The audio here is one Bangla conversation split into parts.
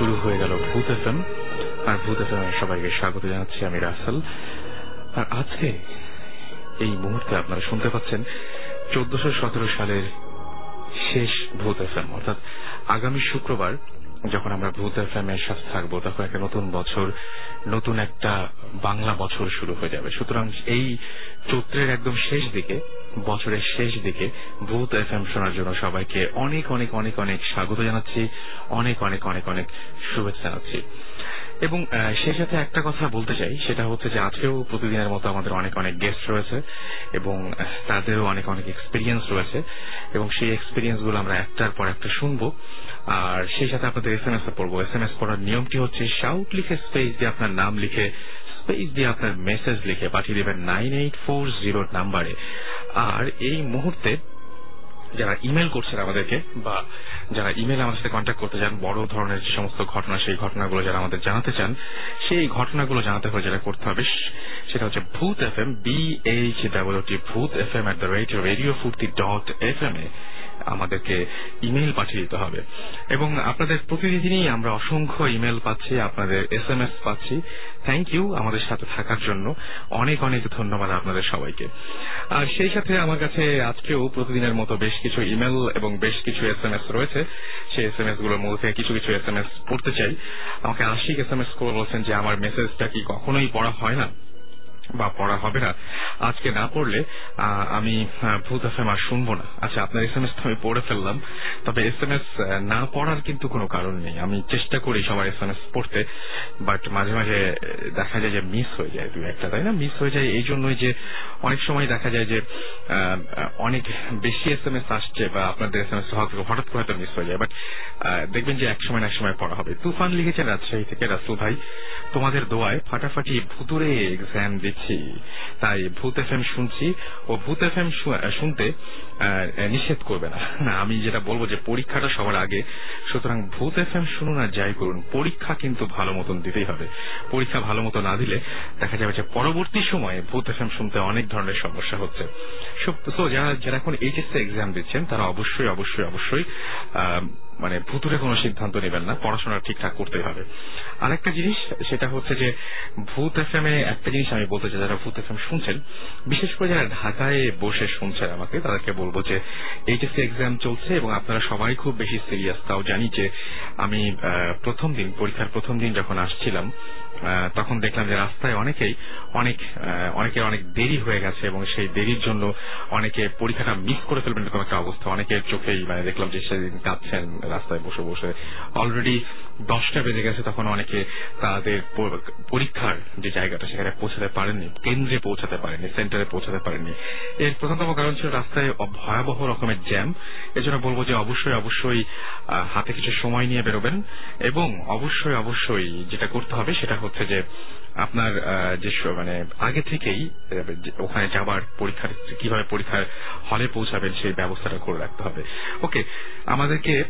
শুরু হয়ে গেল ভূত এফ আর ভূত এফ সবাইকে স্বাগত জানাচ্ছি, আমি রাসেল। আর আজকে এই মুহূর্তে আপনারা শুনতে পাচ্ছেন চোদ্দশো সতেরো সালের শেষ ভূত এফ অর্থাৎ আগামী শুক্রবার যখন আমরা ভূত এফ এম এর সাথে থাকব, তখন একটা নতুন বছর, নতুন একটা বাংলা বছর শুরু হয়ে যাবে। সুতরাং এই চৈত্রের একদম শেষ দিকে, বছরের শেষ দিকে ভূত এফ এম শোনার জন্য সবাইকে অনেক অনেক অনেক অনেক স্বাগত জানাচ্ছি, অনেক অনেক অনেক অনেক শুভেচ্ছা জানাচ্ছি। এবং সেই সাথে একটা কথা বলতে চাই, সেটা হচ্ছে যে আজকেও প্রতিদিনের মতো আমাদের অনেক অনেক গেস্ট রয়েছে এবং তাদেরও অনেক অনেক এক্সপিরিয়েন্স রয়েছে এবং সেই এক্সপিরিয়েন্সগুলো আমরা একটার পর একটা শুনব। আর সেই সাথে আপনাদের এস এম এস পড়ব। এস এম এস পড়ার নিয়মটি হচ্ছে শাউট লিখে স্পেস দিয়ে আপনার নাম লিখে স্পেস দিয়ে আপনার মেসেজ লিখে পাঠিয়ে দেবেন নাইন এইট ফোর জিরো নাম্বারে আর এই মুহূর্তে যারা ইমেল করছেন আমাদেরকে বা যারা ইমেল আমাদের সাথে কন্ট্যাক্ট করতে চান, বড় ধরনের যে সমস্ত ঘটনা, সেই ঘটনাগুলো যারা আমাদের জানাতে চান, সেই ঘটনাগুলো জানাতে হলে যেটা করতে হবে সেটা হচ্ছে Bhoot F M B H W T Bhoot F M at the rate radio Foorti dot F M এ আমাদেরকে ইমেল পাঠিয়ে দিতে হবে। এবং আপনাদের প্রতিদিনই আমরা অসংখ্য ইমেল পাচ্ছি, আপনাদের এস এম এস পাচ্ছি। থ্যাংক ইউ আমাদের সাথে থাকার জন্য। অনেক অনেক ধন্যবাদ আপনাদের সবাইকে। আর সেই সাথে আমার কাছে আজকেও প্রতিদিনের মতো বেশ কিছু ইমেল এবং বেশ কিছু এস এম এস রয়েছে। সেই এস এম এসগুলোর মধ্যে কিছু কিছু এস এম এস পড়তে চাই। আমাকে আশিক এস এম এস করে বলছেন যে, আমার মেসেজটা কি কখনোই পড়া হয় না? বা পড়া হবে না। আজকে না পড়লে আমি ভূত এফ আর শুনব না। আচ্ছা আপনার এস এম এস আমি পড়ে ফেললাম। তবে এস এম এস না পড়ার কিন্তু কোনো কারণ নেই। আমি চেষ্টা করি সবার এস এম এস পড়তে, বাট মাঝে মাঝে দেখা যায় যে মিস হয়ে যায় দুই একটা, তাই না? মিস হয়ে যায় এই জন্যই যে অনেক সময় দেখা যায় যে অনেক বেশি এস এম এস আসছে বা আপনাদের এস এম এস হঠাৎ করে হয়তো মিস হয়ে যায়। বাট দেখবেন যে এক সময় না এক সময় পড়া হবে। তুফান লিখেছেন রাজশাহী থেকে রাসুল ভাই, তোমাদের দোয়ায় ফাটাফাটি ভুতুরে এক্সাম দিচ্ছি তাই ভূত এফ এম শুনছি। ও ভূত এফ এম শুনতে নিষেধ করবে না। আমি যেটা বলব যে পরীক্ষাটা সবার আগে। সুতরাং ভূত এফ এম শুনুন আর যাই করুন, পরীক্ষা কিন্তু ভালো মতন দিতেই হবে। পরীক্ষা ভালো মতো না দিলে দেখা যাবে যে পরবর্তী সময়ে ভূত এফ এম শুনতে অনেক ধরনের সমস্যা হচ্ছে। তো যারা যারা এখন এইচএসসি এক্সাম দিচ্ছেন, তারা অবশ্যই অবশ্যই অবশ্যই মানে ভুতুরে কোনো সিদ্ধান্ত নেবেন না, পড়াশোনা ঠিকঠাক করতে হবে। আরেকটা জিনিস, সেটা হচ্ছে যে ভূত এফ এম এ একটা জিনিস আমি বলতে চাই, যারা ভূত এফ এম শুনছেন, বিশেষ করে যারা ঢাকায় বসে শুনছেন আমাকে, তাদেরকে বলব যে এইচএসসি এক্সাম চলছে এবং আপনারা সবাই খুব বেশি সিরিয়াস তাও জানি যে আমি প্রথম দিন, পরীক্ষার প্রথম দিন যখন আসছিলাম তখন দেখলাম যে রাস্তায় অনেকেই, অনেক অনেকের অনেক দেরি হয়ে গেছে এবং সেই দেরির জন্য অনেকে পরীক্ষাটা মিস করে ফেলবেন এরকম একটা অবস্থা। অনেকের চোখেই মানে দেখলাম যে সেদিন কাঁদছেন রাস্তায় বসে বসে। অলরেডি দশটা বেজে গেছে, তখন অনেকে তাদের পরীক্ষার যে জায়গাটা, সেখানে পৌঁছাতে পারেননি, কেন্দ্রে পৌঁছাতে পারেনি সেন্টারে পৌঁছাতে পারেনি এর প্রধানতম কারণ ছিল রাস্তায় ভয়াবহ রকমের জ্যাম এজন্য বলব যে অবশ্যই অবশ্যই হাতে কিছু সময় নিয়ে বেরোবেন এবং অবশ্যই অবশ্যই যেটা করতে হবে সেটা হচ্ছে যে আপনার যে মানে আগে থেকেই ওখানে যাবার পরীক্ষার, কীভাবে পরীক্ষার হলে পৌঁছাবেন সেই ব্যবস্থাটা করে রাখতে হবে। ওকে, আমাদেরকে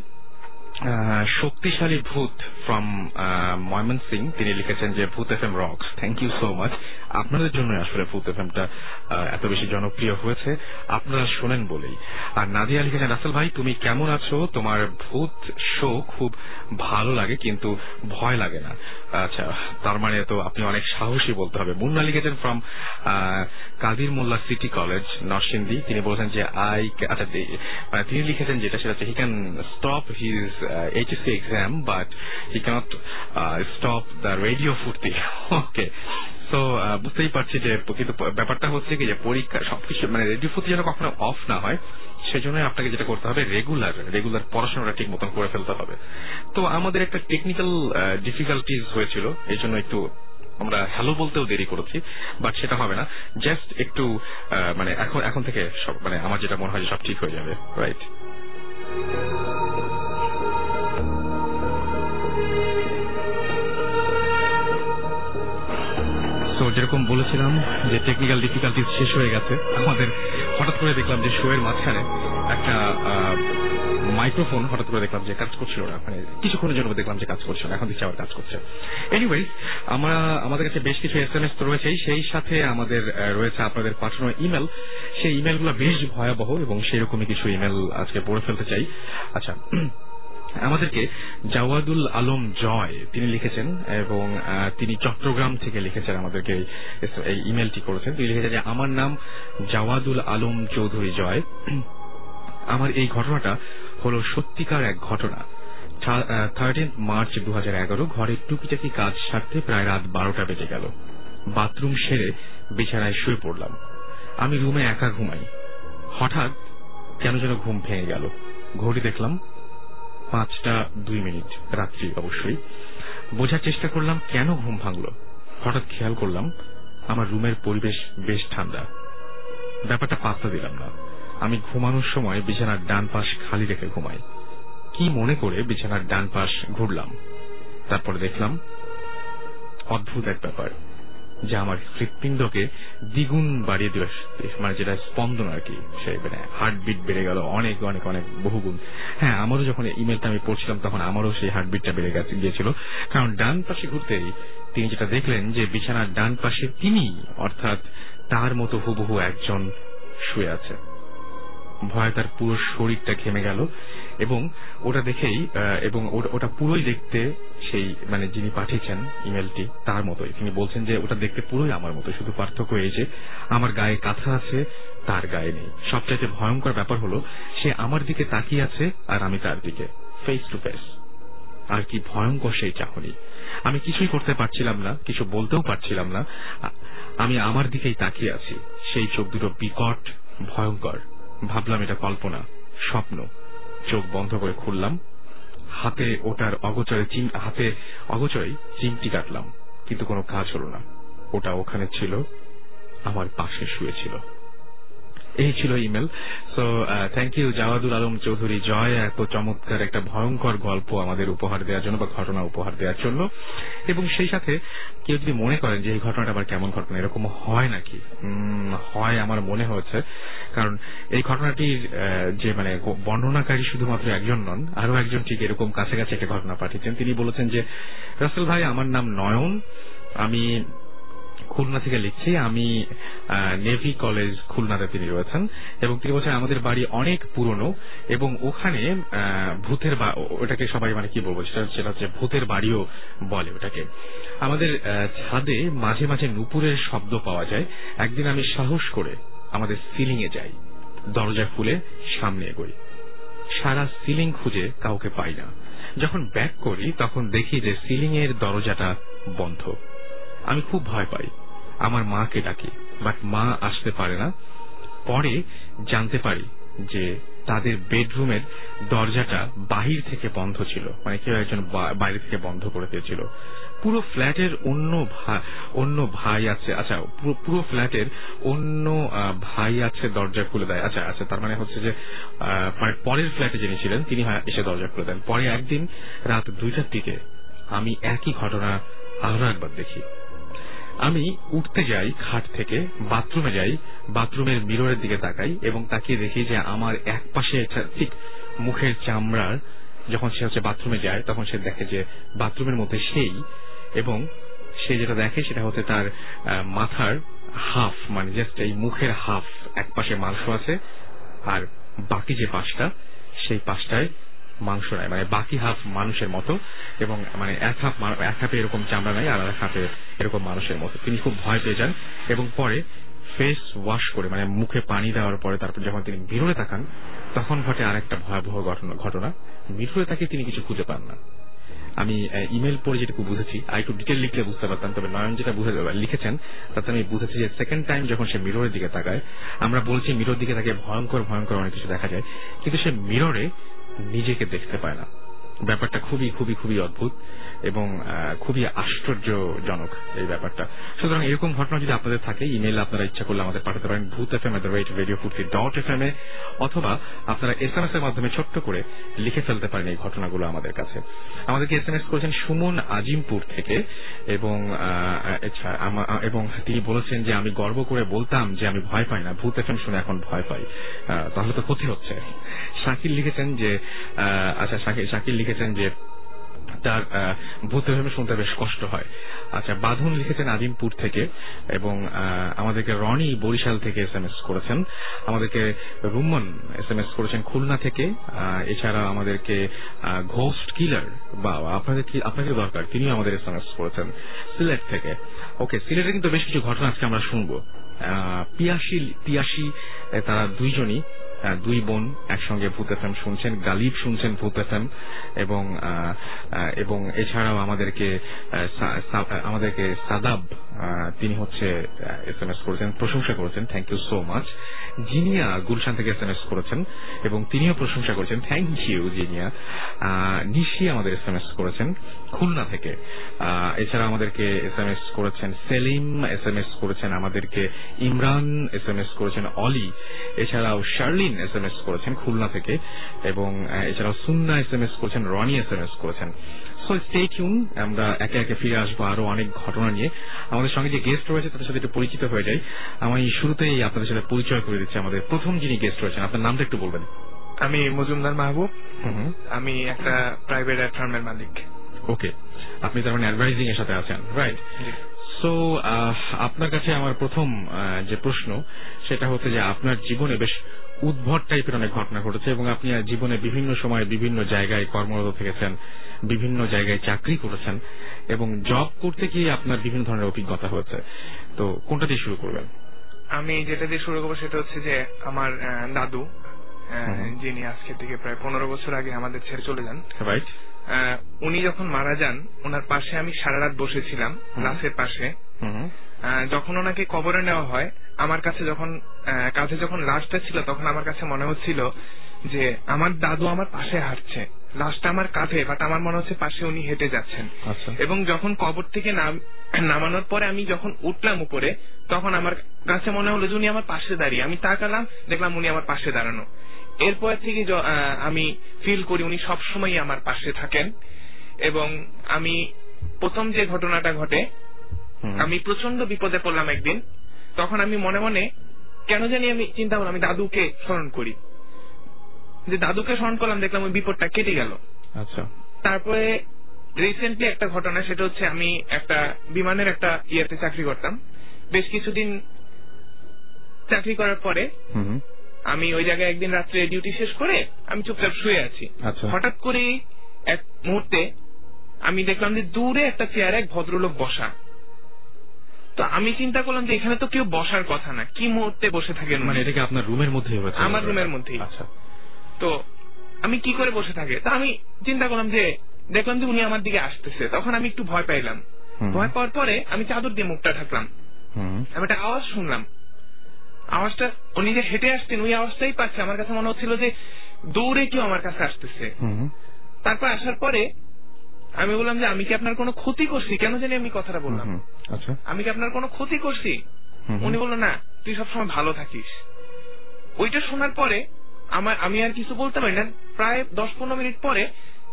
শক্তিশালী ভূত ফ্রম ময়মন সিং তিনি লিখেছেন যে, Bhoot F M rocks thank you so much আপনাদের জন্য আসলে ভূত এফ এমটা এত বেশি জনপ্রিয় হয়েছে। আপনারা শোনেন বলেই। আর নাদিয়া লিখেছেন, রাসেল ভাই, তুমি কেমন আছো? তোমার ভূত শো খুব ভালো লাগে, কিন্তু ভয় লাগে না। আচ্ছা তার মানে তো আপনি অনেক সাহসী বলতে হবে। মুন্না লিখেছেন from Kadir Molla City College, Narsingdi. তিনি বলছেন যে আই আচ্ছা তিনি লিখেছেন যেটা, সেটা হচ্ছে he can stop his HSC exam but he can't stop the radio Foorti okay তো বুঝতেই পারছি যে কিন্তু ব্যাপারটা হচ্ছে কি যে পরীক্ষা, সবকিছু মানে রেডিও ফুর্তি যেন কখনো অফ না হয় সেজন্য আপনাকে যেটা করতে হবে রেগুলার রেগুলার পড়াশোনাটা ঠিক মতন করে ফেলতে হবে। তো আমাদের একটা টেকনিক্যাল ডিফিকাল্টিজ হয়েছিল, এই জন্য একটু আমরা হ্যালো বলতেও দেরি করেছি বাট সেটা হবে না। জাস্ট একটু মানে এখন এখন থেকে সব মানে আমার যেটা মনে হয় সব ঠিক হয়ে যাবে রাইট যেরকম বলেছিলাম যে টেকনিক্যাল ডিফিকাল্টিজ শেষ হয়ে গেছে, আমাদের হঠাৎ করে দেখলাম যে শো এর মাঝখানে একটা মাইক্রোফোন হঠাৎ করে দেখলাম যে কাজ করছিল না। মানে কিছুক্ষণের জন্য দেখলাম যে কাজ করছিল এখন দিচ্ছে আবার কাজ করছে। এনিওয়েজ আমরা, আমাদের কাছে বেশ কিছু এস এম এস তো রয়েছেই, সেই সাথে আমাদের রয়েছে আপনাদের পাঠানো ইমেল সেই ইমেলগুলো বেশ ভয়াবহ এবং সেই রকমই কিছু ইমেল আজকে পড়ে ফেলতে চাই। আচ্ছা আমাদেরকে জাওয়াদুল আলম জয় তিনি লিখেছেন এবং তিনি চট্টগ্রাম থেকে লিখেছেন আমাদেরকে এই ইমেলটি করেছেন। তিনি লিখেছেন যে, আমার নাম জাওয়াদুল আলম চৌধুরী জয়। আমার এই ঘটনাটা হল সত্যিকার এক ঘটনা। থার্টিন মার্চ দু ঘরের টুকিটাকি কাজ সারতে প্রায় রাত বারোটা বেজে গেল। বাথরুম সেরে বিছানায় শুয়ে পড়লাম। আমি রুমে একা ঘুমাই। হঠাৎ কেন যেন ঘুম ভেঙে গেল। ঘড়ি দেখলাম পাঁচটা দুই মিনিট রাত্রি অবশ্যই। বোঝার চেষ্টা করলাম কেন ঘুম ভাঙল। হঠাৎ খেয়াল করলাম আমার রুমের পরিবেশ বেশ ঠান্ডা। ব্যাপারটা পাত্তা দিলাম না। আমি ঘুমানোর সময় বিছানার ডান পাশ খালি রেখে ঘুমাই। কি মনে করে বিছানার ডান পাশ ঘুরলাম। তারপরে দেখলাম, অদ্ভুত এক ব্যাপার। যা আমার হৃৎপিণ্ডকে দ্বিগুণ বাড়িয়ে দিল। মানে যেটা স্পন্দন আর কি সে মানে হার্টবিট বেড়ে গেল অনেক অনেক অনেক বহুগুণ। হ্যাঁ আমারও যখন ইমেলটা আমি পড়ছিলাম, তখন আমারও সেই হার্টবিটটা বেড়ে গেছে, গিয়েছিল। কারণ ডান পাশে ঘুরতেই তিনি যেটা দেখলেন যে বিছানার ডান পাশে তিনি, অর্থাৎ তার মতো হুবহু একজন শুয়ে আছে। ভয় তার পুরো শরীরটা ঘেমে গেল। এবং ওটা দেখেই এবং ওটা পুরোই দেখতে সেই মানে যিনি পাঠিয়েছেন ইমেলটি, তার মতোই। তিনি বলছেন যে ওটা দেখতে পুরোই আমার মতো শুধু পার্থক্য এই যে, আমার গায়ে কাঁথা আছে, তার গায়ে নেই। সবচাইতে ভয়ঙ্কর ব্যাপার হলো, সে আমার দিকে তাকিয়ে আছে আর আমি তার দিকে। ফেস টু ফেস আর কি ভয়ঙ্কর সেই চাহনি। আমি কিছুই করতে পারছিলাম না, কিছু বলতেও পারছিলাম না। আমি আমার দিকেই তাকিয়ে আছি। সেই চোখ দুটো বিকট, ভয়ঙ্কর। ভাবলাম এটা কল্পনা, স্বপ্ন। চোখ বন্ধ করে খুললাম। হাতে ওটার অগোচরে হাতে অগোচরে চিমটি কাটলাম। কিন্তু কোনো কাজ হল না। ওটা ওখানে ছিল, আমার পাশে শুয়েছিল এই ছিল email. So thank you Jawadul Alam Chowdhury Joy, এত চমৎকার একটা ভয়ঙ্কর গল্প আমাদের উপহার দেওয়ার জন্য বা ঘটনা উপহার দেওয়ার জন্য। এবং সেই সাথে কেউ যদি মনে করেন যে এই ঘটনাটা আবার কেমন ঘটনা, এরকম হয় নাকি? হয় আমার মনে হয়েছে কারণ এই ঘটনাটির যে মানে বর্ণনাকারী শুধুমাত্র একজন নন আরও একজন ঠিক এরকম কাছাকাছি একটা ঘটনা পাঠিয়েছেন। তিনি বলেছেন যে, রাসেল ভাই, আমার নাম নয়ন। আমি খুলনা থেকে লিখছি, আমি নেভি কলেজ খুলনাতে তিনি রয়েছেন এবং তিনি বলছেন, আমাদের বাড়ি অনেক পুরনো এবং ওখানে ভূতের ওটাকে সবাই মানে কি বলব, সেটা হচ্ছে ভূতের বাড়িও বলে ওটাকে। আমাদের ছাদে মাঝে মাঝে নুপুরের শব্দ পাওয়া যায়। একদিন আমি সাহস করে আমাদের সিলিং এ যাই দরজা খুলে সামনে এগোই। সারা সিলিং খুঁজে কাউকে পাই না। যখন ব্যাক করি, তখন দেখি যে সিলিং এর দরজাটা বন্ধ। আমি খুব ভয় পাই। আমার মাকে ডাকি বাট মা আসতে পারে না। পরে জানতে পারি যে তাদের বেডরুমের দরজাটা বাহির থেকে বন্ধ ছিল মানে কেউ একজন বাইরে থেকে বন্ধ করে দিয়েছিল। পুরো ফ্ল্যাটের অন্য অন্য ভাই আছে আচ্ছা পুরো ফ্ল্যাটের অন্য ভাই আছে দরজা খুলে দেয়। আচ্ছা আচ্ছা তার মানে হচ্ছে যে মানে পরের ফ্ল্যাটে যিনি ছিলেন, তিনি এসে দরজা খুলে দেন। পরে একদিন রাত দুইটার দিকে আমি একই ঘটনা আরও একবার দেখি। আমি উঠতে যাই খাট থেকে, বাথরুমে যাই, বাথরুমের মিররের দিকে তাকাই এবং তাকিয়ে দেখি যে আমার এক পাশে ঠিক মুখের চামড়ার, যখন সে হচ্ছে বাথরুমে যায়, তখন সে দেখে যে বাথরুমের মধ্যে সেই এবং সে যেটা দেখে সেটা হচ্ছে তার মাথার হাফ মানে জাস্ট এই মুখের হাফ এক পাশে মাংস আছে আর বাকি যে পাশটা, সেই পাশটায় মাংস নাই মানে বাকি হাফ মানুষের মতো এবং মানে এক হাফ এক হাফে এরকম চামড়া নাই, আর এক হাফে এরকম মানুষের মতো। তিনি খুব ভয় পেয়ে যান এবং পরে ফেস ওয়াশ করে মানে মুখে পানি দেওয়ার পরে তারপর যখন তিনি মিররে তাকান, তখন ঘটে আরেকটা ভয়াবহ ঘটনা মিররে তাকে তিনি কিছু খুঁজে পান না। আমি ইমেল পড়ে যেটুকু বুঝেছি আর একটু ডিটেল লিখলে বুঝতে পারতাম, তবে নয়ন যেটা বুঝে লিখেছেন, তাতে আমি বুঝেছি যে সেকেন্ড টাইম যখন সে মিররের দিকে তাকায়, আমরা বলছি মিরর দিকে তাকে ভয়ঙ্কর ভয়ঙ্কর অনেক কিছু দেখা যায়, কিন্তু সে মিররে নিজেকে দেখতে পায় না। ব্যাপারটা খুবই খুবই খুবই অদ্ভুত এবং খুবই আশ্চর্যজনক এই ব্যাপারটা। সুতরাং এরকম ঘটনা যদি আপনাদের থাকে ইমেল আপনারা ইচ্ছা করলে আমাদের পাঠাতে পারেন Bhoot F M at rate radio Foorti dot F M এ, অথবা আপনারা এস এম এস এর মাধ্যমে ছোট্ট করে লিখে ফেলতে পারেন এই ঘটনাগুলো আমাদের কাছে। আমাদেরকে এস এম এস করেছেন সুমন আজিমপুর থেকে এবং এবং তিনি বলেছেন যে, আমি গর্ব করে বলতাম যে, আমি ভয় পাই না। ভূত এফ এম শুনে এখন ভয় পাই। তাহলে তো ক্ষতি হচ্ছে। শাকিল লিখেছেন যে আচ্ছা শাকিল লিখেছেন যে তার আহ, ভেবে শুনতে বেশ কষ্ট হয়। আচ্ছা বাঁধন লিখেছেন আজিমপুর থেকে এবং আমাদেরকে রনি বরিশাল থেকে এস এম এস করেছেন। আমাদেরকে রুমন এস এম এস করেছেন খুলনা থেকে। এছাড়া আমাদেরকে ঘোস্ট কিলার বা আপনাদের কি আপনাকে দরকার তিনিও আমাদের এস এম এস করেছেন সিলেট থেকে। ওকে সিলেটে কিন্তু বেশ কিছু ঘটনা আজকে আমরা শুনব। পিয়াসি পিয়াসি তারা দুইজনই দুই বোন একসঙ্গে ভূত এফ এম শুনছেন, গালিব শুনছেন ভূত এফ এম এবং এবং এছাড়াও আমাদেরকে আমাদেরকে সাদাব তিনি হচ্ছে এস এম এস করেছেন, প্রশংসা করেছেন। Thank you so much Zinia Gulshan থেকে এস এম এস করেছেন এবং তিনিও প্রশংসা করেছেন। Thank you Jinia. নিশি আমাদের এস এম এস করেছেন খুলনা থেকে। এছাড়া আমাদেরকে এস এম এস করেছেন সেলিম এস এম এস করেছেন আমাদেরকে ইমরান এস এম এস করেছেন অলি, এছাড়াও শার্লিন এস এম এস করেছেন খুলনা থেকে এবং এছাড়াও সুন্না এস এম এস করেছেন রনি এস এম এস করেছেন। সো স্টে টিউন আমরা একে একে ফিরে আসব আরও অনেক ঘটনা নিয়ে। আমাদের সঙ্গে যে গেস্ট রয়েছে তাদের সাথে একটু পরিচিত হয়ে যাই। আমি শুরুতেই আপনাদের সাথে পরিচয় করে দিচ্ছি আমাদের। প্রথম যিনি গেস্ট রয়েছেন আপনার নামটা একটু বলবেন। আমি মজুমদার মাহবুব। আমি একটা প্রাইভেট ফার্মের মালিক। ওকে। আপনি তার মানে অ্যাডভাইজিং এর সাথে আছেন রাইট। সো আপনার কাছে আমার প্রথম যে প্রশ্ন সেটা হচ্ছে যে আপনার জীবনে বেশ উদ্ভট টাইপের অনেক ঘটনা ঘটেছে এবং আপনি জীবনে বিভিন্ন সময় বিভিন্ন জায়গায় কর্মরত থেকেছেন বিভিন্ন জায়গায় চাকরি করেছেন এবং জব করতে গিয়ে আপনার বিভিন্ন ধরনের অভিজ্ঞতা হয়েছে। তো কোনটা দিয়ে শুরু করবেন? আমি যেটা দিয়ে শুরু করব সেটা হচ্ছে যে আমার দাদু যিনি আজকে থেকে প্রায় পনেরো বছর আগে আমাদের ছেড়ে চলে যান। রাইট উনি যখন মারা যান ওনার পাশে আমি সারা রাত বসেছিলাম। লাশের পাশে। যখন ওনাকে কবরে নেওয়া হয় আমার কাছে যখন কাঁধে যখন লাশটা ছিল তখন আমার কাছে মনে হচ্ছিল যে আমার দাদু আমার পাশে হাঁটছে। লাশটা আমার কাঁধে বাট আমার মনে হচ্ছে পাশে উনি হেঁটে যাচ্ছেন। আচ্ছা। এবং যখন কবর থেকে নাম- নামানোর পরে আমি যখন উঠলাম উপরে তখন আমার কাছে মনে হলো যে উনি আমার পাশে দাঁড়িয়ে। আমি তাকালাম দেখলাম উনি আমার পাশে দাঁড়ানো। এরপর থেকে আমি ফিল করি উনি সবসময় আমার পাশে থাকেন। এবং আমি প্রথম যে ঘটনাটা ঘটে। আমি প্রচণ্ড বিপদে পড়লাম একদিন। তখন আমি মনে মনে কেন জানি আমি চিন্তা করলাম আমি দাদুকে স্মরণ করি। যে দাদুকে স্মরণ করলাম দেখলাম ওই বিপদটা কেটে গেল। আচ্ছা। তারপরে রিসেন্টলি একটা ঘটনা সেটা হচ্ছে আমি একটা বিমানের একটা ইয়েতে চাকরি করতাম। বেশ কিছুদিন চাকরি করার পরে আমি ওই জায়গায় একদিন রাত্রে ডিউটি শেষ করে আমি চুপচাপ শুয়ে আছি। আচ্ছা। হঠাৎ করে এক মুহূর্তে আমি দেখলাম যে দূরে একটা চেয়ারে এক ভদ্রলোক বসা। তো আমি চিন্তা করলাম যে এখানে তো কেউ বসার কথা না। কি মুহূর্তে বসে থাকেন মানে মানে এটা কি আপনার রুমের মধ্যে আমার রুমের মধ্যেই। আচ্ছা তো আমি কি করে বসে থাকে? তা আমি চিন্তা করলাম যে দেখলাম যে উনি আমার দিকে আসতেছে। তখন আমি একটু ভয় পাইলাম। ভয় পাওয়ার পরে আমি চাদর দিয়ে মুখটা ঢাকলাম। আমি একটা আওয়াজ শুনলাম। আওয়াজটা উনি যে হেঁটে আসতেন ওই আওয়াজটাই পাচ্ছে। আমার কাছে মনে হচ্ছিল যে দৌড়ে কেউ আমার কাছে আসতেছে। তারপর আসার পরে আমি বললাম যে আমি কি আপনার কোনো ক্ষতি করছি? কেন জানি আমি কথাটা বললাম। আচ্ছা। আমি কি আপনার কোনো ক্ষতি করছি। উনি বলল না তুই সবসময় ভালো থাকিস। ওইটা শোনার পরে আমার আমি আর কিছু বলতে পারি না। প্রায় দশ পনেরো মিনিট পরে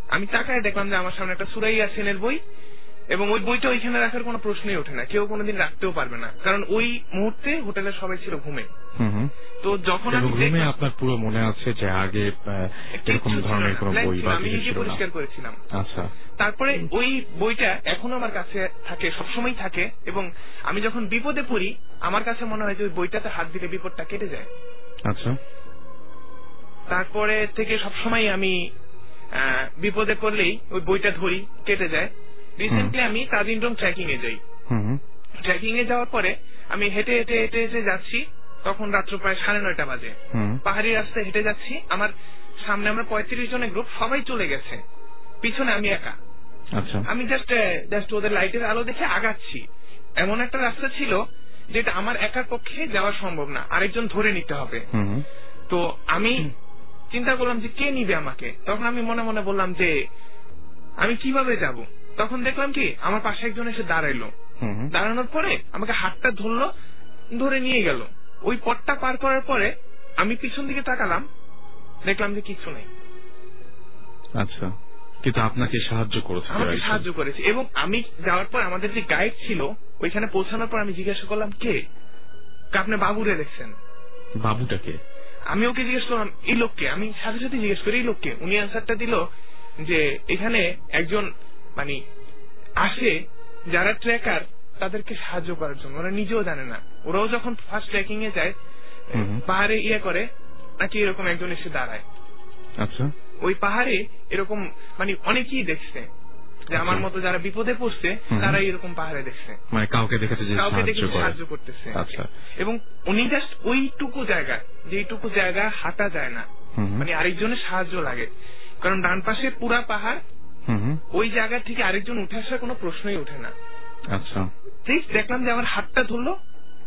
আমি তাকায় দেখলাম যে আমার সামনে একটা সুরাইয়া সেনের বই। এবং ওই বইটা ওইখানে রাখার কোনো প্রশ্নই ওঠে না। কেউ কোনোদিন রাখতেও পারবে না। কারণ ওই মুহূর্তে হোটেলের সবাই ছিল ঘুমে। তো যখন আমি রুমে আপনার পুরো মনে আছে যে আগে এরকম ধরনের কোনো বই বা আমি নিজে পরিষ্কার করেছিলাম। আচ্ছা। তারপরে ওই বইটা এখনও আমার কাছে থাকে সবসময় থাকে এবং আমি যখন বিপদে পড়ি আমার কাছে মনে হয় যে ওই বইটাতে হাত দিলে বিপদটা কেটে যায়। আচ্ছা। তারপরে থেকে সবসময় আমি বিপদে পড়লেই ওই বইটা ধরি কেটে যায়। রিসেন্টলি আমি তাজিন্ডম ট্রেকিং এ যাই। ট্রেকিং এ যাওয়ার পরে আমি হেঁটে হেঁটে হেঁটে হেঁটে যাচ্ছি। তখন রাত্র প্রায় সাড়ে নয়টা বাজে। পাহাড়ি রাস্তায় হেঁটে যাচ্ছি। আমার সামনে আমরা পঁয়ত্রিশ জনের গ্রুপ সবাই চলে গেছে। পিছনে আমি একা। আচ্ছা। আমি জাস্ট জাস্ট ওদের লাইটের আলো দেখে আগাচ্ছি। এমন একটা রাস্তা ছিল যেটা আমার একার পক্ষে যাওয়া সম্ভব না। আরেকজন ধরে নিতে হবে। তো আমি চিন্তা করলাম যে কে নিবে আমাকে? তখন আমি মনে মনে বললাম যে আমি কীভাবে যাব? তখন দেখলাম কি আমার পাশে একজন এসে দাঁড়াইলো। দাঁড়ানোর পরে আমাকে হাতটা ধরলো ধরে নিয়ে গেল। ওই পথটা পার করার পরে আমি পিছন দিকে তাকালাম দেখলাম যে কিছু নেই। আচ্ছা কিন্তু আপনাকে সাহায্য করেছে আমাকে সাহায্য করেছে এবং আমি যাওয়ার পর আমাদের যে গাইড ছিল ওইখানে পৌঁছানোর পর আমি জিজ্ঞাসা করলাম কে? কা আপনি বাবুরে দেখছেন? বাবুটাকে আমি ওকে জিজ্ঞেস করলাম এই লোককে? আমি সাথে সাথে জিজ্ঞেস করি এই লোককে? উনি আনসারটা দিল যে এখানে একজন মানে আসে যারা ট্রেকার তাদেরকে সাহায্য করার জন্য ওরা নিজেও জানে না ওরাও যখন ফার্স্ট ট্রেকিং এ যায়। পাহাড়ে ইয়ে করে নাকি এরকম একজন এসে দাঁড়ায় আচ্ছা ওই পাহাড়ে এরকম মানে অনেকেই দেখছে যে আমার আচ্ছা। মতো যারা বিপদে পড়ছে। তারা এরকম পাহাড়ে দেখছে মানে কাউকে দেখেছে কাউকে দেখে সাহায্য করতেছে আচ্ছা এবং উনি জাস্ট ওইটুকু জায়গা যেইটুকু জায়গা হাঁটা যায় না। মানে আরেকজনের সাহায্য লাগে কারণ ডান পাশে পুরা পাহাড়। ওই জায়গা থেকে আরেকজন উঠে আসার কোনো প্রশ্নই ওঠে না। আচ্ছা। দেখলাম যে আমার হাতটা ধরলো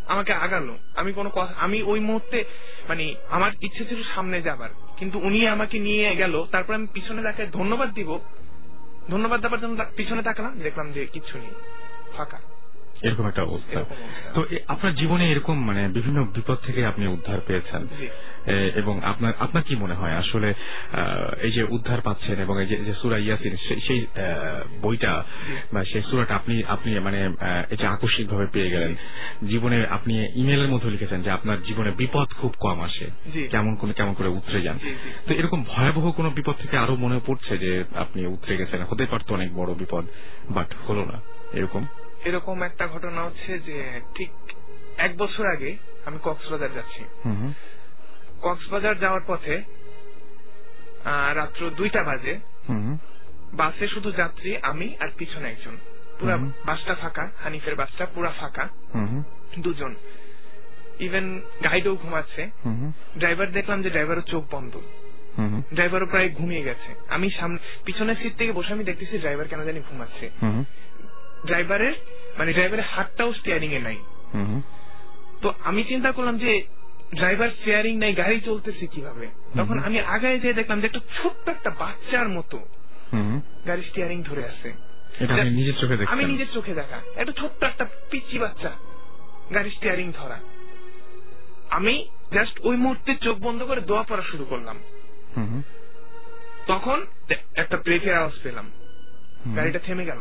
আমাকে আগালো আমি কোনো কথা আমি ওই মুহূর্তে মানে আমার ইচ্ছে ছিল সামনে যাবার। কিন্তু উনি আমাকে নিয়ে গেল তারপর আমি পিছনে তাকে ধন্যবাদ দিব। ধন্যবাদ দেওয়ার জন্য পিছনে তাকালাম দেখলাম যে কিচ্ছু নেই। ফাঁকা। এরকম একটা অবস্থা। তো আপনার জীবনে এরকম মানে বিভিন্ন বিপদ থেকে আপনি উদ্ধার পেয়েছেন। এবং আপনার আপনার কি মনে হয়? আসলে এই যে উদ্ধার পাচ্ছেন এবং এই যে সুরা ইয়াসিন সেই- বইটা বা সেই সুরাটা আপনি আপনি মানে এটা আকস্মিক ভাবে পেয়ে গেলেন। জীবনে আপনি ইমেলের মধ্যে লিখেছেন যে আপনার জীবনে বিপদ খুব কম আসে। কেমন করে কেমন করে উতরে যান। তো এরকম ভয়াবহ কোনো বিপদ থেকে আরও মনে পড়ছে যে আপনি উতরে গেছেন? হতে পারতো অনেক বড় বিপদ বাট হলো না। এরকম? এরকম একটা ঘটনা হচ্ছে যে ঠিক এক বছর আগে আমি কক্সবাজার যাচ্ছি। কক্সবাজার যাওয়ার পথে রাত্র দুইটা বাজে। বাসে শুধু যাত্রী আমি আর পিছনে একজন। পুরা বাসটা ফাঁকা হানিফের বাসটা পুরা ফাঁকা। দুজন। ইভেন গাইডও ঘুমাচ্ছে। ড্রাইভার দেখলাম যে ড্রাইভারও চোখ বন্ধ। ড্রাইভারও প্রায় ঘুমিয়ে গেছে। আমি সামনে পিছনের সিট থেকে বসে আমি দেখতেছি ড্রাইভার কেন জানি ঘুমাচ্ছে। ড্রাইভারের মানে ড্রাইভারের হাতটাও স্টিয়ারিং এ নাই। তো আমি চিন্তা করলাম যে ড্রাইভার স্টিয়ারিং নাই গাড়ি চলতেছে কীভাবে? তখন আমি আগায় যেয়ে দেখলাম যে একটা ছোট্ট একটা বাচ্চার মতো। গাড়ি স্টিয়ারিং ধরে আছে। আমি নিজের চোখে দেখা। একটা ছোট্ট একটা পিচ্ছি বাচ্চা গাড়ি স্টিয়ারিং ধরা। আমি জাস্ট ওই মুহূর্তে চোখ বন্ধ করে দোয়া পড়া শুরু করলাম। তখন একটা ব্রেকের আওয়াজ পেলাম। গাড়িটা থেমে গেল।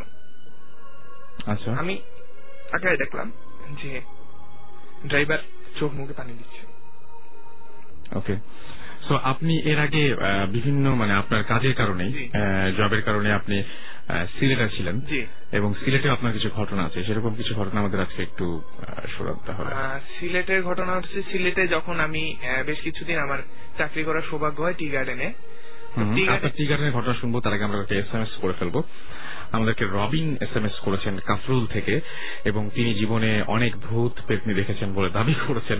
আচ্ছা। আমি তাকায় দেখলাম যে ড্রাইভার চোখ মুখে পানি দিচ্ছে। ওকে। সো আপনি এর আগে বিভিন্ন মানে আপনার কাজের কারণে জবের কারণে আপনি সিলেটে ছিলেন। জি। এবং সিলেটেও আপনার কিছু ঘটনা আছে। সেরকম কিছু ঘটনা আমাদের আজকে একটু শোনাতে হবে সিলেটের ঘটনা হচ্ছে সিলেটে যখন আমি বেশ কিছুদিন আমার চাকরি করার সৌভাগ্য হয় টি গার্ডেনে। আপনার টি গার্ডেনের ঘটনা শুনব তার আগে আমরা একটা এস এম এস করে ফেলব। আমাদেরকে রবিন এস এম এস করেছেন কাফরুল থেকে, এবং তিনি জীবনে অনেক ভূত পেতনি দেখেছেন বলে দাবি করেছেন।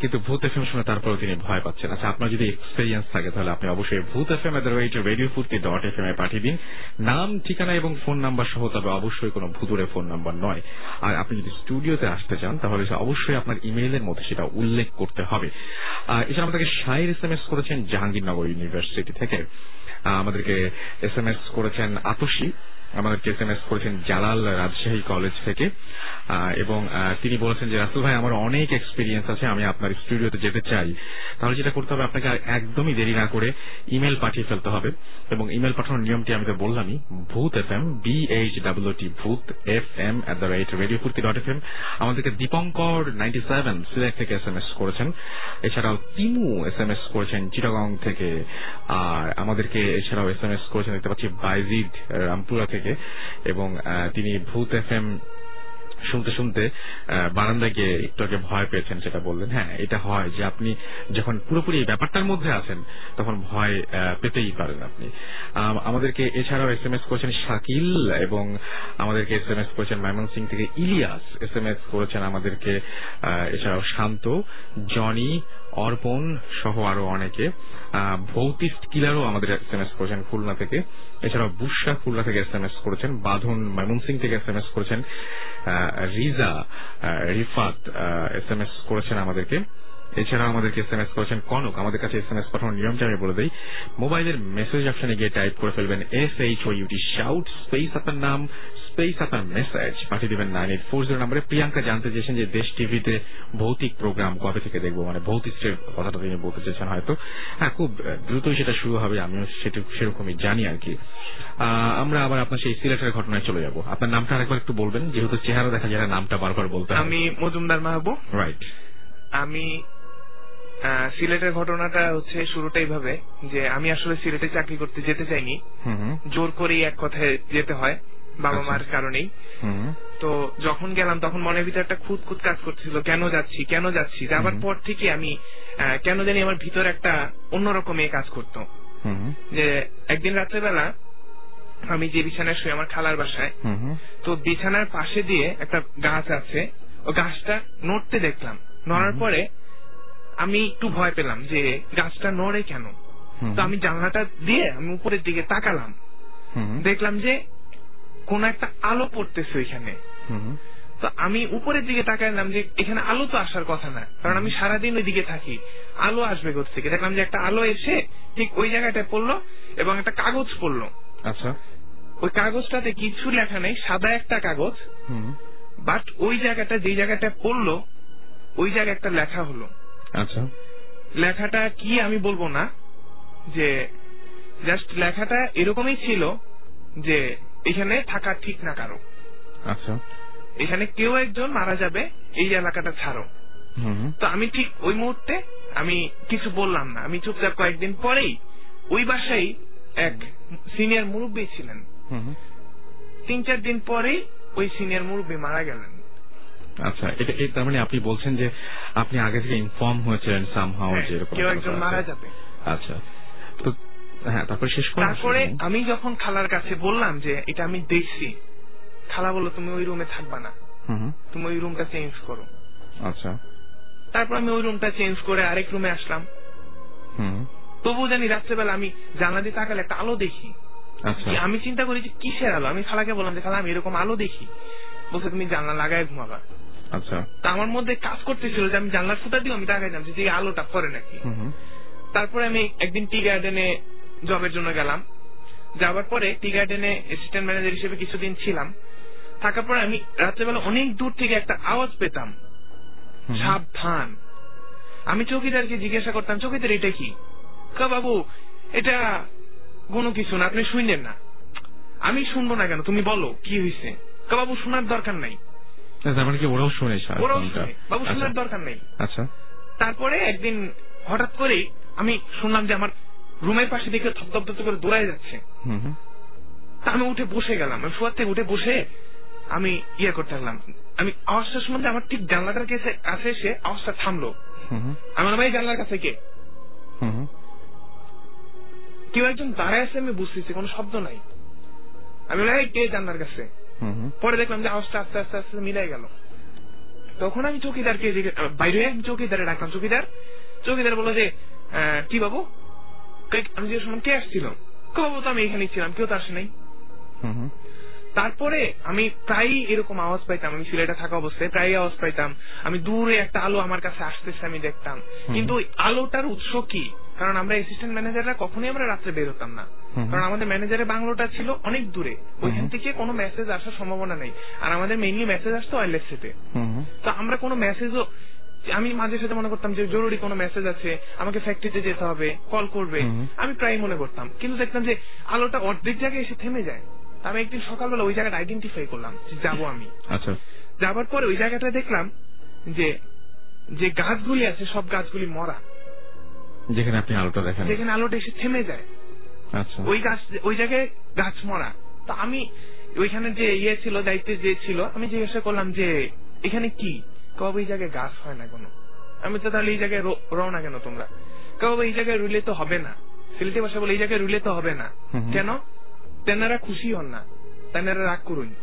কিন্তু ভূত এফ এম শুনে তারপরেও তিনি ভয় পাচ্ছেন। আচ্ছা আপনার যদি এক্সপিরিয়েন্স থাকে, তাহলে আপনি অবশ্যই ভূত এফ এম এর radio Foorti dot F M এ পাঠিয়ে দিন। নাম, ঠিকানা এবং ফোন নাম্বার সহ, তবে অবশ্যই কোনো ভূতুরে ফোন নাম্বার নয়। আর আপনি যদি স্টুডিওতে আসতে চান, তাহলে অবশ্যই আপনার ইমেইলের মধ্যে সেটা উল্লেখ করতে হবে। এছাড়া আমাদেরকে শাহের এস এম এস করেছেন জাহাঙ্গীরনগর ইউনিভার্সিটি থেকে। আমাদেরকে এস এম এস করেছেন আতসী। আমাদেরকে এস এম এস করেছেন জালাল রাজশাহী কলেজ থেকে। এবং তিনি বলেছেন যে, রাসুল ভাই, আমার অনেক এক্সপিরিয়েন্স আছে, আমি আপনার স্টুডিওতে যেতে চাই। তাহলে যেটা করতে হবে, আপনাকে একদমই দেরি না করে ইমেল পাঠিয়ে ফেলতে হবে। এবং ইমেল পাঠানোর নিয়মটি আমি তো বললামই, Bhoot F M B H W T Bhoot F M at the rate radio Foorti dot F M আমাদেরকে দীপঙ্কর নাইনটি সেভেন সিলেট থেকে এস এম এস করেছেন। এছাড়াও তিমু এস এম এস করেছেন চিটাগং থেকে। আর আমাদেরকে এছাড়াও এস এম এস করেছেন, দেখতে পাচ্ছি, বাইজিদ, রামপুরা থেকে। এবং তিনি ভূত এফ এম শুনতে শুনতে বারান্দায় গিয়ে একটু আগে ভয় পেয়েছেন সেটা বললেন। হ্যাঁ এটা হয় যে আপনি যখন পুরোপুরি ব্যাপারটার মধ্যে আছেন, তখন ভয় পেতেই পারেন আপনি। আমাদেরকে এছাড়াও এস এম এস করেছেন শাকিল এবং আমাদেরকে এস এম এস করেছেন ময়মনসিং থেকে ইলিয়াস। এস এম এস করেছেন আমাদেরকে এছাড়াও শান্ত, জনি অর্পণ সহ আরও অনেকে ভৌতিস্ট কিলারও আমাদের এস এম এস করেছেন খুলনা থেকে। এছাড়াও বুসা খুলনা থেকে এস এম এস করেছেন, বাঁধন ময়মনসিং থেকে এস এম এস করেছেন Riza Rifat S M S করেছেন আমাদেরকে। এছাড়াও আমাদেরকে এস এম এস করেছেন কনক, আমাদের কাছে এস এম এস পাঠানোর নিয়মটা আমি বলে দিই। মোবাইলের মেসেজ অপশনে গিয়ে টাইপ করে ফেলবেন S H O U T shout space আপনার নাম স্পেস আপনার মেসেজ পাঠিয়ে দিবেন নাইন এইট ফোর জিরো নাম্বারে। প্রিয়াঙ্কা জানতে চেয়েছেন যে দেশ টিভিতে ভৌতিক প্রোগ্রাম কবে থেকে দেখব? মানে ভৌতিকের কথাটা তিনি বলতে চেয়েছেন হয়তো। হ্যাঁ খুব দ্রুতই সেটা শুরু হবে আমিও সেটা সেরকমই জানি আর কি। আমরা আবার আপনার সেই সিলেটের ঘটনায় চলে যাব। আপনার নামটা আরেকবার একটু বলবেন যেহেতু চেহারা দেখা যায় নামটা বারবার বলতে আমি মজুমদার মাহবুব। রাইট আমি সিলেটের ঘটনাটা হচ্ছে শুরুটা এইভাবে যে আমি আসলে সিলেটে চাকরি করতে যেতে চাইনি। জোর করেই এক কথায় যেতে হয়। বাবা আচ্ছা। মার কারণেই। তো যখন গেলাম তখন মনের ভিতরে একটা খুঁত খুঁত কাজ করছিল কেন যাচ্ছি কেন যাচ্ছি? যাবার পর থেকে আমি কেন জানি আমার ভিতরে একটা অন্যরকম এ কাজ করতো। যে একদিন রাত্রেবেলা আমি যে বিছানায় শুয়ে আমার খালার বাসায় তো বিছানার পাশে দিয়ে একটা গাছ আছে ও গাছটা নড়তে দেখলাম। নড়ার পরে আমি একটু ভয় পেলাম যে গাছটা নড়ে কেন? তো আমি জানলাটা দিয়ে আমি উপরের দিকে তাকালাম। দেখলাম যে কোন একটা আলো পড়তেছে ওইখানে। তো আমি উপরের দিকে তাকাইলাম যে এখানে আলো তো আসার কথা না কারণ আমি সারাদিন ওইদিকে থাকি। আলো আসবে থেকে? দেখলাম যে একটা আলো এসে ঠিক ওই জায়গাটায় পড়ল এবং একটা কাগজ পড়ল। আচ্ছা। ওই কাগজটাতে কিছু লেখা নেই সাদা একটা কাগজ। বাট ওই জায়গাটা যে জায়গাটা পড়ল ওই জায়গায় একটা লেখা হলো। আচ্ছা। লেখাটা কি আমি বলব না যে জাস্ট লেখাটা এরকমই ছিল যে এখানে থাকা ঠিক না কারও। আচ্ছা। এখানে কেউ একজন মারা যাবে এই এলাকাটা ছাড়ো। তো আমি ঠিক ওই মুহূর্তে আমি কিছু বললাম না। আমি চুপচাপ কয়েকদিন পরেই ওই বাসায় এক সিনিয়র মুরব্বী ছিলেন। তিন চার দিন পরেই ওই সিনিয়র মুরব্বী মারা গেলেন। আচ্ছা এটা তার মানে আপনি বলছেন যে আপনি আগে থেকে ইনফর্ম হয়েছিলেন সামহাও হ্যাঁ, যে এরকম কেউ একজন মারা যাবে। আচ্ছা। তো হ্যাঁ তারপরে শেষ করুন তারপরে আমি যখন খালার কাছে বললাম যে এটা আমি দেখছি খালা বলল তুমি ওই রুমে থাকবা না। তুমি ওই রুমটা চেঞ্জ করো। আচ্ছা। তারপর আমি ওই রুমটা চেঞ্জ করে আরেক রুমে আসলাম। তবু জানি রাত্রেবেলা আমি জানলা দিয়ে তাকালে একটা আলো দেখি। আচ্ছা। আমি চিন্তা করি যে কিসের আলো? আমি খালাকে বললাম যে খালা আমি এরকম আলো দেখি। বলছে তুমি জানলা লাগায় ঘুমাবা। আচ্ছা। তা আমার মধ্যে কাজ করতেছিল যে আমি জানলার ফুটা দিও আমি তাকাই যে এই আলোটা করে নাকি। তারপরে আমি একদিন টি গার্ডেনে জবের জন্য গেলাম। যাওয়ার পরে টি গার্ডেনে অ্যাসিস্ট্যান্ট ম্যানেজার হিসেবে কিছুদিন ছিলাম। থাকার পরে আমি রাত্রেবেলা অনেক দূর থেকে একটা আওয়াজ পেতাম। সাবধান। আমি চৌকিদারকে জিজ্ঞাসা করতাম চৌকিদার এটা কি? কা বাবু এটা কোনো কিছু না আপনি শুনলেন না। আমি শুনব না কেন তুমি বলো কি হয়েছে কা বাবু শোনার দরকার নাই। মানে কি ওরাও শুনে বাবু আচ্ছা। শোনার দরকার নেই। আচ্ছা। তারপরে একদিন হঠাৎ করেই আমি শুনলাম যে আমার রুমের পাশে দিকে থপথপ থপ করে দৌড়ায় যাচ্ছে। তা আমি উঠে বসে গেলাম। আমি শোয়ার থেকে উঠে বসে আমি ইয়ে করতে লাগলাম। আমি আওয়াজটা শুনলাম আমার ঠিক জানলাটার কাছে কাছে এসে আওয়াজটা থামলো। হুম হুম। আমি বললাম এই জানলার কাছে কে। কেউ একজন দাঁড়ায় আছে আমি বুঝতেছি কোনো শব্দ নাই। আমি এই কে জানলার কাছে। পরে দেখলাম যে আওয়াজটা আস্তে আস্তে আস্তে মিলাই গেল। তখন আমি চৌকিদারকে বাইরে চৌকিদারে ডাকলাম চৌকিদার চৌকিদার বলল যে কি বাবু? আমি জিজ্ঞেস করলাম কে আসছিল কে বাবু তো আমি এখানেই ছিলাম কেউ তো আসে নাই। তারপরে আমি প্রায় এরকম আওয়াজ পাইতাম আমি সিলেটে থাকা অবস্থায় প্রায়ই আওয়াজ পাইতাম আমি দূরে একটা আলো আমার কাছে আসতেছে আমি দেখতাম। কিন্তু ওই আলোটার উৎস কি? কারণ আমরা অ্যাসিস্ট্যান্ট ম্যানেজাররা কখনোই আমরা রাত্রে বের হতাম না। কারণ আমাদের ম্যানেজারের বাংলোটা ছিল অনেক দূরে। ওইখান থেকে কোনো মেসেজ আসার সম্ভাবনা নেই। আর আমাদের মেইনলি মেসেজ আসতো ওয়ারলেস সেটে। তো। আমরা কোনো মেসেজও আমি মাঝে সাথে মনে করতাম যে জরুরি কোনো মেসেজ আছে আমাকে ফ্যাক্টরিতে যেতে হবে কল করবে। আমি প্রায় মনে করতাম। কিন্তু দেখতাম যে আলোটা অর্ধেক জায়গায় এসে থেমে যায়। আমি একদিন সকালবেলা ওই জায়গাটা আইডেন্টিফাই করলাম যে যাব আমি। আচ্ছা। যাবার পরে ওই জায়গাটা দেখলাম যে যে গাছগুলি আছে সব গাছগুলি মরা। যেখানে আপনি আলোটা দেখেন। যেখানে আলোটা এসে থেমে যায়। আচ্ছা। ওই গাছ ওই জায়গায় গাছ মরা। তা আমি ওইখানে যে ইয়ে ছিল দায়িত্বে যে ছিল আমি জিজ্ঞাসা করলাম যে এখানে কি? কবে এই জায়গায় গাছ হয় না কোনো? আমি তো তাহলে এই জায়গায় রও না কেন তোমরা? কবে এই জায়গায় রুলে তো হবে না? সিলেটি ভাষা বলে এই জায়গায় রুলে তো হবে না। কেন? তেনারা খুশি হন না। তেনারা রাগ করুন।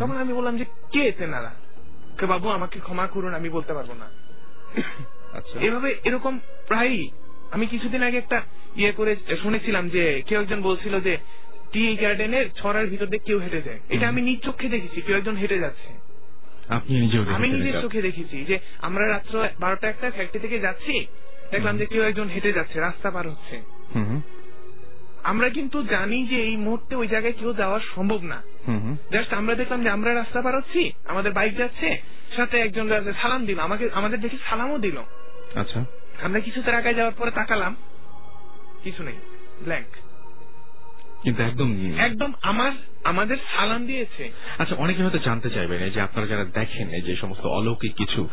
তখন আমি বললাম যে কে তেনারা? কে বাবু আমাকে ক্ষমা করুন আমি বলতে পারব না। আচ্ছা। এভাবে এরকম প্রায়ই আমি কিছুদিন আগে একটা ইয়ে করে শুনেছিলাম যে কেউ একজন বলছিল যে টি গার্ডেনের ছড়ার ভিতর দিয়ে কেউ হেঁটে যায়। এটা আমি নিজ চোখে দেখেছি কেউ একজন হেঁটে যাচ্ছে। আপনি নিজেও আমি নিজের চোখে দেখেছি যে আমরা রাত্র বারোটা একটা ফ্যাক্টরি থেকে যাচ্ছি দেখলাম যে কেউ একজন হেঁটে যাচ্ছে রাস্তা পার হচ্ছে। আমরা কিন্তু জানি যে এই মুহূর্তে ওই জায়গায় কেউ যাওয়া সম্ভব না। জাস্ট আমরা দেখলাম যে আমরা রাস্তা পার হচ্ছি আমাদের বাইক যাচ্ছে সাথে একজন সালাম দিল আমাকে আমাদের দেখে সালামও দিল। আচ্ছা। আমরা কিছুতে আগায় যাওয়ার পরে তাকালাম কিছু নেই ব্ল্যাঙ্ক কিন্তু একদম একদম আমার আমাদের সালাম দিয়েছে। আচ্ছা অনেকে হয়তো জানতে চাইবেন এই যে আপনারা যারা দেখেন এই যে সমস্ত অলৌকিক কিছু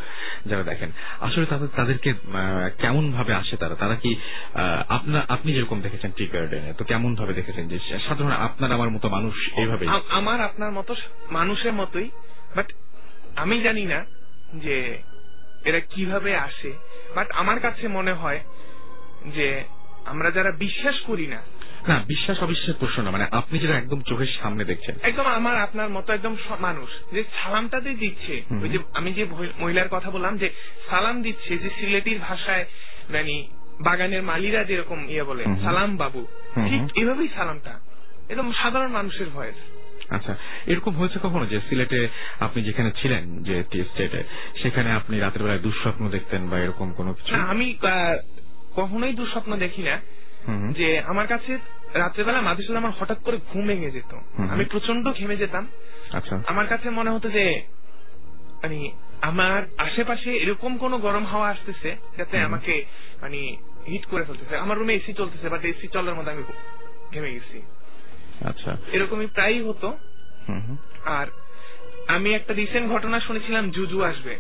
যারা দেখেন আসলে তাদের তাদেরকে কেমন ভাবে আসে তারা? তারা কি আপনার আপনি যেরকম দেখেছেন টি গার্ডেনে তো কেমন ভাবে দেখেছেন যে সাধারণ আপনার আমার মতো মানুষ এইভাবে? আমার আপনার মতো মানুষের মতোই বাট আমি জানি না যে এরা কীভাবে আসে বাট আমার কাছে মনে হয় যে আমরা যারা বিশ্বাস করি না না বিশ্বাস অবিশ্বাসের প্রশ্ন না মানে আপনি যেটা একদম চোখের সামনে দেখছেন। একদম আমার আপনার মতো একদম মানুষ যে সালামটা যে দিচ্ছে ওই যে আমি যে মহিলার কথা বললাম যে সালাম দিচ্ছে যে সিলেটির ভাষায় মানে বাগানের মালিরা যেরকম ইয়ে বলে সালাম বাবু ঠিক এভাবেই সালামটা। একদম সাধারণ মানুষের ভয়েস। আচ্ছা এরকম হয়েছে কখনো যে সিলেটে আপনি যেখানে ছিলেন যে টি স্টেটে সেখানে আপনি রাতের বেলায় দুঃস্বপ্ন দেখতেন বা এরকম কোনো কিছু? আমি কখনোই দুঃস্বপ্ন দেখি না। যে আমার কাছে রাত্রেবেলা সাথে আমার হঠাৎ করে ঘুম ভেঙে যেত। আমি প্রচণ্ড ঘেমে যেতাম। আচ্ছা। আমার কাছে মনে হতো যে মানে আমার আশেপাশে এরকম কোন গরম হাওয়া আসতেছে যাতে আমাকে মানে হিট করে ফেলতেছে। আমার রুমে এসি চলতেছে বাট এসি চলার মধ্যে আমি ঘেমে গেছি। আচ্ছা। এরকমই প্রায়ই হতো। আর আমি একটা রিসেন্ট ঘটনা শুনেছিলাম জুজু আসবে।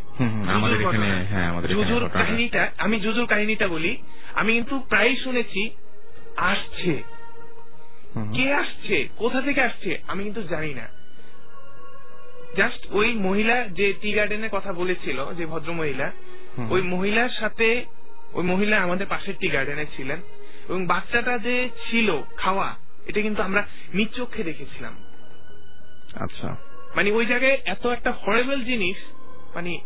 এখানে হ্যাঁ জুজুর কাহিনীটা আমি জুজুর কাহিনীটা বলি। আমি কিন্তু প্রায় শুনেছি আসছে। কে আসছে? কোথা থেকে আসছে? আমি কিন্তু জানি না। জাস্ট ওই মহিলা যে টি গার্ডেনের কথা বলেছিল যে ভদ্র মহিলা ওই মহিলার সাথে ওই মহিলা আমাদের পাশের টি গার্ডেনে ছিলেন এবং বাচ্চাটা যে ছিল খাওয়া এটা কিন্তু আমরা নিজ চোখে দেখেছিলাম। আচ্ছা। মানে ওই জায়গায় এত একটা হরেবল জিনিস মানে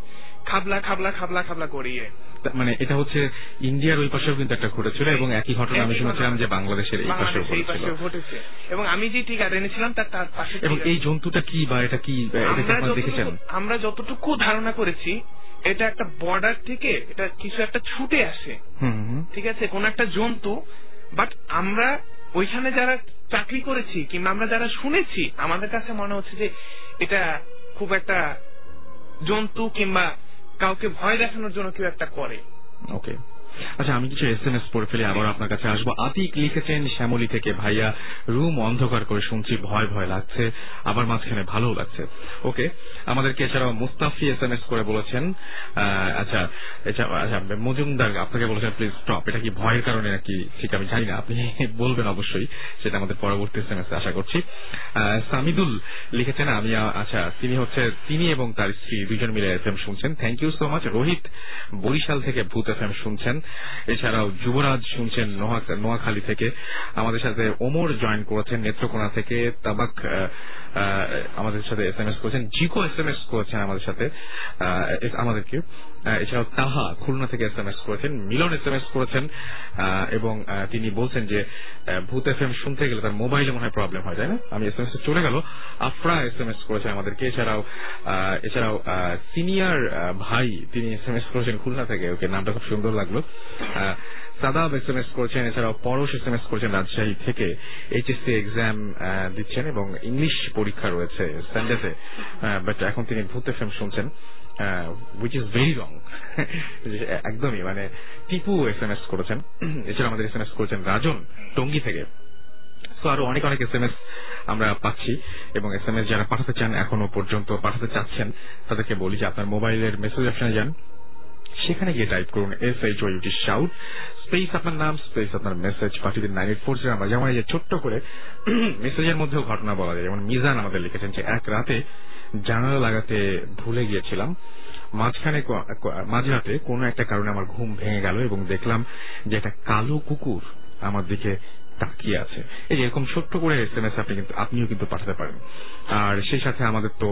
খাবলা খাবলা খাবলা খাবলা করিয়ে। মানে এটা হচ্ছে ইন্ডিয়ার ওই পাশেও কিন্তু একটা ঘটেছিল এবং একই ঘটনা আমি শুনেছিলাম যে বাংলাদেশের এই পাশেও ঘটেছে। এবং আমি যে ঠিক এনেছিলাম তার তার পাশে এবং এই জন্তুটা কি বা এটা কি দেখেছেন? আমরা যতটুকু ধারণা করেছি এটা একটা বর্ডার থেকে এটা কিছু একটা ছুটে আসে। ঠিক আছে? কোন একটা জন্তু বাট আমরা ওইখানে যারা চাকরি করেছি কিংবা আমরা যারা শুনেছি আমাদের কাছে মনে হচ্ছে যে এটা খুব একটা জন্তু কিংবা কাউকে ভয় দেখানোর জন্য কেউ একটা করে। ওকে আচ্ছা আমি কিছু এস এম এস পড়ে ফেলে, আবার আপনার কাছে আসব। আতিক লিখেছেন, শ্যামলী থেকে ভাইয়া রুম অন্ধকার করে শুনছি, ভয় ভয় লাগছে, আবার মাঝখানে ভালো লাগছে। ওকে, আমাদেরকে এছাড়াও মুস্তাফি এস এম এস করে বলেছেন আচ্ছা আচ্ছা মজুমদার আপনাকে বলেছেন প্লিজ স্টপ এটা কি ভয়ের কারণে নাকি? ঠিক, আমি জানি না, আপনি বলবেন অবশ্যই, সেটা আমাদের পরবর্তী এস এম এস আশা করছি। সামিদুল লিখেছেন, আমি আচ্ছা তিনি হচ্ছে, তিনি এবং তার স্ত্রী দুজন মিলে এফ এম শুনছেন। Thank you so much Rohit Barishal থেকে ভূত এফ এম শুনছেন। এছাড়াও যুবরাজ শুনছেন নোয়াখালী থেকে। আমাদের সাথে ওমর জয়েন করেছেন, নেত্রকোনা থেকে। তাবাক আমাদের সাথে এস এম এস করেছেন। জিকো এস এম এস করেছেন আমাদের সাথে আমাদেরকে। এছাড়াও তাহা খুলনা থেকে এস এম এস করেছেন, মিলন এস এম এস করেছেন এবং তিনি বলছেন যে ভূত এফ এম শুনতে গেলে তার মোবাইলে মনে হয় প্রবলেম হয়, তাই না? আমি এস এম এস চলে গেল। আফরা এস এম এস করেছেন আমাদেরকে। এছাড়াও এছাড়াও সিনিয়র ভাই, তিনি এস এম এস করেছেন খুলনা থেকে। ওকে, নামটা খুব সুন্দর লাগল। সাদাব এস এম এস করছেন, এছাড়াও পরশ এস এম এস করছেন রাজশাহী থেকে। এইচএসসি এক্সাম দিচ্ছেন এবং ইংলিশ পরীক্ষা রয়েছে সানডেতে বাট এখন তিনি ভূত এফ এম শুনছেন উইচ ইজ ভেরি রং একদমই মানে টিপু এস এম এস করেছেন। এছাড়া আমাদের এস এম এস করেছেন রাজন টঙ্গি থেকে। তো আরও অনেক অনেক এস এম এস আমরা পাচ্ছি এবং এস এম এস যারা পাঠাতে চান এখনও পর্যন্ত, পাঠাতে চাচ্ছেন, তাদেরকে বলি যে আপনার মোবাইলের মেসেজ অপশনে যান। সেখানে গিয়ে টাইপ করুন এস এইচ ওইটি শাউট স্পেস আপনার নাম স্পেস আপনার মেসেজ পাঠিয়ে দিন নাইন এইট ফোর জিরো যেমন এই যে ছোট্ট করে মেসেজের মধ্যেও ঘটনা বলা যায়। যেমন মিজান আমাদের লিখেছেন যে, এক রাতে জানালা লাগাতে ভুলে গিয়েছিলাম। মাঝখানে মাঝরাতে কোনো একটা কারণে আমার ঘুম ভেঙে গেল এবং দেখলাম যে একটা কালো কুকুর আমার দিকে তাকিয়ে আছে। এই যে এরকম ছোট্ট করে এস এম এস আপনি কিন্তু আপনিও কিন্তু পাঠাতে পারেন। আর সেই সাথে আমাদের তো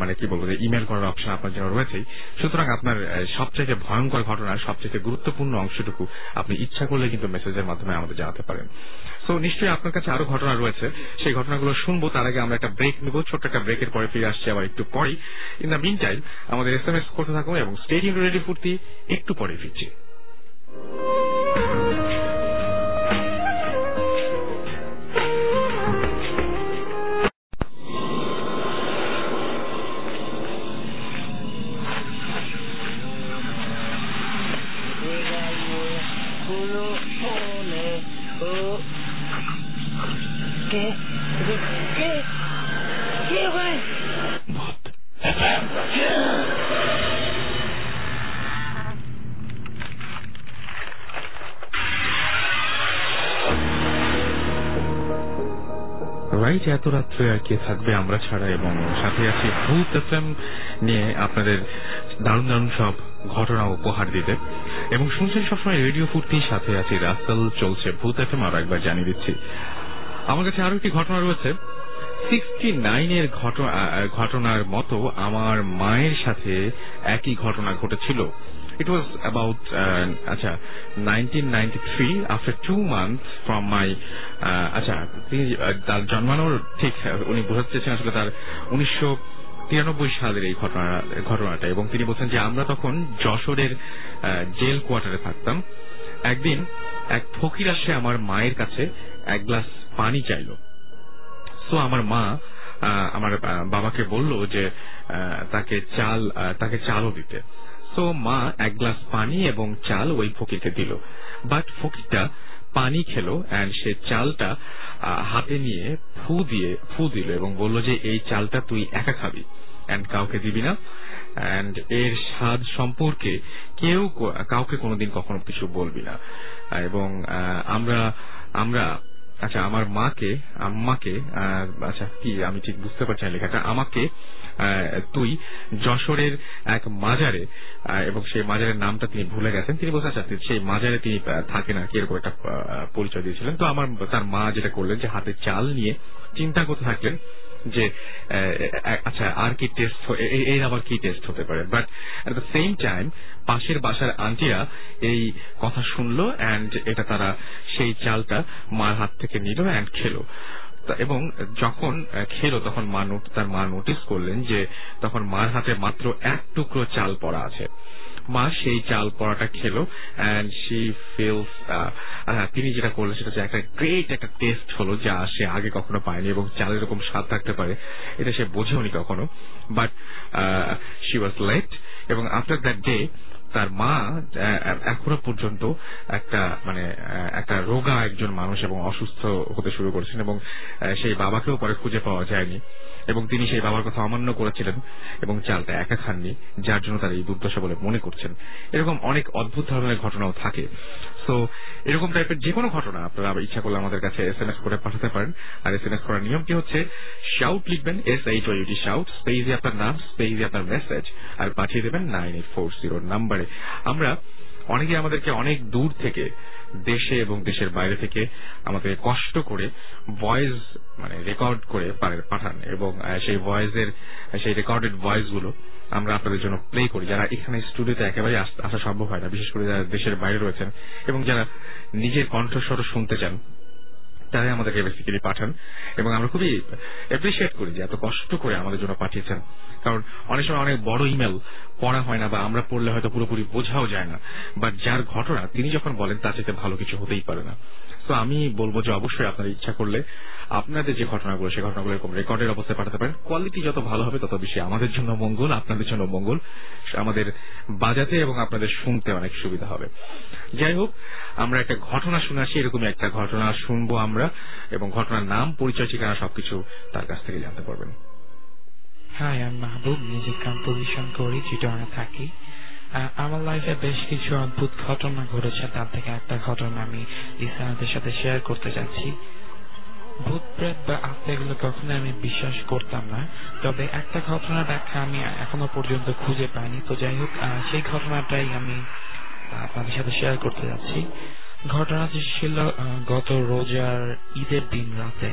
মানে কি বলব যে ইমেল করার অপশন আপনার জন্য রয়েছেই। সুতরাং আপনার সবচেয়ে ভয়ঙ্কর ঘটনা সবচেয়ে গুরুত্বপূর্ণ অংশটুকু আপনি ইচ্ছা করলে কিন্তু মেসেজের মাধ্যমে আমাদের জানাতে পারেন। তো নিশ্চয়ই আপনার কাছে আরও ঘটনা রয়েছে। সেই ঘটনাগুলো শুনব, তার আগে আমরা একটা ব্রেক নেব। ছোট্ট একটা ব্রেকের পরে ফিরে আসছি আবার একটু পরেই। ইন দ্য মিন টাইম আমাদের এস এম এস করতে থাকুন এবং স্টেডিয়াম রেডি ফুর্তি একটু পরে ফিরছি। রাইট এত রাত্রে আর কে থাকবে আমরা ছাড়া এবং সাথে আছি ভূত এফএম নিয়ে আপনাদের দারুণ দারুণ সব ঘটনা উপহার দিতে। এবং শুনছেন সবসময় রেডিও ফুর্তির সাথে আছি রাস্তাল চলছে ভূত এফএম, আর একবার জানিয়ে দিচ্ছি। আমার কাছে আরও একটি ঘটনা রয়েছে। সিক্সটি নাইনের ঘটনার মতো আমার মায়ের সাথে একই ঘটনা ঘটেছিল। ইট ওয়াজ অ্যাবাউট আচ্ছা nineteen ninety three after two month from my আচ্ছা তিনি তার জন্মানোর ঠিক উনি বোঝাতে চেয়েছেন আসলে তার উনিশশো তিরানব্বই সালের এই ঘটনা, ঘটনাটা। এবং তিনি বলছেন যে আমরা তখন যশোরের জেল কোয়ার্টারে থাকতাম। একদিন এক ফকির আসে আমার মায়ের কাছে, এক গ্লাস পানি চাইলো। তো আমার মা আমার বাবাকে বলল যে তাকে চাল তাকে চালও দিতে। তো মা এক গ্লাস পানি এবং চাল ওই ফকিরকে দিল। বাট ফকিরটা পানি খেলো অ্যান্ড সে চালটা হাতে নিয়ে ফু দিয়ে, ফু দিল এবং বলল যে, এই চালটা তুই একা খাবি অ্যান্ড কাউকে দিবি না। অ্যান্ড এর স্বাদ সম্পর্কে কেউ কাউকে কোনোদিন কখনো কিছু বলবি না। এবং আমরা আমরা আচ্ছা আমার মাকে, আম্মাকে আচ্ছা কি, আমি ঠিক বুঝতে পারছি না লেখাটা। আমাকে তুই যশোরের এক মাজারে এবং সেই মাজারের নামটা তিনি ভুলে গেছেন। তিনি বলছেন আচ্ছা সেই মাজারে তিনি থাকেন আর কি, এরকম একটা পরিচয় দিয়েছিলেন। তো আমার, তার মা যেটা করলেন, যে হাতে চাল নিয়ে চিন্তা করতে থাকলেন যে আচ্ছা আর কি টেস্ট এর আবার কি টেস্ট হতে পারে? But at the same time পাশের বাসার আন্টিরা এই কথা শুনলো অ্যান্ড এটা তারা সেই চালটা মার হাত থেকে নিল অ্যান্ড খেলো। এবং যখন খেলো, তখন মা তার মা নোটিস করলেন যে তখন মার হাতে মাত্র এক টুকরো চাল পড়া আছে। মা সেই চাল পড়াটা খেলো অ্যান্ড শি ফিলস তিনি যেটা করলেন সেটা হচ্ছে একটা গ্রেট একটা টেস্ট হলো যা সে আগে কখনো পায়নি এবং চালের এরকম স্বাদ থাকতে পারে, এটা সে বোঝেওনি কখনো। বাট শি ওয়াজ লেট এবং আফটার দ্যাট ডে তার মা এখনও পর্যন্ত একটা মানে একটা রোগা একজন মানুষ এবং অসুস্থ হতে শুরু করেছেন এবং সেই বাবাকেও পরে খুঁজে পাওয়া যায়নি। এবং তিনি সেই বাবার কথা অমান্য করেছিলেন এবং চালটা একা খাননি, যার জন্য তার এই দুর্দশা বলে মনে করছেন। এরকম অনেক অদ্ভুত ধরনের ঘটনাও থাকে। সো এরকম টাইপের যে কোনো ঘটনা, আপনারা ইচ্ছা করলে আমাদের কাছে এস এম এস করে পাঠাতে পারেন। আর এস এম এস করার নিয়মটি হচ্ছে শাউট লিখবেন S H O U T shout স্পেসে আপনার নাম স্পেসে আপনার মেসেজ আর পাঠিয়ে দেবেন নাইন এইট ফোর জিরো নাম্বারে আমরা অনেকে আমাদেরকে অনেক দূর থেকে দেশে এবং দেশের বাইরে থেকে আমাদের কষ্ট করে ভয়েস মানে রেকর্ড করে পাঠান এবং সেই ভয়েসের সেই রেকর্ডেড ভয়েসগুলো আমরা আপনাদের জন্য প্লে করি। যারা এখানে স্টুডিওতে একেবারে আসা সম্ভব হয় না, বিশেষ করে যারা দেশের বাইরে রয়েছেন এবং যারা নিজের কণ্ঠস্বর শুনতে চান তারাই আমাদেরকে বেসিক্যালি পাঠান এবং আমরা খুবই অ্যাপ্রিসিয়েট করি যে এত কষ্ট করে আমাদের জন্য পাঠিয়েছেন। কারণ অনেক সময় অনেক বড় ইমেল পড়া হয় না বা আমরা পড়লে হয়তো পুরোপুরি বোঝাও যায় না। বা যার ঘটনা তিনি যখন বলেন তার চাইতে ভালো কিছু হতেই পারে না। তো আমি বলব যে অবশ্যই আপনার ইচ্ছা করলে আপনাদের যে ঘটনাগুলো সেই ঘটনাগুলো এরকম রেকর্ডের অবস্থায় পাঠাতে পারেন। কোয়ালিটি যত ভালো হবে, তত বেশি আমাদের জন্য মঙ্গল, আপনাদের জন্য মঙ্গল। আমাদের বাজাতে এবং আপনাদের শুনতে অনেক সুবিধা হবে। যাই হোক, আমরা একটা ঘটনা শুনে আসি, এরকমই একটা ঘটনা শুনব আমরা, এবং ঘটনার নাম, পরিচয়, ঠিকানা সবকিছু তার কাছ থেকে জানতে পারবেন। হাই আমি মাহবুব মিউজিক কম্পোজিশন করি চিটনে থাকি। আমার লাইফে বেশ কিছু অদ্ভুত ঘটনা ঘটেছে, তার থেকে একটা ঘটনা আমি লিসনারদের সাথে শেয়ার করতে যাচ্ছি। ভূত প্রেত বা আত্মা এগুলো কখনো আমি বিশ্বাস করতাম না। তবে একটা ঘটনার ব্যাখ্যা আমি এখনও পর্যন্ত খুঁজে পাইনি। তো যাই হোক সেই ঘটনাটাই আমি আপনাদের সাথে শেয়ার করতে যাচ্ছি। ঘটনাটি ছিল গত রোজার ঈদের দিন রাতে।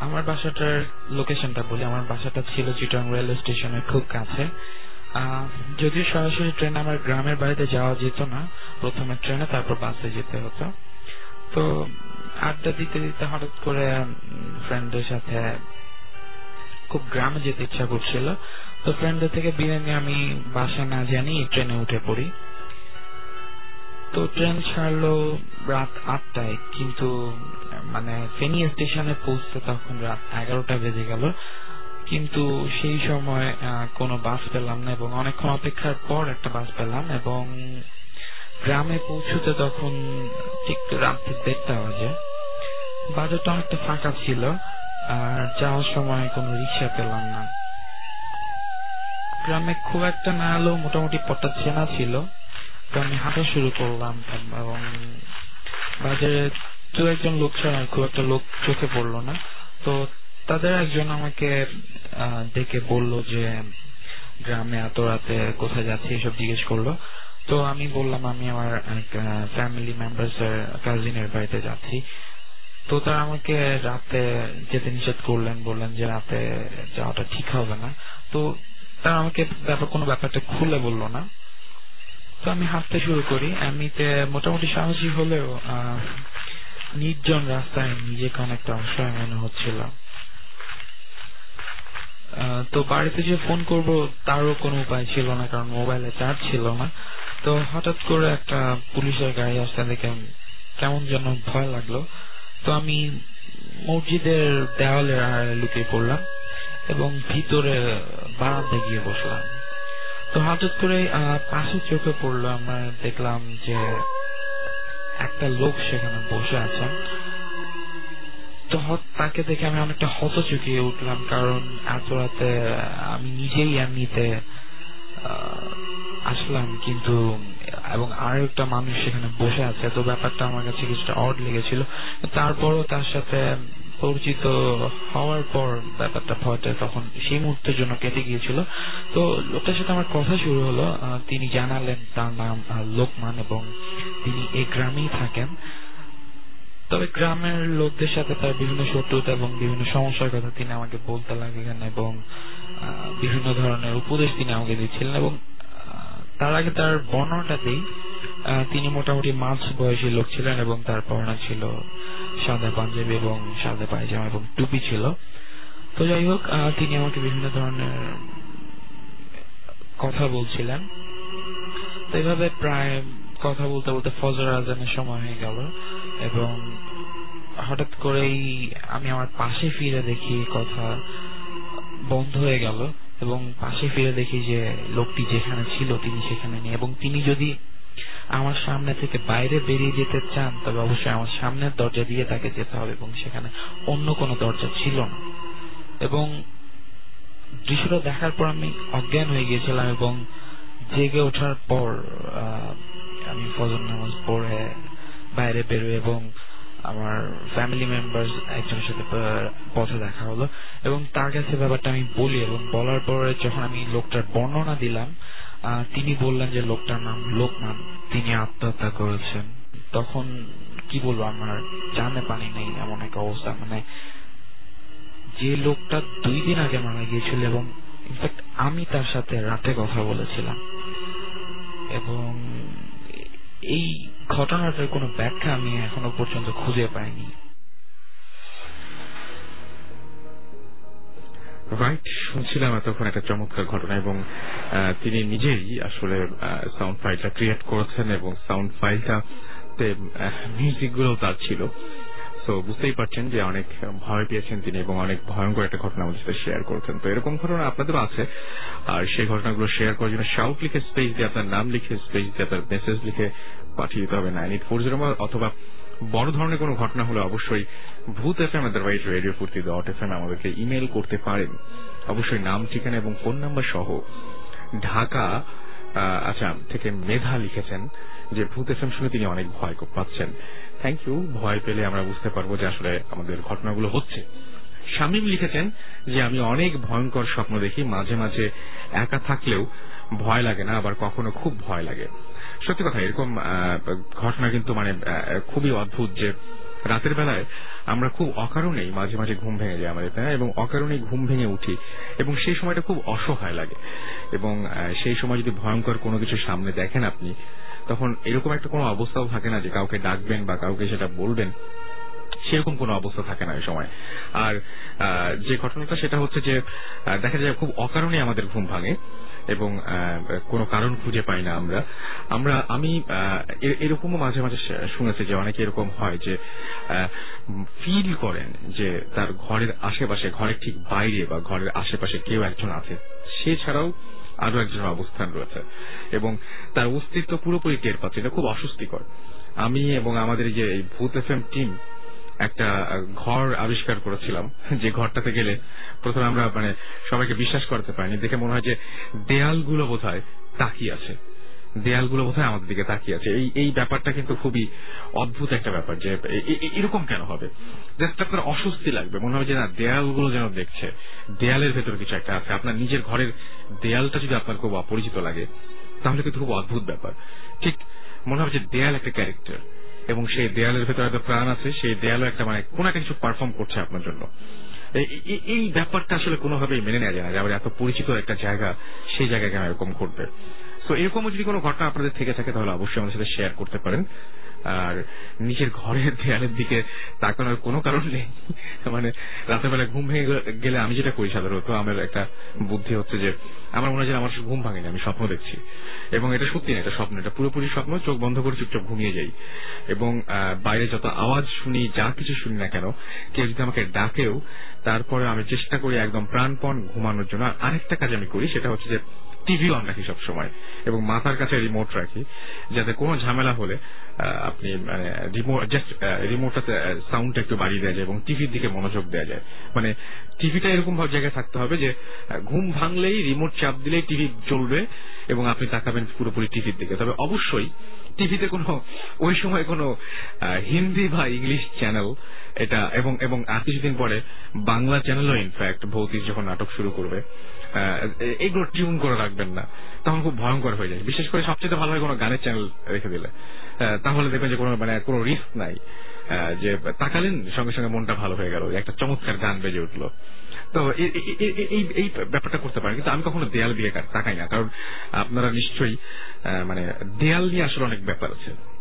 আমার বাসাটার লোকেশনটা বলি। আমার বাসাটা ছিল চিটং রেল স্টেশনের খুব কাছে। যদিও সরাসরি ট্রেন আমার গ্রামের বাড়িতে যাওয়া যেত না। প্রথমে ট্রেনে, তারপর বাসে যেতে হতো। তো আড্ডা দিতে দিতে হঠাৎ করে ফ্রেন্ডদের সাথে খুব গ্রামে যেতে ইচ্ছা করছিল। তো ফ্রেন্ডদের থেকে বিয়ে নিয়ে আমি বাসা না জানি ট্রেনে উঠে পড়ি। তো ট্রেন ছাড়লো রাত আটটায়, কিন্তু মানে ফেনী স্টেশনে পৌঁছতে তখন রাত এগারোটা বেজে গেল। কিন্তু সেই সময় কোনো বাস পেলাম না এবং অনেকক্ষণ অপেক্ষার পর একটা বাস পেলাম এবং গ্রামে পৌঁছতে তখন ঠিক রাত দেড়টা বাজে। বাজারটা অনেকটা ফাঁকা ছিল, আর যাওয়ার সময় কোনো রিক্সা পেলাম না। গ্রামে খুব একটা না এলেও মোটামুটি পট্টা চেনা ছিল। তো আমি হাঁটা শুরু করলাম, এবং বাজারে দু একজন লোক ছাড়া খুব একটা লোক চোখে পড়ল না। তো তাদের একজন আমাকে ডেকে বলল যে, গ্রামে এত রাতে কোথায় যাচ্ছে এসব জিজ্ঞেস করল। তো আমি বললাম, আমি আমার ফ্যামিলি মেম্বার্স এর কাজিনের বাড়িতে যাচ্ছি। তো তারা আমাকে রাতে যেতে নিষেধ করলেন, বললেন যে রাতে যাওয়াটা ঠিক হবে না। তো তারা আমাকে ব্যাপার কোনো ব্যাপারটা খুলে বলল না। তো আমি হাঁটতে শুরু করি। এমনিতে মোটামুটি সাহসী হলেও নির্জন রাস্তায় নিজেকে অনেকটা অসহায় মনে হচ্ছিল। তো বাড়িতে যে ফোন করব তারও কোনো উপায় ছিল না, কারণ মোবাইলে চার্জ ছিল না। তো হঠাৎ করে একটা পুলিশের গাড়ি আসতে দেখে কেমন যেন ভয় লাগল। তো আমি মসজিদের দেওয়ালের আড়ালে লুকিয়ে পড়লাম এবং ভিতরে বারান্দায় গিয়ে বসলাম। তো হঠাৎ করে পাশে চোখে পড়ল, আমরা দেখলাম যে একটা লোক সেখানে বসে আছেন তো তাকে দেখে আমি অনেকটা হতচকিয়ে উঠলাম, কারণ এত রাতে আমি নিজেই এমনিতে আসলাম, কিন্তু, এবং আর একটা মানুষ সেখানে বসে আছে, তো ব্যাপারটা আমার কাছে কিছুটা অড লেগেছিল। তারপরও তার সাথে পরিচিত হওয়ার পর ব্যাপারটা ভয়টা তখন সেই মুহূর্তের জন্য কেটে গিয়েছিল। তো লোকটার সাথে আমার কথা শুরু হলো। তিনি জানালেন তার নাম লোকমান এবং তিনি এই গ্রামেই থাকেন। তবে গ্রামের লোকদের সাথে তার বিভিন্ন শত্রুতা এবং বিভিন্ন সমস্যার কথা তিনি আমাকে বলতে লাগলেন এবং বিভিন্ন ধরনের উপদেশ তিনি আমাকে দিচ্ছিলেন এবং তার আগে তার বর্ণনাটা দিই আহ, তিনি মোটামুটি মাঝ বয়সী লোক ছিলেন এবং তার পড়ানো ছিল সাদা পাঞ্জাবি এবং সাদা পায়জামা এবং টুপি ছিল। তো যাই হোক তিনি আমাকে বিভিন্ন ধরনের কথা বলছিলেন। তো এইভাবে প্রায় কথা বলতে বলতে ফজর আজানের সময় হয়ে গেল এবং হঠাৎ করেই আমি আমার পাশে ফিরে দেখি কথা বন্ধ হয়ে গেল এবং পাশে ফিরে দেখি যে লোকটি যেখানে ছিল তিনি সেখানে নেই এবং তিনি যদি আমার সামনে থেকে বাইরে বেরিয়ে যেতে চান, তবে অবশ্যই আমার সামনের দরজা দিয়ে তাকে যেতে হবে এবং সেখানে অন্য কোনো দরজা ছিল না। এবং দৃশ্যটা দেখার পর আমি অজ্ঞান হয়ে গিয়েছিলাম এবং জেগে ওঠার পর আমি ফজর নামাজ পড়ে বাইরে বেরোই এবং আমার ফ্যামিলি মেম্বার একজনের সাথে পথে দেখা হলো। এবং তার কাছে ব্যাপারটা আমি বলি এবং বলার পরে যখন আমি লোকটার বর্ণনা দিলাম তিনি বললেন যে লোকটার নাম লোকমান তিনি আত্মহত্যা করেছেন। তখন কি বলব, আমার জানে পানি নেই এমন একটা অবস্থা। মানে যে লোকটা দুই দিন আগে মারা গিয়েছিল এবং ইনফ্যাক্ট আমি তার সাথে রাতে কথা বলেছিলাম। এবং এই ঘটনাটার কোনো ব্যাখ্যা আমি এখনও পর্যন্ত খুঁজে পাইনি। রাইট শুনছিলাম এতক্ষণ একটা চমৎকার ঘটনা এবং তিনি নিজেই আসলে সাউন্ড ফাইলটা ক্রিয়েট করেছেন এবং সাউন্ড ফাইলটাতে মিউজিকগুলো তার ছিল। তো বুঝতেই পারছেন যে অনেক ভয় পেয়েছেন তিনি এবং অনেক ভয়ঙ্কর একটা ঘটনা আমাদের সাথে শেয়ার করেছেন। তো এরকম ঘটনা আপনাদেরও আছে। আর সেই ঘটনাগুলো শেয়ার করার জন্য শাউট লিখে স্পেস দিয়ে আপনার নাম লিখে স্পেস দিয়ে আপনার মেসেজ লিখে পাঠিয়ে দিতে হবে। নাইন এইট ফোর জিরো অথবা বড় ধরনের কোনো ঘটনা হলে অবশ্যই Bhoot F M otherwise radio Foorti dot F M আমাদেরকে ইমেল করতে পারেন। অবশ্যই নাম, ঠিকানা এবং ফোন নাম্বার সহ ঢাকা আচ্ছা থেকে মেধা লিখেছেন যে ভূত এফ এম শুনে তিনি অনেক ভয় পাচ্ছেন। থ্যাংক ইউ ভয় পেলে আমরা বুঝতে পারব যে আসলে আমাদের ঘটনাগুলো হচ্ছে। শামীম লিখেছেন যে, আমি অনেক ভয়ঙ্কর স্বপ্ন দেখি, মাঝে মাঝে একা থাকলেও ভয় লাগে না, আবার কখনো খুব ভয় লাগে। সত্যি কথা, এরকম ঘটনা কিন্তু মানে খুবই অদ্ভুত যে রাতের বেলায় আমরা খুব অকারণেই মাঝে মাঝে ঘুম ভেঙে যায় আমাদের, তাই এবং অকারণেই ঘুম ভেঙে উঠি এবং সেই সময়টা খুব অসহায় লাগে। এবং সেই সময় যদি ভয়ঙ্কর কোনো কিছু সামনে দেখেন আপনি তখন এরকম একটা কোনো অবস্থাও থাকে না যে কাউকে ডাকবেন বা কাউকে সেটা বলবেন। সেরকম কোনো অবস্থা থাকে না ওই সময়। আর যে ঘটনাটা সেটা হচ্ছে যে দেখা যায় খুব অকারণে আমাদের ঘুম ভাঙে এবং কোনো কারণ খুঁজে পাই না আমরা। আমরা, আমি এরকমও মাঝে মাঝে শুনেছি যে অনেকে এরকম হয় যে ফিল করেন যে তার ঘরের আশেপাশে, ঘরের ঠিক বাইরে বা ঘরের আশেপাশে কেউ একজন আছে। সে ছাড়াও আরও একজনের অবস্থান রয়েছে। এবং তার অস্তিত্ব পুরোপুরি টের পাচ্ছে। এটা খুব অস্বস্তিকর। আমি এবং আমাদের যে ভূত এফ এম টিম একটা ঘর আবিষ্কার করেছিলাম। যে ঘরটাতে গেলে প্রথমে আমরা মানে সবাইকে বিশ্বাস করতে পারিনি। দেখে মনে হয় যে দেয়ালগুলো বোধহয় তাকিয়ে আছে। দেয়ালগুলো বোধহয় আমাদের দিকে তাকিয়ে আছে। এই এই ব্যাপারটা কিন্তু খুবই অদ্ভুত একটা ব্যাপার যে এরকম কেন হবে? জাস্ট আপনার অস্বস্তি লাগবে, মনে হবে যে না, দেয়ালগুলো যেন দেখছে, দেয়ালের ভেতরে কিছু একটা আছে। আপনার নিজের ঘরের দেয়ালটা যদি আপনার খুব অপরিচিত লাগে, তাহলে কিন্তু খুব অদ্ভুত ব্যাপার। ঠিক মনে হবে যে দেয়াল একটা ক্যারেক্টার, এবং সেই দেয়ালের ভেতরে একটা প্রাণ আছে, সেই দেয়ালও একটা মানে কোন একটা কিছু পারফর্ম করছে আপনার জন্য। এই- ব্যাপারটা আসলে কোনোভাবেই মেনে নেওয়া যায় না যে আবার এত পরিচিত একটা জায়গা, সেই জায়গায় কেন এরকম ঘটবে? তো এরকমও যদি কোনো ঘটনা আপনাদের থেকে থাকে, তাহলে অবশ্যই আমাদের সাথে শেয়ার করতে পারেন। আর নিজের ঘরের দেয়ালের দিকে তাকানোর কোনো কারণ নেই। মানে রাতের বেলা ঘুম ভেঙে গেলে আমি যেটা করি সাধারণত, আমার একটা বুদ্ধি হচ্ছে যে, আমার মনে হয় যে আমার ঘুম ভাঙেনি, আমি স্বপ্ন দেখছি। এবং এটা সত্যি না, এটা স্বপ্ন, এটা পুরোপুরি স্বপ্ন, চোখ বন্ধ করে চুপচাপ ঘুমিয়ে যাই। এবং বাইরে যত আওয়াজ শুনি, যা কিছু শুনি না কেন, কেউ যদি আমাকে ডাকেও, তারপরে আমি চেষ্টা করি একদম প্রাণপণ ঘুমানোর জন্য। আরেকটা কাজ আমি করি, সেটা হচ্ছে যে টিভি অন রাখি সব সময় এবং মাথার কাছে রিমোট রাখি, যাতে কোনো ঝামেলা হলে আপনি মানে জাস্ট রিমোটটাতে সাউন্ডটা একটু বাড়িয়ে দেওয়া যায় এবং টিভির দিকে মনোযোগ দেওয়া যায়। মানে টিভিটা এরকম ভাবে জায়গায় থাকতে হবে যে ঘুম ভাঙলেই রিমোট চাপ দিলেই টিভি চলবে এবং আপনি তাকাবেন পুরোপুরি টিভির দিকে। তবে অবশ্যই টিভিতে কোনো, ওই সময় কোনো হিন্দি বা ইংলিশ চ্যানেল এটা, এবং এবং আর কিছুদিন পরে বাংলা চ্যানেলও ইনফ্যাক্ট ভৌতিক যখন নাটক শুরু করবে এগুলো টিউন করে রাখবেন না। তখন খুব ভয়ঙ্কর হয়ে যায়। বিশেষ করে সবচেয়ে ভালো হয় কোনো গানের চ্যানেল রেখে দিলে। তাহলে দেখবেন যে কোনো মানে কোনো রিস্ক নাই। যে তাকালেন, সঙ্গে সঙ্গে মনটা ভালো হয়ে গেল। একটা চমৎকার গান বেজে উঠল। তো এই ব্যাপারটা করতে পারেন। কিন্তু আমি কখনো দেয়াল দিয়ে তাকাই না। কারণ আপনারা নিশ্চয়ই মানে দেয়াল নিয়ে আসলে অনেক ব্যাপার আছে।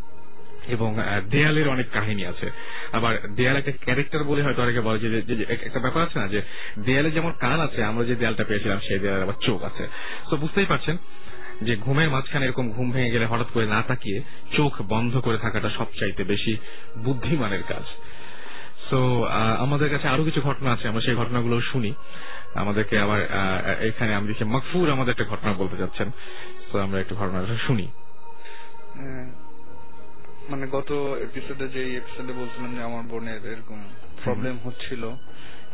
এবং দেয়ালের অনেক কাহিনী আছে। আবার দেয়াল একটা ক্যারেক্টার বলে হয়তো অনেকে বলে যে একটা ব্যাপার আছে না যে, দেয়ালে যেমন কান আছে, আমরা যে দেয়ালটা পেয়েছিলাম সেই দেয়ালের আবার চোখ আছে। তো বুঝতেই পারছেন যে ঘুমের মাঝখানে এরকম ঘুম ভেঙে গেলে হঠাৎ করে না তাকিয়ে চোখ বন্ধ করে থাকাটা সবচাইতে বেশি বুদ্ধিমানের কাজ। তো আমাদের কাছে আরও কিছু ঘটনা আছে, আমরা সেই ঘটনাগুলো শুনি। আমাদেরকে আবার এখানে আমি দেখি, মকফুর আমাদের একটা ঘটনা বলতে যাচ্ছেন। তো আমরা একটু ঘটনাটা শুনি। মানে গত এপিসোডে যে এপিসোডে বলছিলাম যে আমার বোনের এরকম প্রবলেম হচ্ছিল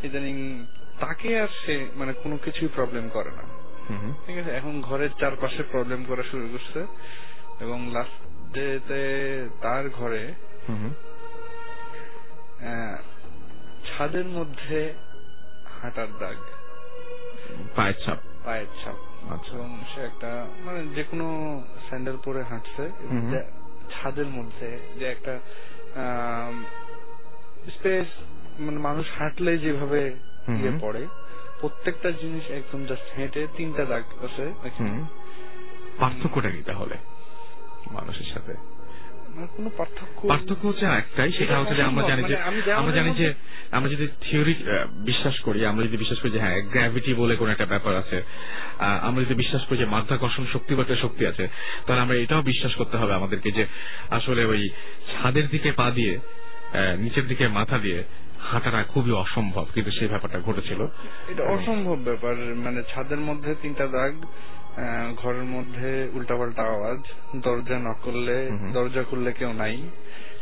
ইদানিং তাকে আর সে মানে কোনো কিছুই প্রবলেম করে না। ঠিক আছে এখন ঘরের চারপাশে প্রবলেম করা শুরু করছে এবং লাস্ট ডেতে তার ঘরে ছাদের মধ্যে হাঁটার দাগ। পায়ের ছাপ। পায়ের ছাপ। আচ্ছা। এবং সে একটা মানে যে কোনো স্যান্ডেল পরে হাঁটছে ছাদের মধ্যে যে একটা স্পেস মানে মানুষ হাঁটলে যেভাবে ইয়ে পড়ে প্রত্যেকটা জিনিস একদম জাস্ট হেঁটে তিনটা দাগ আছে। পার্থক্যটা কি তাহলে মানুষের সাথে? কোনো পার্থক্য পার্থক্য হচ্ছে একটাই সেটা হচ্ছে যে আমরা জানি যে মানে আমরা জানি যে আমরা যদি থিওরি বিশ্বাস করি আমরা যদি বিশ্বাস করি যে হ্যাঁ গ্র্যাভিটি বলে কোন একটা ব্যাপার আছে আমরা যদি বিশ্বাস করি যে মাধ্যাকর্ষণ শক্তি বা একটা শক্তি আছে তাহলে আমরা এটাও বিশ্বাস করতে হবে আমাদেরকে যে আসলে ওই ছাদের দিকে পা দিয়ে নিচের দিকে মাথা দিয়ে হাঁটাটা খুবই অসম্ভব কিন্তু সেই ব্যাপারটা ঘটেছিল। এটা অসম্ভব ব্যাপার মানে ছাদের মধ্যে তিনটা দাগ ঘরের মধ্যে উল্টাপাল্টা আওয়াজ দরজা নক করলে। দরজা খুললে কেউ নাই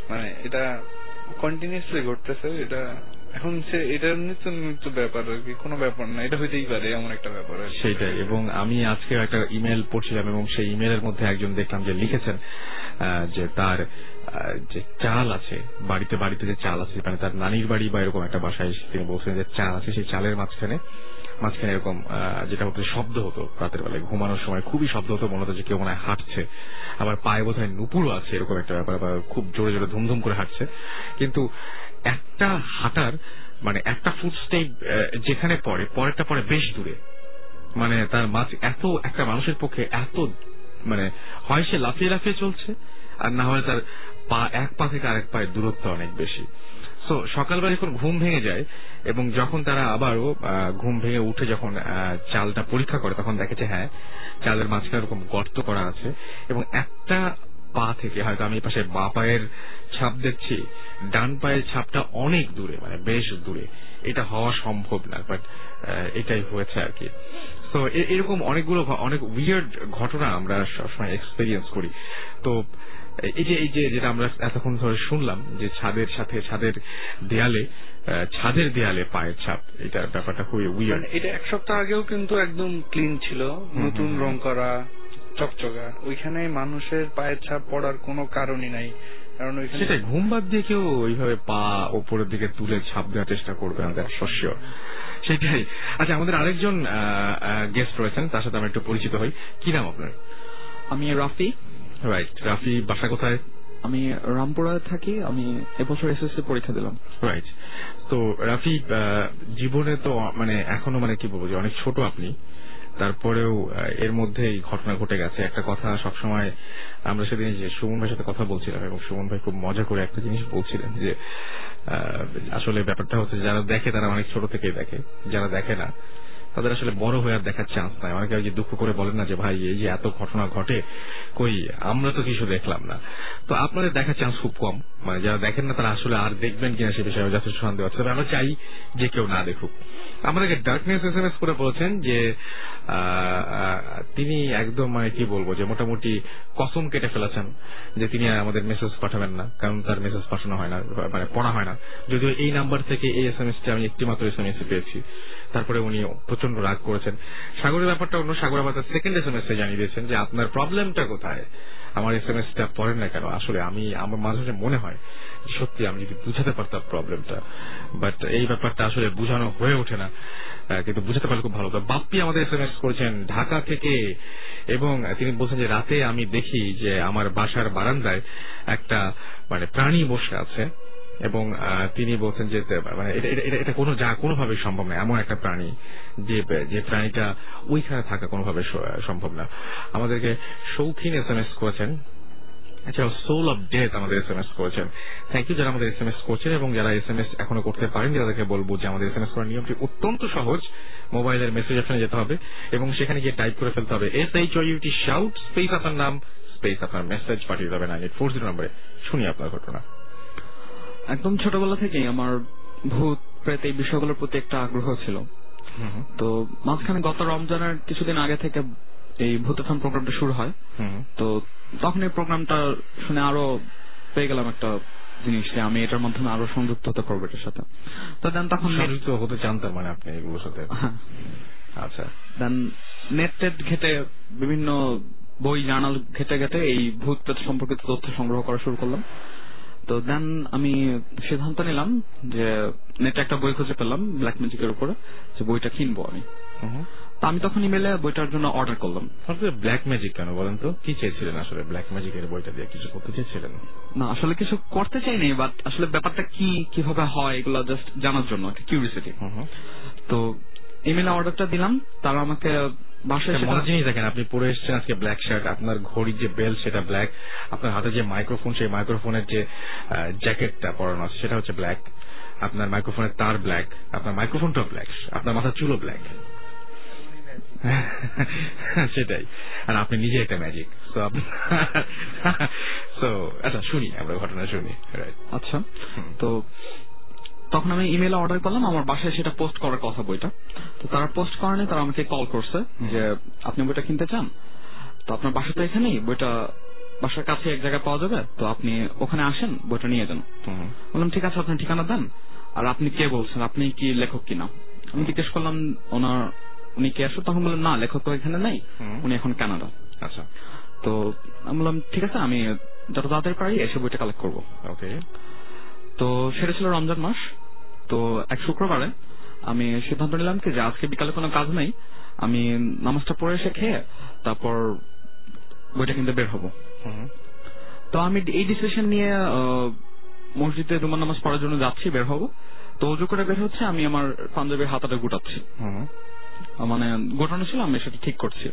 মানে এটা কন্টিনিউসলি ঘটতেছে এটা এখন সে এটা নিত্য নিত্য ব্যাপার আর কি কোনো ব্যাপার না এটা হইতেই পারে এমন একটা ব্যাপার। সেইটাই এবং আমি আজকে একটা ইমেল পড়ছিলাম এবং সেই ইমেলের মধ্যে একজন দেখলাম যে লিখেছেন যে তার যে চাল আছে বাড়িতে বাড়িতে যে চাল আছে মানে তার নানির বাড়ি বা এরকম একটা বাসায় তিনি বলছেন যে চাল আছে সেই চালের মাঝখানে মাঝখানে এরকম যেটা হতো শব্দ হতো রাতের বেলায়। ঘুমানোর সময় খুবই শব্দ হতো, মনে হতো যে কেউ মনে হাঁটছে। আবার পায়ে বোধ হয় নুপুরও আছে, এরকম একটা ব্যাপার, আবার খুব জোরে জোরে ধুমধুম করে হাঁটছে। কিন্তু একটা হাঁটার মানে একটা ফুট স্টেপ যেখানে পড়ে, পরেরটা পরে বেশ দূরে। মানে তার মাঝ, এত একটা মানুষের পক্ষে এত মানে হয় সে লাফিয়ে লাফিয়ে চলছে, আর না হয় তার পা, এক পা থেকে আরেক পায়ের দূরত্ব অনেক বেশি। তো সকালবেলা যখন ঘুম ভেঙে যায়, এবং যখন তারা আবারও ঘুম ভেঙে উঠে যখন চালটা পরীক্ষা করে, তখন দেখেছে হ্যাঁ চালের মাঝখানে এরকম গর্ত করা আছে, এবং একটা পা থেকে, হয়তো আমি পাশে বা পায়ের ছাপ দেখছি, ডান পায়ের ছাপটা অনেক দূরে মানে বেশ দূরে। এটা হওয়া সম্ভব না বাট এটাই হয়েছে আর কি। তো এরকম অনেকগুলো অনেক উইয়ার্ড ঘটনা আমরা সবসময় এক্সপেরিয়েন্স করি। তো এই যে এই যে যেটা আমরা এতক্ষণ ধরে শুনলাম যে ছাদের সাথে ছাদের দেয়ালে আহ, ছাদের দেয়ালে পায়ের ছাপ এটা ব্যাপারটা খুবই উইয়ার্ড মানে এটা এক সপ্তাহ আগেও কিন্তু একদম ক্লিন ছিল নতুন রং করা চকচকা। ওইখানে মানুষের পায়ের ছাপ পড়ার কোনো কারণই নাই। কারণ ওইখানে সেটাই ঘুম বাদ দিয়ে কেউ ওইভাবে পা ওপরের দিকে তুলে ছাপ দেওয়ার চেষ্টা করবে না শিওর সেটাই। আচ্ছা আমাদের আরেকজন গেস্ট রয়েছেন তার সাথে আমরা একটু পরিচিত হই। কি নাম আপনার? আমি রাফি। রাইট রাফি বাসা কোথায়? আমি রামপুরায় থাকি আমি এবছর এসএসসি পরীক্ষা দিলাম। রাইট তো রাফি জীবনে তো মানে এখনও মানে কি বলব যে অনেক ছোট আপনি। তারপরেও এর মধ্যে এই ঘটনা ঘটে গেছে। একটা কথা সবসময় আমরা সেদিন যে সুমন ভাইয়ের সাথে কথা বলছিলাম এবং সুমন ভাই খুব মজা করে একটা জিনিস বলছিলেন যে আসলে ব্যাপারটা হচ্ছে যারা দেখে তারা অনেক ছোট থেকেই দেখে যারা দেখে না তাদের আসলে বড় হয়ে আর দেখার চান্স নাই। অনেকে আর দুঃখ করে বলেন না যে, ভাই, এই যে এত ঘটনা ঘটে, কই? আমরা তো কিছু দেখলাম না। তো আপনাদের দেখার চান্স খুব কম। মানে যারা দেখেন না, তারা আসলে আর দেখবেন কিনা সে বিষয়ে যথেষ্ট সন্দেহ আছে। তবে আমরা চাই যে কেউ না দেখুক। আমাদেরকে ডার্কনেস এস এম এস করে বলেছেন যে তিনি একদম মানে কি বলব যে মোটামুটি কসম কেটে ফেলেছেন যে তিনি আমাদের মেসেজ পাঠাবেন না, কারণ তার মেসেজ পাঠানো হয় না মানে পড়া হয় না। যদিও এই নাম্বার থেকে এই এস এম এসটি আমি একটি মাত্র এস এম এস পেয়েছি। তারপরে উনি প্রচণ্ড রাগ করেছেন। সাগরের ব্যাপারটা অন্য সাগর আবার তার সেকেন্ড এস এম এস জানিয়ে দিয়েছেন যে, আপনার প্রবলেমটা কোথায়? আমার এস এম এস টা পড়েন না কেন? আসলে আমি, আমার মাঝে মনে হয় সত্যি আমি যদি বুঝাতে পারতাম প্রবলেমটা বাট এই ব্যাপারটা আসলে বুঝানো হয়ে ওঠে না। কিন্তু বুঝাতে পারলে খুব ভালো হতো। বাপ্পি আমাদের এস এম এস করেছেন, ঢাকা থেকে। এবং তিনি বলছেন যে, রাতে আমি দেখি যে আমার বাসার বারান্দায় একটা মানে প্রাণী বসে আছে। এবং তিনি বলছেন যে মানে এটা কোনো, যা কোনোভাবে সম্ভব নয়। এমন একটা প্রাণী যে যে প্রাণীটা ওইখানে থাকা কোনোভাবে সম্ভব না। আমাদেরকে শৌখিন এস এম এস করেছেন। আচ্ছা সোল অফ ডেথ আমাদের এস এম এস করেছেন। থ্যাংক ইউ যারা আমাদের এস এম এস করছেন এবং যারা এস এম এস এখনও করতে পারেন তাদেরকে বলব যে আমাদের এস এম এস করার নিয়মটি অত্যন্ত সহজ। মোবাইলের মেসেজ অপশনে যেতে হবে এবং সেখানে গিয়ে টাইপ করে ফেলতে হবে। S H U T shout space আপনার নাম স্পেস আপনার মেসেজ পাঠিয়ে দেবে নাইন এইট ফোর জিরো নম্বরে শুনি আপনার ঘটনা। একদম ছোটবেলা থেকেই আমার ভূত প্রেত এই বিষয়গুলোর প্রতি একটা আগ্রহ ছিল। তো মাঝখানে গত রমজানের কিছুদিন আগে থেকে এই ভূতাথন প্রোগ্রামটা শুরু হয়। তো তখন এই প্রোগ্রামটা শুনে আরও পেয়ে গেলাম একটা জিনিস যে আমি এটার মাধ্যমে আরও সংযুক্ত হতে পারব এটার সাথে। তো দেন তখন সংযুক্ত হতে চান তার মানে আপনি এগুলোর সাথে? হ্যাঁ। আচ্ছা। দেন নেট টেট ঘেটে বিভিন্ন বই জার্নাল ঘেটে ঘেটে এই ভূত সম্পর্কিত তথ্য সংগ্রহ করা শুরু করলাম। তো দেন আমি সিদ্ধান্ত নিলাম যে নেটে একটা বই খুঁজে পেলাম ব্ল্যাক ম্যাজিকের উপরে যে বইটা কিনবো আমি। তো আমি তখন ইমেলে বইটার জন্য অর্ডার করলাম। ব্ল্যাক ম্যাজিক কেন বলেন তো? কি চেয়েছিলেন আসলে? ব্ল্যাক ম্যাজিকের বইটা দিয়ে কিছু করতে চেয়েছিলেন না আসলে কিছু করতে চাইনি বাট আসলে ব্যাপারটা কি কীভাবে হয় এগুলো জাস্ট জানার জন্য একটা। তো ইমেলে অর্ডারটা দিলাম তারা আমাকে বাসায় মজার জিনিস দেখেন আপনি পরে এসেছেন আজকে ব্ল্যাক শার্ট আপনার ঘড়ির যে বেল সেটা ব্ল্যাক আপনার হাতে যে মাইক্রোফোন সেই মাইক্রোফোনের যে জ্যাকেটটা পরানো আছে সেটা হচ্ছে ব্ল্যাক আপনার মাইক্রোফোনের তার ব্ল্যাক আপনার মাইক্রোফোনটাও ব্ল্যাক আপনার মাথার চুলও ব্ল্যাক সেটাই। আর আপনি নিজে একটা ম্যাজিক আচ্ছা শুনি আমরা ঘটনা শুনি। আচ্ছা। তো তখন আমি ইমেলে অর্ডার করলাম আমার বাসায় সেটা পোস্ট করার কথা বইটা। তো তারা পোস্ট করেনি তারা আমাকে কল করছে যে আপনি বইটা কিনতে চান? তো আপনার বাসা তো এখানেই বইটা বাসার কাছে এক জায়গায় পাওয়া যাবে তো আপনি ওখানে আসেন বইটা নিয়ে যান। বললাম ঠিক আছে আপনার ঠিকানা দেন আর আপনি কে বলছেন? আপনি কি লেখক কিনা? আমি জিজ্ঞেস করলাম ওনার উনি কে আসো তখন বললেন না লেখক তো এখানে নেই। উনি এখন কানাডা। আচ্ছা। তো আমি বললাম ঠিক আছে আমি যত তাড়াতাড়ি পারি এসে বইটা কালেক্ট করব। ওকে। তো সেটা ছিল রমজান মাস। তো এক শুক্রবারে আমি সিদ্ধান্ত নিলাম কি যে আজকে বিকালে কোনো কাজ নেই আমি নামাজটা পড়ে এসে খেয়ে তারপর বইটা কিনতে বের হব। তো আমি এই ডিসিশন নিয়ে মসজিদে দুমান নামাজ পড়ার জন্য যাচ্ছি বের হব। তো উজু করে বের হচ্ছে আমি আমার পাঞ্জাবের হাতাটা গুটাচ্ছি। মানে গোটানো ছিল আমি সেটা ঠিক করছি।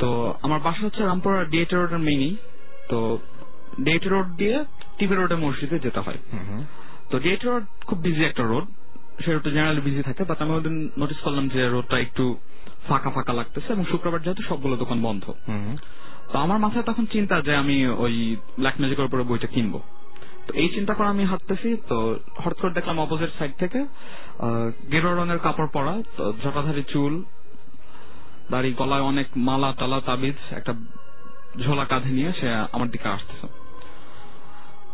তো আমার বাসা হচ্ছে রামপুরা ডিএটি রোডের মেইনই তো ডিএটি রোড দিয়ে টিভি রোডে মসজিদে যেতে হয়। তো ডিএটি রোড খুব বিজি একটা রোড সে রোডটা জেনারেলি বিজি থাকে বাট আমি ওদিন নোটিস করলাম যে রোডটা একটু ফাঁকা ফাঁকা লাগতেছে এবং শুক্রবার যেহেতু সবগুলো দোকান বন্ধ। তো আমার মাথায় তখন চিন্তা যে আমি ওই ব্ল্যাক ম্যাজিকের উপরে বইটা কিনবো। তো এই চিন্তা করে আমি হাঁটতেছি তো হঠাৎ করে দেখলাম অপোজিট সাইড থেকে গেরুয়া রঙের কাপড় পরা তো জটাধারী চুল দাড়ি গলায় অনেক মালা টালা তাবিজ একটা ঝোলা কাঁধে নিয়ে সে আমার দিকে আসতেছে।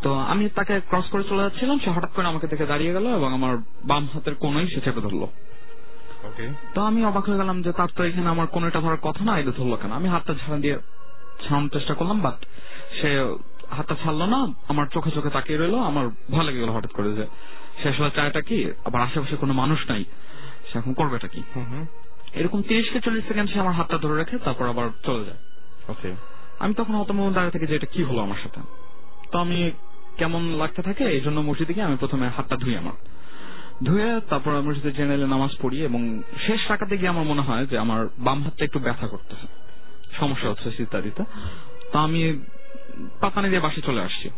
তো আমি তাকে ক্রস করে চলে যাচ্ছিলাম সে হঠাৎ করে আমাকে দেখে দাঁড়িয়ে গেল এবং আমার বাম হাতের কোনোই সে চেপে ধরলো। তো আমি অবাক হয়ে গেলাম যে তার তো এখানে আমার কোনোটা ধরার কথা না এটা ধরলো কেন? আমি হাতটা ঝাড়া দিয়ে ছাড়ানোর চেষ্টা করলাম বাট সে হাতটা ছাড়লো না আমার চোখে চোখে তাকিয়ে রইল আমার ভালো লেগে গেল হঠাৎ করে যে সে আসলে চায়টা কি? আবার আশেপাশে কোনো মানুষ নাই সে এখন করবেটা কি? এরকম তিরিশ কে চল্লিশ সেকেন্ড সে আমার হাতটা ধরে রেখে তারপর আবার চলে যায়। ওকে আমি তখন হতমত দাঁড়িয়ে থাকি যে এটা কি হলো আমার সাথে। তো আমি কেমন লাগতে থাকে এই জন্য মসজিদে গিয়ে আমি প্রথমে হাতটা ধুই আমার। ধুয়ে তারপর আমি মসজিদে জেনারেলে নামাজ পড়ি এবং শেষ রাখাতে গিয়ে আমার মনে হয় যে আমার বাম হাতটা একটু ব্যথা করতেছে। সমস্যা হচ্ছে ইত্যাদিতে তো আমি পাতানি দিয়ে বাসে চলে আসছি।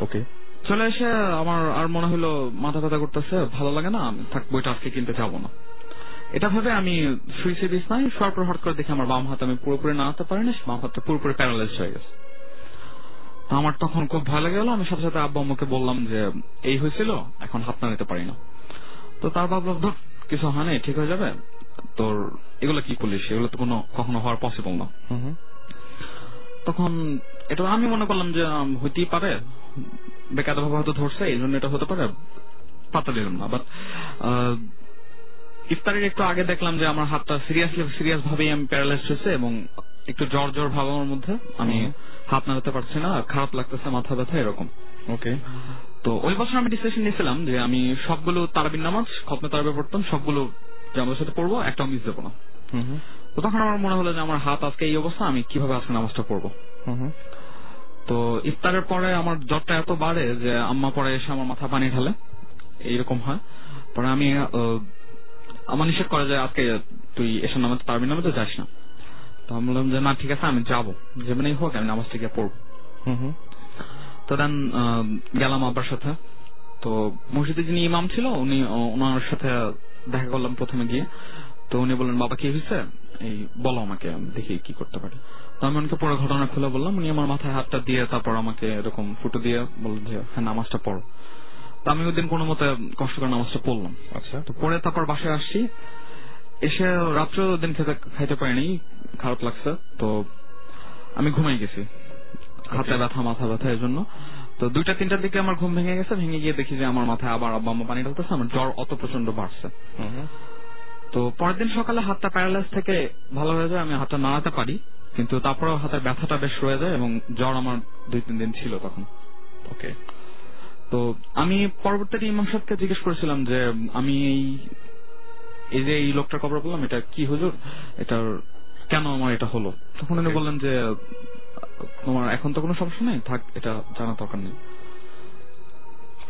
ওকে। চলে এসে আমার আর মনে হলো মাথা ব্যথা করতেছে ভালো লাগে না আমি থাক বইটা আজকে কিনতে যাব না। এটা ভেবে আমি শুয়েছি বিছনায় শোয়ার পর হঠাৎ করে দেখি আমার বাম হাত আমি পুরোপুরি নাড়াতে পারি না বাম হাতটা পুরোপুরি প্যারালাইজ হয়ে গেছে। আমার তখন খুব ভয় লেগে গেল আমি সাথে সাথে আব্বা আম্মুকে বললাম যে এই হয়েছিল এখন হাত নাড়াতে পারি না। তো তার ভাবলাম ধর কিছু হয় নাই ঠিক হয়ে যাবে। তোর এগুলো কি করলিস? এগুলো তো কোনো কখনো হওয়ার পসিবল না। তখন এটা আমি মনে করলাম যে হইতেই পারে। বেকার ভাবে হয়তো ধরছে এই জন্য এটা হতে পারে। পাতা দিলাম না। বাট ইফতারের একটু আগে দেখলাম যে আমার হাতটা সিরিয়াসলি সিরিয়াস ভাবেই আমি প্যারালাইজ হয়েছে এবং একটু জ্বর জ্বর ভাব আমার মধ্যে আমি হাত নাড়াতে পারছি না। খারাপ লাগতেছে মাথা ব্যথা এরকম। ওকে। তো ওই বছর আমি ডিসিশন নিয়েছিলাম যে আমি সবগুলো তারাবিন নামাজ খতমে তারাবে পড়তাম সবগুলো যে সাথে পড়ব একটাও মিস দেবো না। তো তখন আমার মনে হলো যে আমার হাত আজকে এই অবস্থা আমি কীভাবে আজকে নামাজটা পড়ব? তো ইফতারের পরে আমার জ্বরটা এত বাড়ে যে আম্মা পরে এসে আমার মাথা পানি ঢালে। এইরকম হয়। পরে আমি আমার নিষেধ করে যে আজকে তুই এসে নামাজ পারবি না তো যাস না। তো আমি বললাম যে না ঠিক আছে আমি যাব। যেমনই হোক আমি নামাজটা গিয়ে পড়ব। তো দেন গেলাম আব্বার সাথে। তো মসজিদে যিনি ইমাম ছিল উনি ওনার সাথে দেখা করলাম প্রথমে গিয়ে। তো উনি বললেন বাবা কি হয়েছে এই বলো আমাকে দেখি কি করতে পারি। আমি ওনাকে পুরো ঘটনা খুলে বললাম উনি আমার মাথায় হাতটা দিয়ে তারপর আমাকে এরকম ফুটো দিয়ে বললেন যে হ্যাঁ নামাজটা পড়ো। তো আমি ওই দিন কোনো মতে কষ্ট করে নামাজটা পড়লাম। আচ্ছা। তো পরে তারপর বাসায় আসছি। এসে রাত্রে দিন খেতে খাইতে পারিনি খারাপ লাগছে। তো আমি ঘুমাই গেছি। হাতে ব্যথা মাথা ব্যথা এর জন্য। তো দুইটা তিনটার দিকে আমার ঘুম ভেঙে গেছে। ভেঙে গিয়ে দেখি যে আমার মাথায় আবার আব্বা আম্মা পানি ঢালতেছে আমার জ্বর অত প্রচণ্ড বাড়ছে। তো পরের দিন সকালে হাতটা প্যারালাইজ থেকে ভালো হয়ে যায় আমি হাতটা নাড়াতে পারি। কিন্তু তারপরেও হাতের ব্যথাটা বেশ রয়ে যায় এবং জ্বর আমার দুই তিন দিন ছিল তখন। ওকে। তো আমি পরবর্তীতে ইমাম সাহেবকে জিজ্ঞেস করেছিলাম যে আমি এই এই যে এই লোকটার খবর বললাম এটা কি হুজুর? এটার কেন আমার এটা হলো? তখন উনি বললেন যে তোমার এখন তো কোনো সমস্যা নেই থাক এটা জানা দরকার নেই।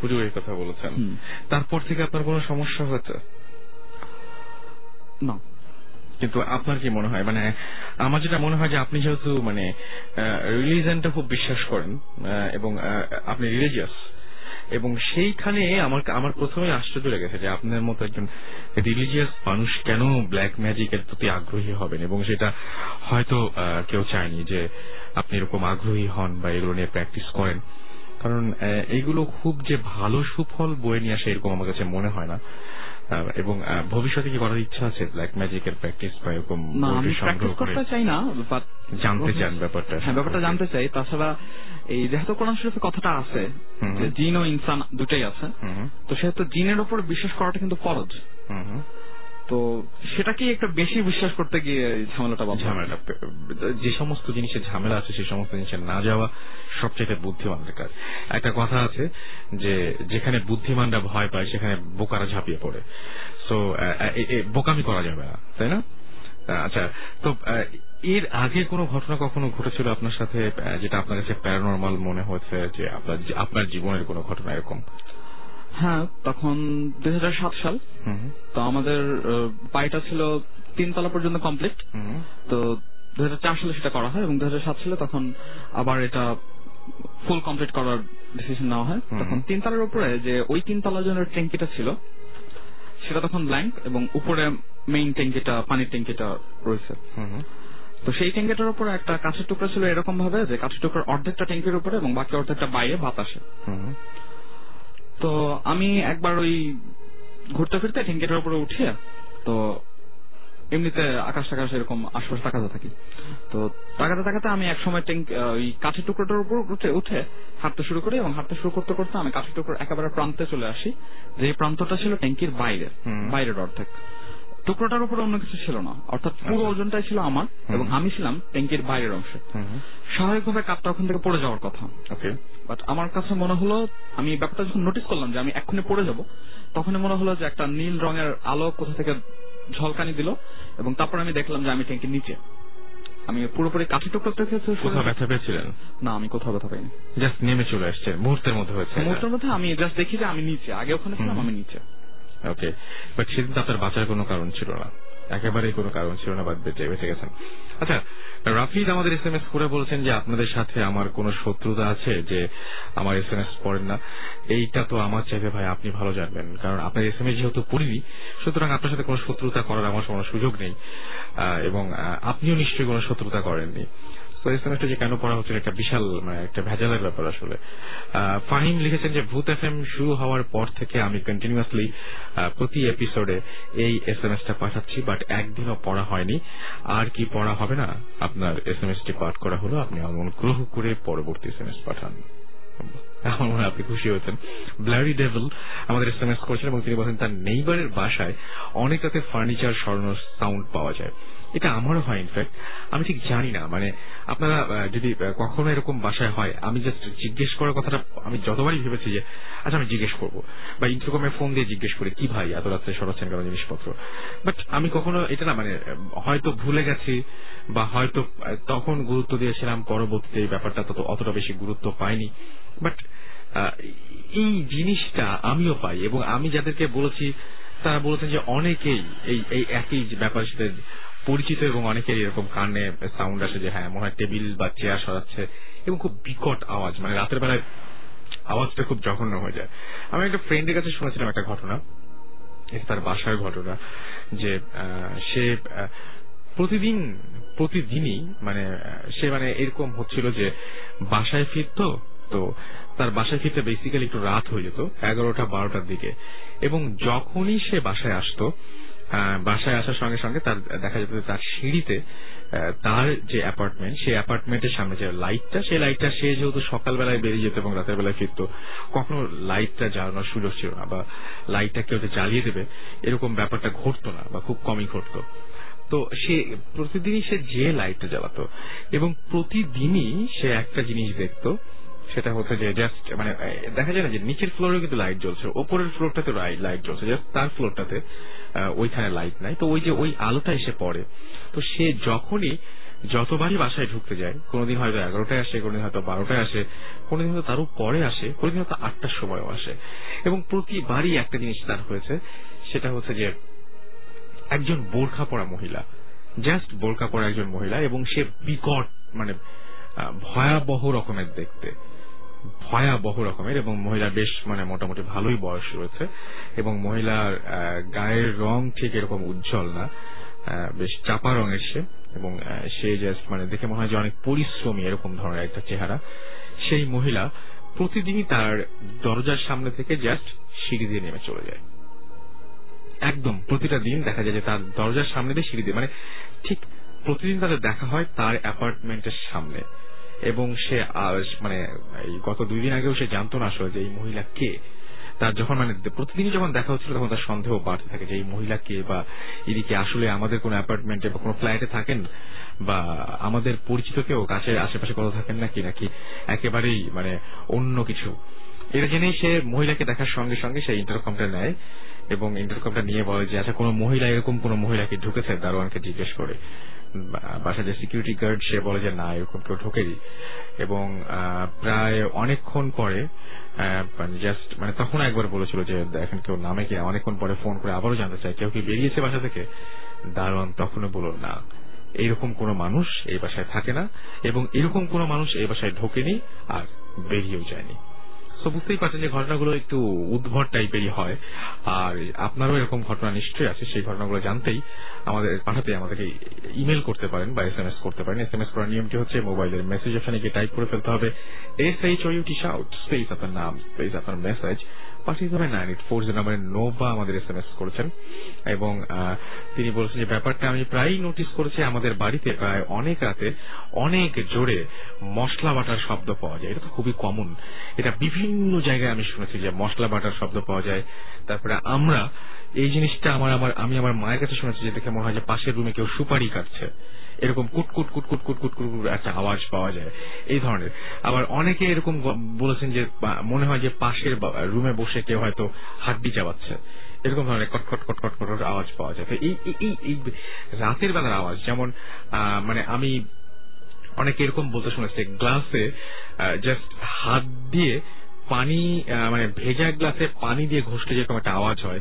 হুজুর এই কথা বলেছেন। তারপর থেকে আপনার কোনো সমস্যা হয়েছে? না। কিন্তু আপনার কি মনে হয়? মানে আমার যেটা মনে হয় যে আপনি যেহেতু মানে রিলিজনটা খুব বিশ্বাস করেন এবং আপনি রিলিজিয়াস এবং সেইখানে আমার আমার প্রথমে আশ্চর্য লেগেছে যে আপনার মতো একজন রিলিজিয়াস মানুষ কেন ব্ল্যাক ম্যাজিকের প্রতি আগ্রহী হবেন? এবং সেটা হয়তো কেউ চায়নি যে আপনি এরকম আগ্রহী হন বা এগুলো নিয়ে প্র্যাকটিস করেন। কারণ আহ, এইগুলো খুব যে ভালো সুফল বয়ে নিয়ে আসে এরকম আমার কাছে মনে হয় না। এবং ভবিষ্যতে কি করার ইচ্ছা আছে? ব্ল্যাক ম্যাজিকের প্র্যাকটিস বা এরকম সংগ্রহ করে করতে চাই না জানতে চান ব্যাপারটা হ্যাঁ ব্যাপারটা জানতে চাই। তাছাড়া এই যেহেতু কোরআন শরীফে কথাটা আছে। জিন ও ইনসান দুটাই আছে তো সেহেতু জিনের ওপর বিশ্বাস করাটা কিন্তু ফরজ। তো সেটাকে একটা বেশি বিশ্বাস করতে গিয়ে ঝামেলাটা ঝামেলা যে সমস্ত জিনিসের ঝামেলা আছে, সেই সমস্ত জিনিসের না যাওয়া সবচেয়ে বুদ্ধিমানদের কাজ। একটা কথা আছে যে, যেখানে বুদ্ধিমানরা ভয় পায়, সেখানে বোকারা ঝাঁপিয়ে পড়ে। তো বোকামি করা যাবে না, তাই না? আচ্ছা তো এর আগে কোনো ঘটনা কখনো ঘটেছিল আপনার সাথে যেটা আপনার কাছে প্যারানর্মাল মনে হয়েছে যে আপনার জীবনের কোনো ঘটনা এরকম? হ্যাঁ তখন দুই হাজার সাত সাল। তো আমাদের বাড়িটা ছিল তিনতলা পর্যন্ত কমপ্লিট। তো দুই হাজার চার সালে সেটা করা হয় এবং দু হাজার সাত সালে তখন আবার এটা ফুল কমপ্লিট করার ডিসিশন নেওয়া হয়। তখন তিনতলার উপরে যে ওই তিনতলার জন্য ট্যাঙ্কিটা ছিল সেটা তখন ব্ল্যাঙ্ক এবং উপরে মেইন ট্যাঙ্কিটা পানির ট্যাঙ্কিটা রয়েছে। তো সেই ট্যাঙ্কিটার উপরে একটা কাছের টুকরা ছিল এরকম ভাবে যে কাছের টুকরার অর্ধেকটা ট্যাঙ্কির উপরে এবং বাকি অর্ধেকটা বাইরে বাতাসে। তো আমি একবার ওই ঘুরতে ফিরতে ট্যাঙ্কিটার উপরে উঠে তো এমনিতে আকাশ টাকাশ এরকম আশপাশ তাকাতে থাকি। তো তাকাতে তাকাতে আমি একসময় ট্যাঙ্ক ওই কাঠের টুকরোটার উপর উঠে উঠে হাঁটতে শুরু করি এবং হাঁটতে শুরু করতে করতে আমি কাঠের টুকরো একেবারে প্রান্তে চলে আসি। যে প্রান্তটা ছিল ট্যাঙ্কির বাইরে। বাইরের অর্ধেক। টুকরোটার উপর অন্য কিছু ছিল না। অর্থাৎ পুরো আচ্ছা। ওজনটাই ছিল আমার এবং আমি ছিলাম ট্যাঙ্কির বাইরের অংশে। স্বাভাবিকভাবে কাপটা ওখান থেকে পড়ে যাওয়ার কথা। বাট আমার কাছে মনে হলো আমি ব্যাপারটা যখন নোটিস করলাম যে আমি এক্ষুনি পড়ে যাব তখনই মনে হলো যে একটা নীল রঙের আলো কোথা থেকে ঝলকানি দিল এবং তারপর আমি দেখলাম যে আমি ট্যাঙ্কির নিচে। আমি পুরোপুরি কাঠি টুকরো থেকে সরে- কোথাও ব্যথা পেয়েছিলেন? না আমি কোথাও ব্যথা পাইনি। জাস্ট নেমে চলে আসছে মুহূর্তের মধ্যে হয়েছে মুহূর্তের মধ্যে আমি জাস্ট দেখি যে আমি নিচে। আগে ওখানে ছিলাম আমি নিচে। ওকে বাট সেদিন তো আপনার বাঁচার কোনো কারণ ছিল না। একেবারেই কোনো কারণ ছিল না, বাদ বেঁচে বেঁচে গেছেন। আচ্ছা রাফিদ আমাদের এস এম এস করে বলছেন যে আপনাদের সাথে আমার কোনো শত্রুতা আছে যে আমার এস এম এস পড়েন না। এইটা তো আমার চাইবে ভাই, আপনি ভালো জানবেন। কারণ আপনার এস এম এস যেহেতু পড়িনি, সুতরাং আপনার সাথে কোনো শত্রুতা করার আমার কোনো সুযোগ নেই। এবং আপনিও নিশ্চয়ই কোনো শত্রুতা করেননি। এম যে কেন পড়া হচ্ছে একটা বিশাল মানে একটা ভেজালের ব্যাপার আসলে। ফাহিম লিখেছেন যে ভূত এফ শুরু হওয়ার পর থেকে আমি কন্টিনিউয়াসলি প্রতি এপিসোডে এই এস এম এসটা পাঠাচ্ছি বাট একদিনও পড়া হয়নি। আর কি পড়া হবে না? আপনার এস এম এসটি পাঠ করা হলো, আপনি অনুগ্রহ করে পরবর্তী এস এম এস পাঠান। আমার মনে আপনি খুশি হয়েছেন। ব্লারি ডেভেল আমাদের এস এম এস করেছেন এবং তিনি বলেন, তার নেইবারের বাসায় অনেক রাতে ফার্নিচার সরানোর সাউন্ড পাওয়া যায়। এটা আমারও হয় ইনফ্যাক্ট আমি ঠিক জানি না মানে আপনারা যদি কখনো এরকম বাসায় হয়, আমি জাস্ট জিজ্ঞেস করার কথাটা আমি যতবারই ভেবেছি যে আচ্ছা আমি জিজ্ঞেস করব। বা ইন্টারকমে ফোন দিয়ে জিজ্ঞেস করি, কি ভাই, এত রাত্রে সরাচ্ছেন কেন জিনিসপত্র? বাট আমি কখনো এটা না মানে হয়তো ভুলে গেছি, বা হয়তো তখন গুরুত্ব দিয়েছিলাম, পরবর্তীতে এই ব্যাপারটা তত, অতটা বেশি গুরুত্ব পাইনি। বাট এই জিনিসটা আমিও পাই, এবং আমি যাদেরকে বলেছি, তারা বলেছেন যে অনেকেই এই এই একই ব্যাপারের সাথে পরিচিত এবং অনেকের এরকম কানে সাউন্ড আসে যে হ্যাঁ মনে হয় টেবিল বা চেয়ার সরাচ্ছে এবং খুব বিকট আওয়াজ মানে রাতের বেলায় আওয়াজটা খুব জঘন্য হয়ে যায়। আমি একটা ফ্রেন্ডের কাছে শুনেছিলাম একটা ঘটনা তার বাসার ঘটনা, যে সে প্রতিদিন, প্রতিদিনই মানে সে মানে এরকম হচ্ছিল যে বাসায় ফিরতো, তো তার বাসায় ফিরতে বেসিক্যালি একটু রাত হয়ে যেত, এগারোটা, বারোটার দিকে। এবং যখনই সে বাসায় আসতো বাসায় আসার সঙ্গে সঙ্গে তার, দেখা যেত তার সিঁড়িতে তার যে অ্যাপার্টমেন্ট, সেই অ্যাপার্টমেন্টের সামনে যে লাইটটা, সেই লাইটটা সে যেহেতু সকালবেলায় বেরিয়ে যেত এবং রাতের বেলায় ফিরতো, কখনো লাইটটা জ্বালানোর সুযোগ ছিল না বা লাইটটা কেউ জ্বালিয়ে দেবে, এরকম ব্যাপারটা ঘটতো না বা খুব কমই ঘটতো। তো সে, প্রতিদিনই সে যে লাইটটা জ্বালাতো এবং প্রতিদিনই সে একটা জিনিস দেখতো সেটা হচ্ছে যে জাস্ট মানে দেখা যায় না যে নিচের ফ্লোরে কিন্তু লাইট জ্বলছে, ওপরের ফ্লোরটাতে লাইট জ্বলছে জাস্ট তার ফ্লোরটাতে ওইখানে লাইট নাই। তো ওই যে ওই আলোটা এসে পড়ে। তো সে যখনই যতবারই বাসায় ঢুকতে যায়, কোনোদিন হয়তো এগারোটায় আসে, কোনোদিন হয়তো বারোটায় আসে, কোনোদিন হয়তো তারও পরে আসে, কোনোদিন হয়তো আটটার সময়ও আসে। এবং প্রতিবারই একটা জিনিস তার হয়েছে, সেটা হচ্ছে যে একজন বোরখা পরা মহিলা জাস্ট বোরখা পরা একজন মহিলা এবং সে বিকট মানে ভয়াবহ রকমের দেখতে। ভয়াবহ রকমের এবং মহিলা বেশ মানে মোটামুটি ভালোই বয়স রয়েছে এবং মহিলার গায়ের রং ঠিক এরকম উজ্জ্বল না বেশ চাপা রঙের সে এবং সে জাস্ট মানে দেখে মনে হয় যে অনেক পরিশ্রমী এরকম ধরনের একটা চেহারা। সেই মহিলা প্রতিদিনই তার দরজার সামনে থেকে জাস্ট সিঁড়ি দিয়ে নেমে চলে যায়। একদম প্রতিটা দিন দেখা যায় যে তার দরজার সামনে দিয়ে সিঁড়ি দিয়ে মানে ঠিক প্রতিদিন তাদের দেখা হয় তার অ্যাপার্টমেন্টের সামনে। এবং সে মানে গত দুই দিন আগেও সে জানতো না আসলে যে এই মহিলা কে। তার যখন মানে প্রতিদিনই যখন দেখা হচ্ছিল তখন তার সন্দেহ বাড়তে থাকে যে এই মহিলা কে বা এদিকে আসলে আমাদের কোন অ্যাপার্টমেন্টে বা কোনো ফ্ল্যাটে থাকেন? বা আমাদের পরিচিত কেউ কাছে আশেপাশে কোথাও থাকেন নাকি? নাকি একেবারেই মানে অন্য কিছু? এটা জেনেই সে মহিলাকে দেখার সঙ্গে সঙ্গে সে ইন্টারকমটা নেয় এবং ইন্টারকমটা নিয়ে বলে যে আচ্ছা কোনো মহিলা এরকম কোনো মহিলাকে ঢুকেছে? দারোয়ানকে জিজ্ঞেস করে। বাসায় যে সিকিউরিটি গার্ড সে বলে যে, না, এরকম কেউ ঢোকেনি। এবং প্রায় অনেকক্ষণ পরে জাস্ট মানে তখন একবার বলেছিল যে এখন কেউ নামে কিনা। অনেকক্ষণ পরে ফোন করে আবারও জানতে চায়, কেউ কি বেরিয়েছে বাসা থেকে? দারোয়ান তখনও বলল, না এইরকম কোনো মানুষ এই বাসায় থাকে না এবং এরকম কোনো মানুষ এই বাসায় ঢোকেনি আর বেরিয়েও যায়নি। তো বুঝতেই পারছেন যে ঘটনাগুলো একটু উদ্ভট টাইপেরই হয়। আর আপনারও এরকম ঘটনা নিশ্চয়ই আছে, সেই ঘটনাগুলো জানতেই আমাদের, পাঠাতে আমাদেরকে ইমেল করতে পারেন বা এস এম এস করতে পারেন। এস এম এস করার নিয়মটি হচ্ছে মোবাইলের মেসেজ অপশনে গিয়ে টাইপ করে ফেলতে হবে S H O U T shout space আপনার নাম স্পেস আপনার মেসেজ করেছেন। এবং তিনি বলছেন যে ব্যাপারটা আমি প্রায়ই নোটিস করেছি, আমাদের বাড়িতে প্রায় অনেক রাতে অনেক জোরে মশলা বাটার শব্দ পাওয়া যায়। এটা তো খুবই কমন এটা বিভিন্ন জায়গায় আমি শুনেছি যে মশলা বাটার শব্দ পাওয়া যায়। তারপরে আমরা এই জিনিসটা আমার আমার, আমি আমার মায়ের কাছে শুনেছি যে দেখে মনে হয় যে পাশের রুমে কেউ সুপারি কাটছে। এরকম কুটকুট কুটকুট কুটকুট কুটকুট একটা আওয়াজ পাওয়া যায়, এই ধরনের। আবার অনেকে এরকম বলেছেন যে মনে হয় যে পাশের রুমে বসে কেউ হয়তো হাড্ডি চাবাচ্ছে। এরকম ধরনের কটকট কটকট কটকট আওয়াজ পাওয়া যায়। তো এই, এই- রাতের বেলার আওয়াজ, যেমন মানে আমি অনেকে এরকম বলতে শুনেছি গ্লাসে জাস্ট হাত দিয়ে পানি মানে ভেজা গ্লাসে পানি দিয়ে ঘষলে যেরকম একটা আওয়াজ হয়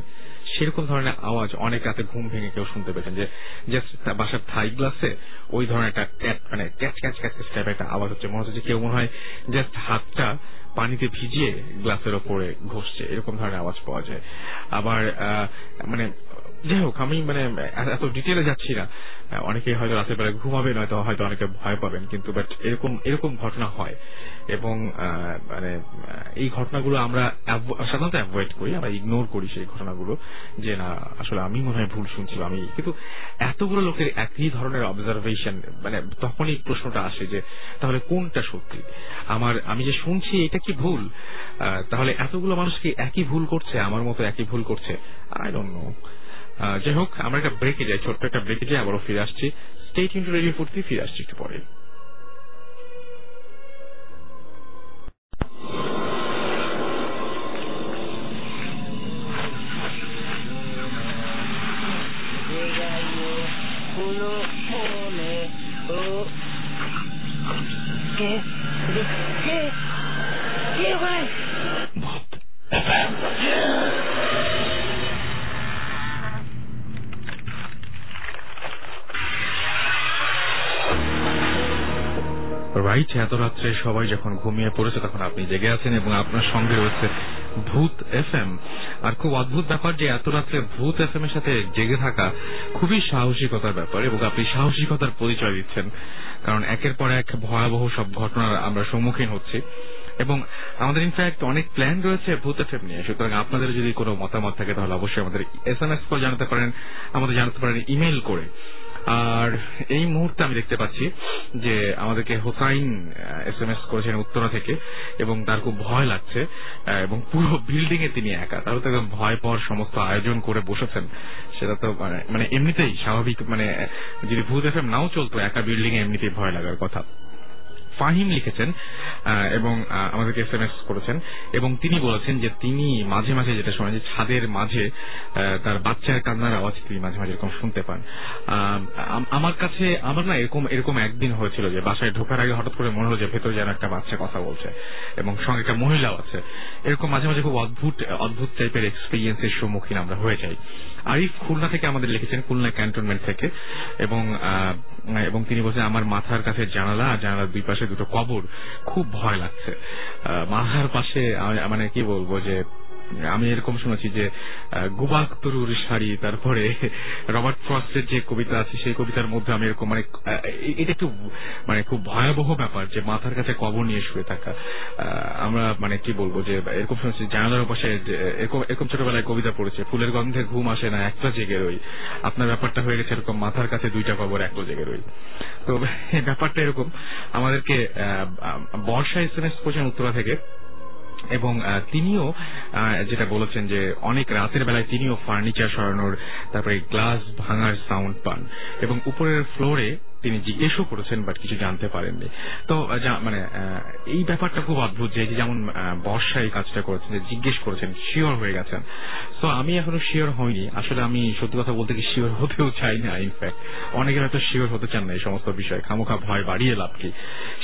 সেরকম ধরনের আওয়াজ অনেক রাতে ঘুম ভেঙে কেউ শুনতে পেতেন যে বাসার থাই গ্লাসে ওই ধরনের একটা ক্যাট- মানে ক্যাচ ক্যাচ ক্যাচ ক্যাচ টাইপের একটা আওয়াজ হচ্ছে। মনে হচ্ছে কেউ মনে হয় জাস্ট হাতটা পানিতে ভিজিয়ে গ্লাসের ওপরে ঘষছে। এরকম ধরনের আওয়াজ পাওয়া যায়। আবার মানে যাই হোক আমি মানে এত ডিটেলে যাচ্ছি না। অনেকে হয়তো রাতের বেলা ঘুমাবে, নয়তো হয়তো অনেকে ভয় পাবেন, কিন্তু বাট এরকম এরকম ঘটনা হয়। এবং মানে এই ঘটনাগুলো আমরা সাধারণত অ্যাভয়েড করি, আমরা ইগনোর করি সেই ঘটনাগুলো, যে না, আসলে আমি মনে হয় ভুল শুনছি আমি। কিন্তু এতগুলো লোকের একই ধরনের অবজারভেশন মানে তখনই প্রশ্নটা আসে যে, তাহলে কোনটা সত্যি? আমার, আমি যে শুনছি, এটা কি ভুল? তাহলে এতগুলো মানুষ কি একই ভুল করছে? আমার মতো একই ভুল করছে? আই ডোন্ট নো যাই হোক, আমরা একটা ব্রেকে যাই, ছোট্ট একটা ব্রেকে যাই, আবারও ফিরে আসছি। স্টেট ইন্টু রেডিও ফুর্তি ফিরে আসছি একটু পরে। রাইট এত রাত্রে সবাই যখন ঘুমিয়ে পড়েছে তখন আপনি জেগে আছেন এবং আপনার সঙ্গে রয়েছে ভূত এফ এম আর খুব অদ্ভুত ব্যাপার যে এত রাত্রে ভূত এফ এম এর সাথে জেগে থাকা খুবই সাহসিকতার ব্যাপার এবং আপনি সাহসিকতার পরিচয় দিচ্ছেন, কারণ একের পর এক ভয়াবহ সব ঘটনার আমরা সম্মুখীন হচ্ছি। এবং আমাদের ইনফ্যাক্ট অনেক প্ল্যান রয়েছে ভূত এফ এম নিয়ে। সুতরাং আপনাদের যদি কোনো মতামত থাকে তাহলে অবশ্যই আমাদের এস এম এস করে জানাতে পারেন, আমাদের জানাতে পারেন ইমেল করে। আর এই মুহূর্তে আমি দেখতে পাচ্ছি যে আমাদেরকে হোসাইন এস এম এস করেছেন উত্তরা থেকে এবং তার খুব ভয় লাগছে এবং পুরো বিল্ডিং এ তিনি একা। তাহলে তো একদম ভয় পাওয়ার সমস্ত আয়োজন করে বসেছেন। সেটা তো, মানে- মানে এমনিতেই স্বাভাবিক মানে যদি ভূত এফ নাও চলতো, একা বিল্ডিং এ এমনিতেই ভয় লাগার কথা। ফাহিম লিখেছেন এবং আমাদেরকে এস এম এস করেছেন, এবং তিনি বলেছেন যে তিনি মাঝে মাঝে যেটা শোনেন যে ছাদের মাঝে তার বাচ্চার কান্নার আওয়াজ তিনি মাঝে মাঝে এরকম শুনতে পান। আমার কাছে, আমার না এরকম এরকম একদিন হয়েছিল যে বাসায় ঢোকার আগে হঠাৎ করে মনে হলো যে ভেতরে যেন একটা বাচ্চা কথা বলছে, এবং সঙ্গে একটা মহিলাও আছে। এরকম মাঝে মাঝে খুব অদ্ভুত অদ্ভুত টাইপের এক্সপিরিয়েন্সের সম্মুখীন আমরা হয়ে যাই। আরিফ খুলনা থেকে আমাদের লিখেছেন, খুলনা ক্যান্টনমেন্ট থেকে, এবং এবং তিনি বলছেন, আমার মাথার কাছে জানালা, জানালার দুই পাশে দুটো কবর। খুব ভয় লাগছে। মাথার পাশে মানে কি বলব যে আমি এরকম শুনেছি যে গুবাক তরুর শাড়ি, তারপরে রবার্ট ফ্রস্টের যে কবিতা আছে, সেই কবিতার মধ্যে আমি এরকম মানে এটা একটু মানে খুব ভয়াবহ ব্যাপার যে মাথার কাছে কবর নিয়ে শুয়ে থাকা। আমরা মানে কি বলব যে, এরকম শুনেছি, জানালার পাশে এরকম এরকম ছোটবেলায় কবিতা পড়েছে, ফুলের গন্ধে ঘুম আসে না, একটা জেগে রই। আপনার ব্যাপারটা হয়ে গেছে এরকম, মাথার কাছে দুইটা কবর, একটা জেগে রই। তো, ব্যাপারটা এরকম, আমাদেরকে বর্ষা এস এম এস করছেন উত্তরা থেকে এবং তিনিও যেটা বলেছেন যে অনেক রাতের বেলায় তিনিও ফার্নিচার সরানোর, তারপরে গ্লাস ভাঙার সাউন্ড পান। এবং উপরের ফ্লোরে তিনি জিজ্ঞেসও করেছেন বাট কিছু জানতে পারেননি। তো মানে এই ব্যাপারটা খুব অদ্ভুত যে যেমন বর্ষা এই কাজটা করেছেন জিজ্ঞেস করেছেন শিওর হয়ে গেছেন। তো আমি এখনও শিওর হইনি। আসলে আমি সত্যি কথা বলতে কি শিওর হতেও চাই না ইনফ্যাক্ট অনেকে হয়তো শিওর হতে চান না এই সমস্ত বিষয়ে। খামোখা ভয় বাড়িয়ে লাভ কি?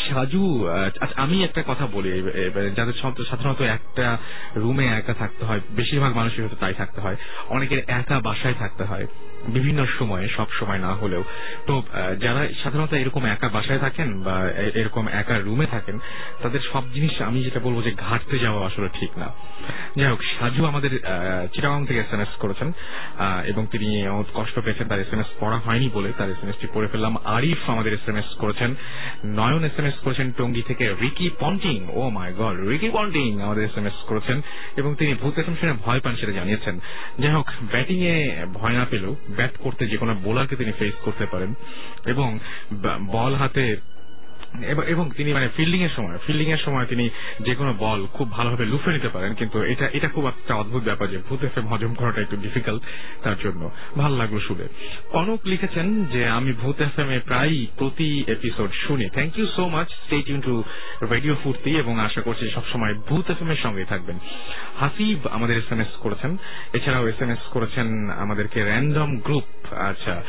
সাজু আচ্ছা আমি একটা কথা বলি, এ- যাদের সাধারণত একটা রুমে একা থাকতে হয়, বেশিরভাগ মানুষের হয়তো তাই থাকতে হয়। অনেকের একা বাসায় থাকতে হয়। বিভিন্ন সময়ে, সব সময় না হলেও। তো যারা সাধারণত এরকম একা বাসায় থাকেন বা এরকম একা রুমে থাকেন, তাদের সব জিনিস আমি যেটা বলব যে ঘাটতে যাওয়া আসলে ঠিক না। যাই হোক, সাজু আমাদের চিটাগাং থেকে এস এম এস করেছেন এবং তিনি কষ্ট পেয়েছেন, তার এস এম এস পড়া হয়নি বলে তার এস এম এসটি পড়ে ফেললাম। আরিফ আমাদের এস এম এস করেছেন, নয়ন এস এম এস করেছেন, টঙ্গি থেকে Ricky Ponting, oh my god, Ricky Ponting আমাদের এস এম এস করেছেন, এবং তিনি ভূত এফএম শুনে ভয় পান সেটা জানিয়েছেন। যাই হোক ব্যাটিং এ ভয় না পেলেও ব্যাট করতে যে কোনো বোলারকে তিনি ফেস করতে পারেন এবং বল হাতে এবং- তিনি মানে ফিল্ডিং এর সময় ফিল্ডিং এর সময় তিনি যে কোনো বল খুব ভালোভাবে লুফে নিতে পারেন, কিন্তু এটা এটা খুব একটা অদ্ভুত ব্যাপার যে ভূত এফএম হজম করাটা একটু ডিফিকাল্ট তার জন্য। ভালো লাগল শুনে। কনক লিখেছেন যে, আমি ভূত এফএম এ প্রায় প্রতি এপিসোড শুনি। Thank you so much stay tune to radio Foorti এবং আশা করছি সবসময় ভূত এফএম এর সঙ্গেই থাকবেন। হাসিব আমাদের এস এম এস করেছেন। এছাড়াও এস এম এস করেছেন আমাদেরকে র্যান্ডম গ্রুপ আচ্ছা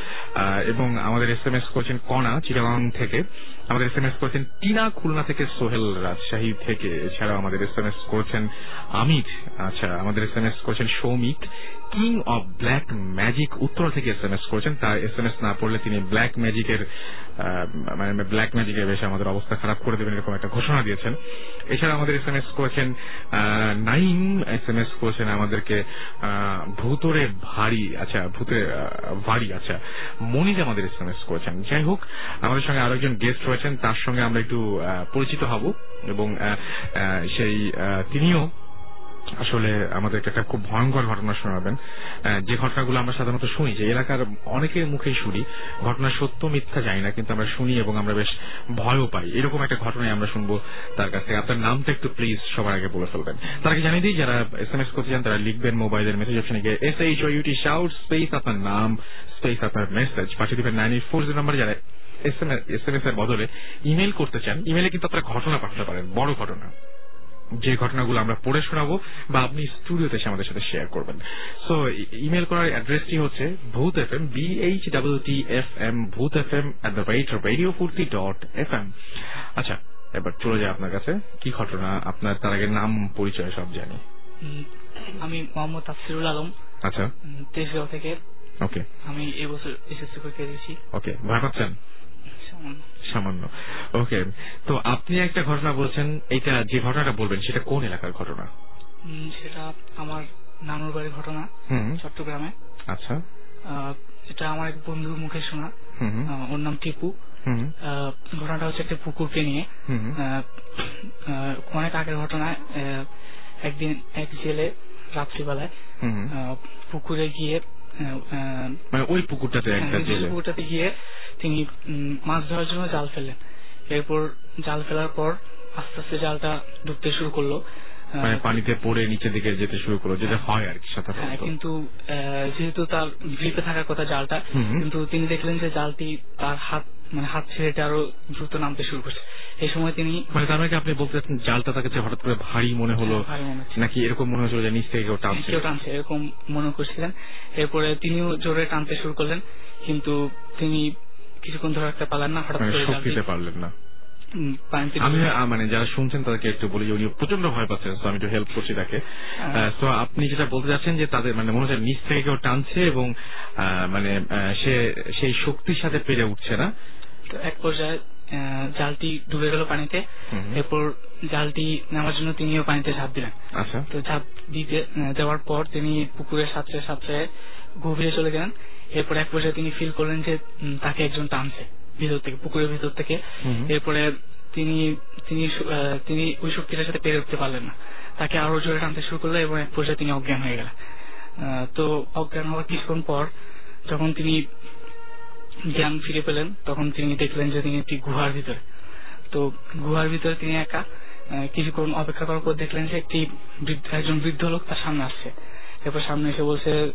এবং আমাদের এস এম এস করেছেন কণা, চিটাগাং থেকে। আমাদের এস এম এস করেছেন টিনা খুলনা থেকে সোহেল রাজশাহী থেকে। এছাড়াও আমাদের এস এম এস করেছেন আমির। আচ্ছা আমাদের এস এম এস করেছেন Soumik. King of black magic Uttara থেকে এস এম এস করেছেন। তার এস এম এস না পড়লে তিনি ব্ল্যাক ম্যাজিকের মানে ব্ল্যাক ম্যাজিকের বেশি আমাদের অবস্থা খারাপ করে দেবেন এরকম একটা ঘোষণা দিয়েছেন। এছাড়া আমাদের এস এম এস করেছেন নাইম এস এম এস করেছেন আমাদেরকে ভূতরে ভারী আচ্ছা ভূতে আহ, ভারী আচ্ছা মনিজ আমাদের এস এম এস করেছেন। যাই হোক আমাদের সঙ্গে আরও একজন গেস্ট রয়েছেন। তার সঙ্গে আমরা একটু পরিচিত হব এবং সেই তিনিও আসলে আমাদেরকে একটা খুব ভয়ঙ্কর ঘটনা শোনাবেন। যে ঘটনাগুলো আমরা সাধারণত শুনি, যে এলাকার অনেকের মুখেই শুনি, ঘটনা সত্য, মিথ্যা জানি না, কিন্তু আমরা শুনি এবং আমরা বেশ ভয়ও পাই। এরকম একটা ঘটনায় আমরা শুনব তার কাছ আপনার নামটা একটু প্লিজ সবার আগে বলে ফেলবেন। তার আগে জানিয়ে দিই, যারা এস এম এস করতে চান, তারা লিখবেন মোবাইলের মেসেজ অপশনে গিয়ে S H O U T shout space আপনার নাম স্পেস আপনার মেসেজ পাঠিয়ে দিবেন nine eight four zero number যারা এস এম এস এর বদলে ইমেল করতে চান ইমেলে কিন্তু আপনারা ঘটনা পাঠাতে পারেন, বড় ঘটনা। যে ঘটনাগুলো আমরা পড়ে শোনাবো বা আপনি স্টুডিওতে এসে আমাদের সাথে শেয়ার করবেন। সো ইমেল করার অ্যাড্রেসটি হচ্ছে Bhoot F M B H double T F M Bhoot F M at the rate radio Foorti dot F M আচ্ছা এবার চলে যায় আপনার কাছে। কি ঘটনা? আপনার তার আগে নাম পরিচয় সব জানি। আমি মোহাম্মদ তাফসিরুল আলম। আচ্ছা। তেজগাঁও থেকে। ওকে আমি এবছর এসএসসি পরীক্ষা দিয়েছি। ওকে ভয় পাচ্ছেন? সামান্য। ওকে তো আপনি একটা ঘটনা বলছেন এটা যে ঘটনাটা বলবেন সেটা কোন এলাকার ঘটনা? সেটা আমার নানুর বাড়ির ঘটনা চট্টগ্রামে। আচ্ছা। এটা আমার এক বন্ধুর মুখে শোনা। ওর নাম টিপু। ঘটনাটা হচ্ছে একটা পুকুরকে নিয়ে। অনেক আগের ঘটনায় আহ, একদিন এক জেলে রাত্রিবেলায় পুকুরে গিয়ে মানে ওই পুকুরটাতে একটা হ্যাঁ, জেলে পুকুরটাতে গিয়ে তিনি মাছ ধরার জন্য জাল ফেললেন। এরপর জাল ফেলার পর আস্তে আস্তে জালটা ডুবতে শুরু করল। মানে পানিতে পড়ে নিচের দিকে যেতে শুরু করল যেটা হয়। আর কি সাথে সাধারণত কিন্তু যেহেতু তার ভিড়তে থাকার কথা জালটা। কিন্তু তিনি দেখলেন যে জালটি তার হাত মানে হাত ছেড়ে এটা আরও দ্রুত নামতে শুরু করছে। এই সময় তিনি মানে তার মানে আপনি বলতে চাচ্ছেন জালটা তার কাছে হঠাৎ করে ভারী মনে হলো হ্যাঁ, মনে। নাকি এরকম মনে হচ্ছিল যে নিচ থেকে কেউ টানছে? কেউ টানছে এরকম মনে করছিলেন। এরপরে তিনিও জোরে টানতে শুরু করলেন কিন্তু তিনি কিছুক্ষণ ধরে রাখতে পারলেন না হঠাৎ মানে করে শক্তিতে পারলেন না। আমি মানে যারা শুনছেন তাদেরকে একটু বলি উনি প্রচণ্ড ভয় পাচ্ছেন তো আমি একটু হেল্প করছি তাকে। হ্যাঁ। তো আপনি যেটা বলতে চাচ্ছেন যে তাদের মানে মনে হচ্ছে নিচ থেকে কেউ টানছে এবং মানে সে সেই শক্তির সাথে পেরে উঠছে না। এক পর্যায়ে জালটি ডুবে গেল পানিতে। এরপর জালটি নেওয়ার জন্য তিনিও পানিতে ঝাঁপ দিলেন। আচ্ছা। তো ঝাঁপ দিতে দেওয়ার পর তিনি পুকুরের সাথে সাথে গভীরে চলে গেলেন। এরপর এক পর্যায়ে তিনি ফিল করলেন যে তাকে একজন টানছে ভিতর থেকে পুকুরের ভিতর থেকে। এরপরে তিনি তিনি তিনি ওই শক্তিটার সাথে পেরে উঠতে পারলেন না। তাকে আরও জোরে টানতে শুরু করল এবং এক পর্যায়ে তিনি অজ্ঞান হয়ে গেলেন। তো অজ্ঞান হওয়ার কিছুক্ষণ পর যখন তিনি জ্ঞান ফিরে পেলেন তখন তিনি দেখলেন যে তিনি একটি গুহার ভিতরে। তো গুহার ভিতরে তিনি একা কিছুক্ষণ অপেক্ষা করার পর দেখলেন যে একটি একজন বৃদ্ধ লোক তার সামনে আসছে। এরপর সামনে এসে বলছে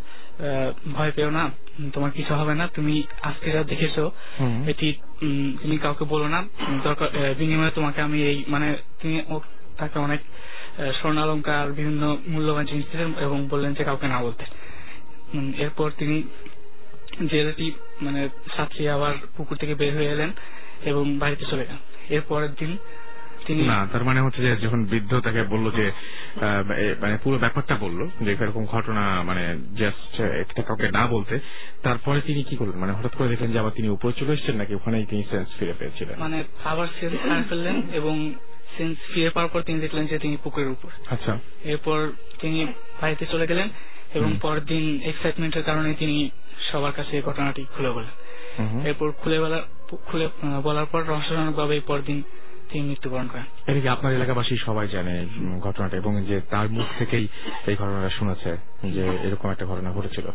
ভয় পেও না তোমার কিছু হবে না তুমি আজকে যা দেখেছ এটি উম, তুমি কাউকে বলো না দরকার বিনিময়ে তোমাকে আমি এই মানে তিনি তাকে অনেক স্বর্ণালঙ্কার বিভিন্ন মূল্যবান জিনিস দিলেন এবং বললেন যে কাউকে না বলতে। এরপর তিনি জেলেটি মানে সাঁতরিয়ে আবার পুকুর থেকে বের হয়ে এলেন এবং বাড়িতে চলে গেলেন এর পরের দিন না তার মানে হচ্ছে যে যখন বৃদ্ধ তাকে বলল যে মানে পুরো ব্যাপারটা বলল যে এরকম ঘটনা মানে জাস্ট একটা কাউকে না বলতে তারপরে তিনি কি করলেন? মানে হঠাৎ করে দেখলেন যে আবার তিনি উপরে চলে এসেছেন নাকি ওখানেই তিনি সেন্স ফিরে পেয়েছিলেন? মানে আবার সেন্স হারিয়ে ফেললেন এবং সেন্স ফিরে পাওয়ার পর তিনি দেখলেন যে তিনি পুকুরের উপর। আচ্ছা। এরপর তিনি বাড়িতে চলে গেলেন এবং পরের দিন এক্সাইটমেন্টের কারণে তিনি সবার কাছে এই ঘটনাটি খুলে বলেন। এরপর খুলে বলার খুলে বলার পর রহস্যজনক ভাবে পরদিন তিনি মৃত্যুবরণ করেন। এটা কি আপনার এলাকাবাসী সবাই জানে ঘটনাটা এবং যে তার মুখ থেকেই এই ঘটনাটা শুনেছে যে এরকম একটা ঘটনা ঘটেছিল?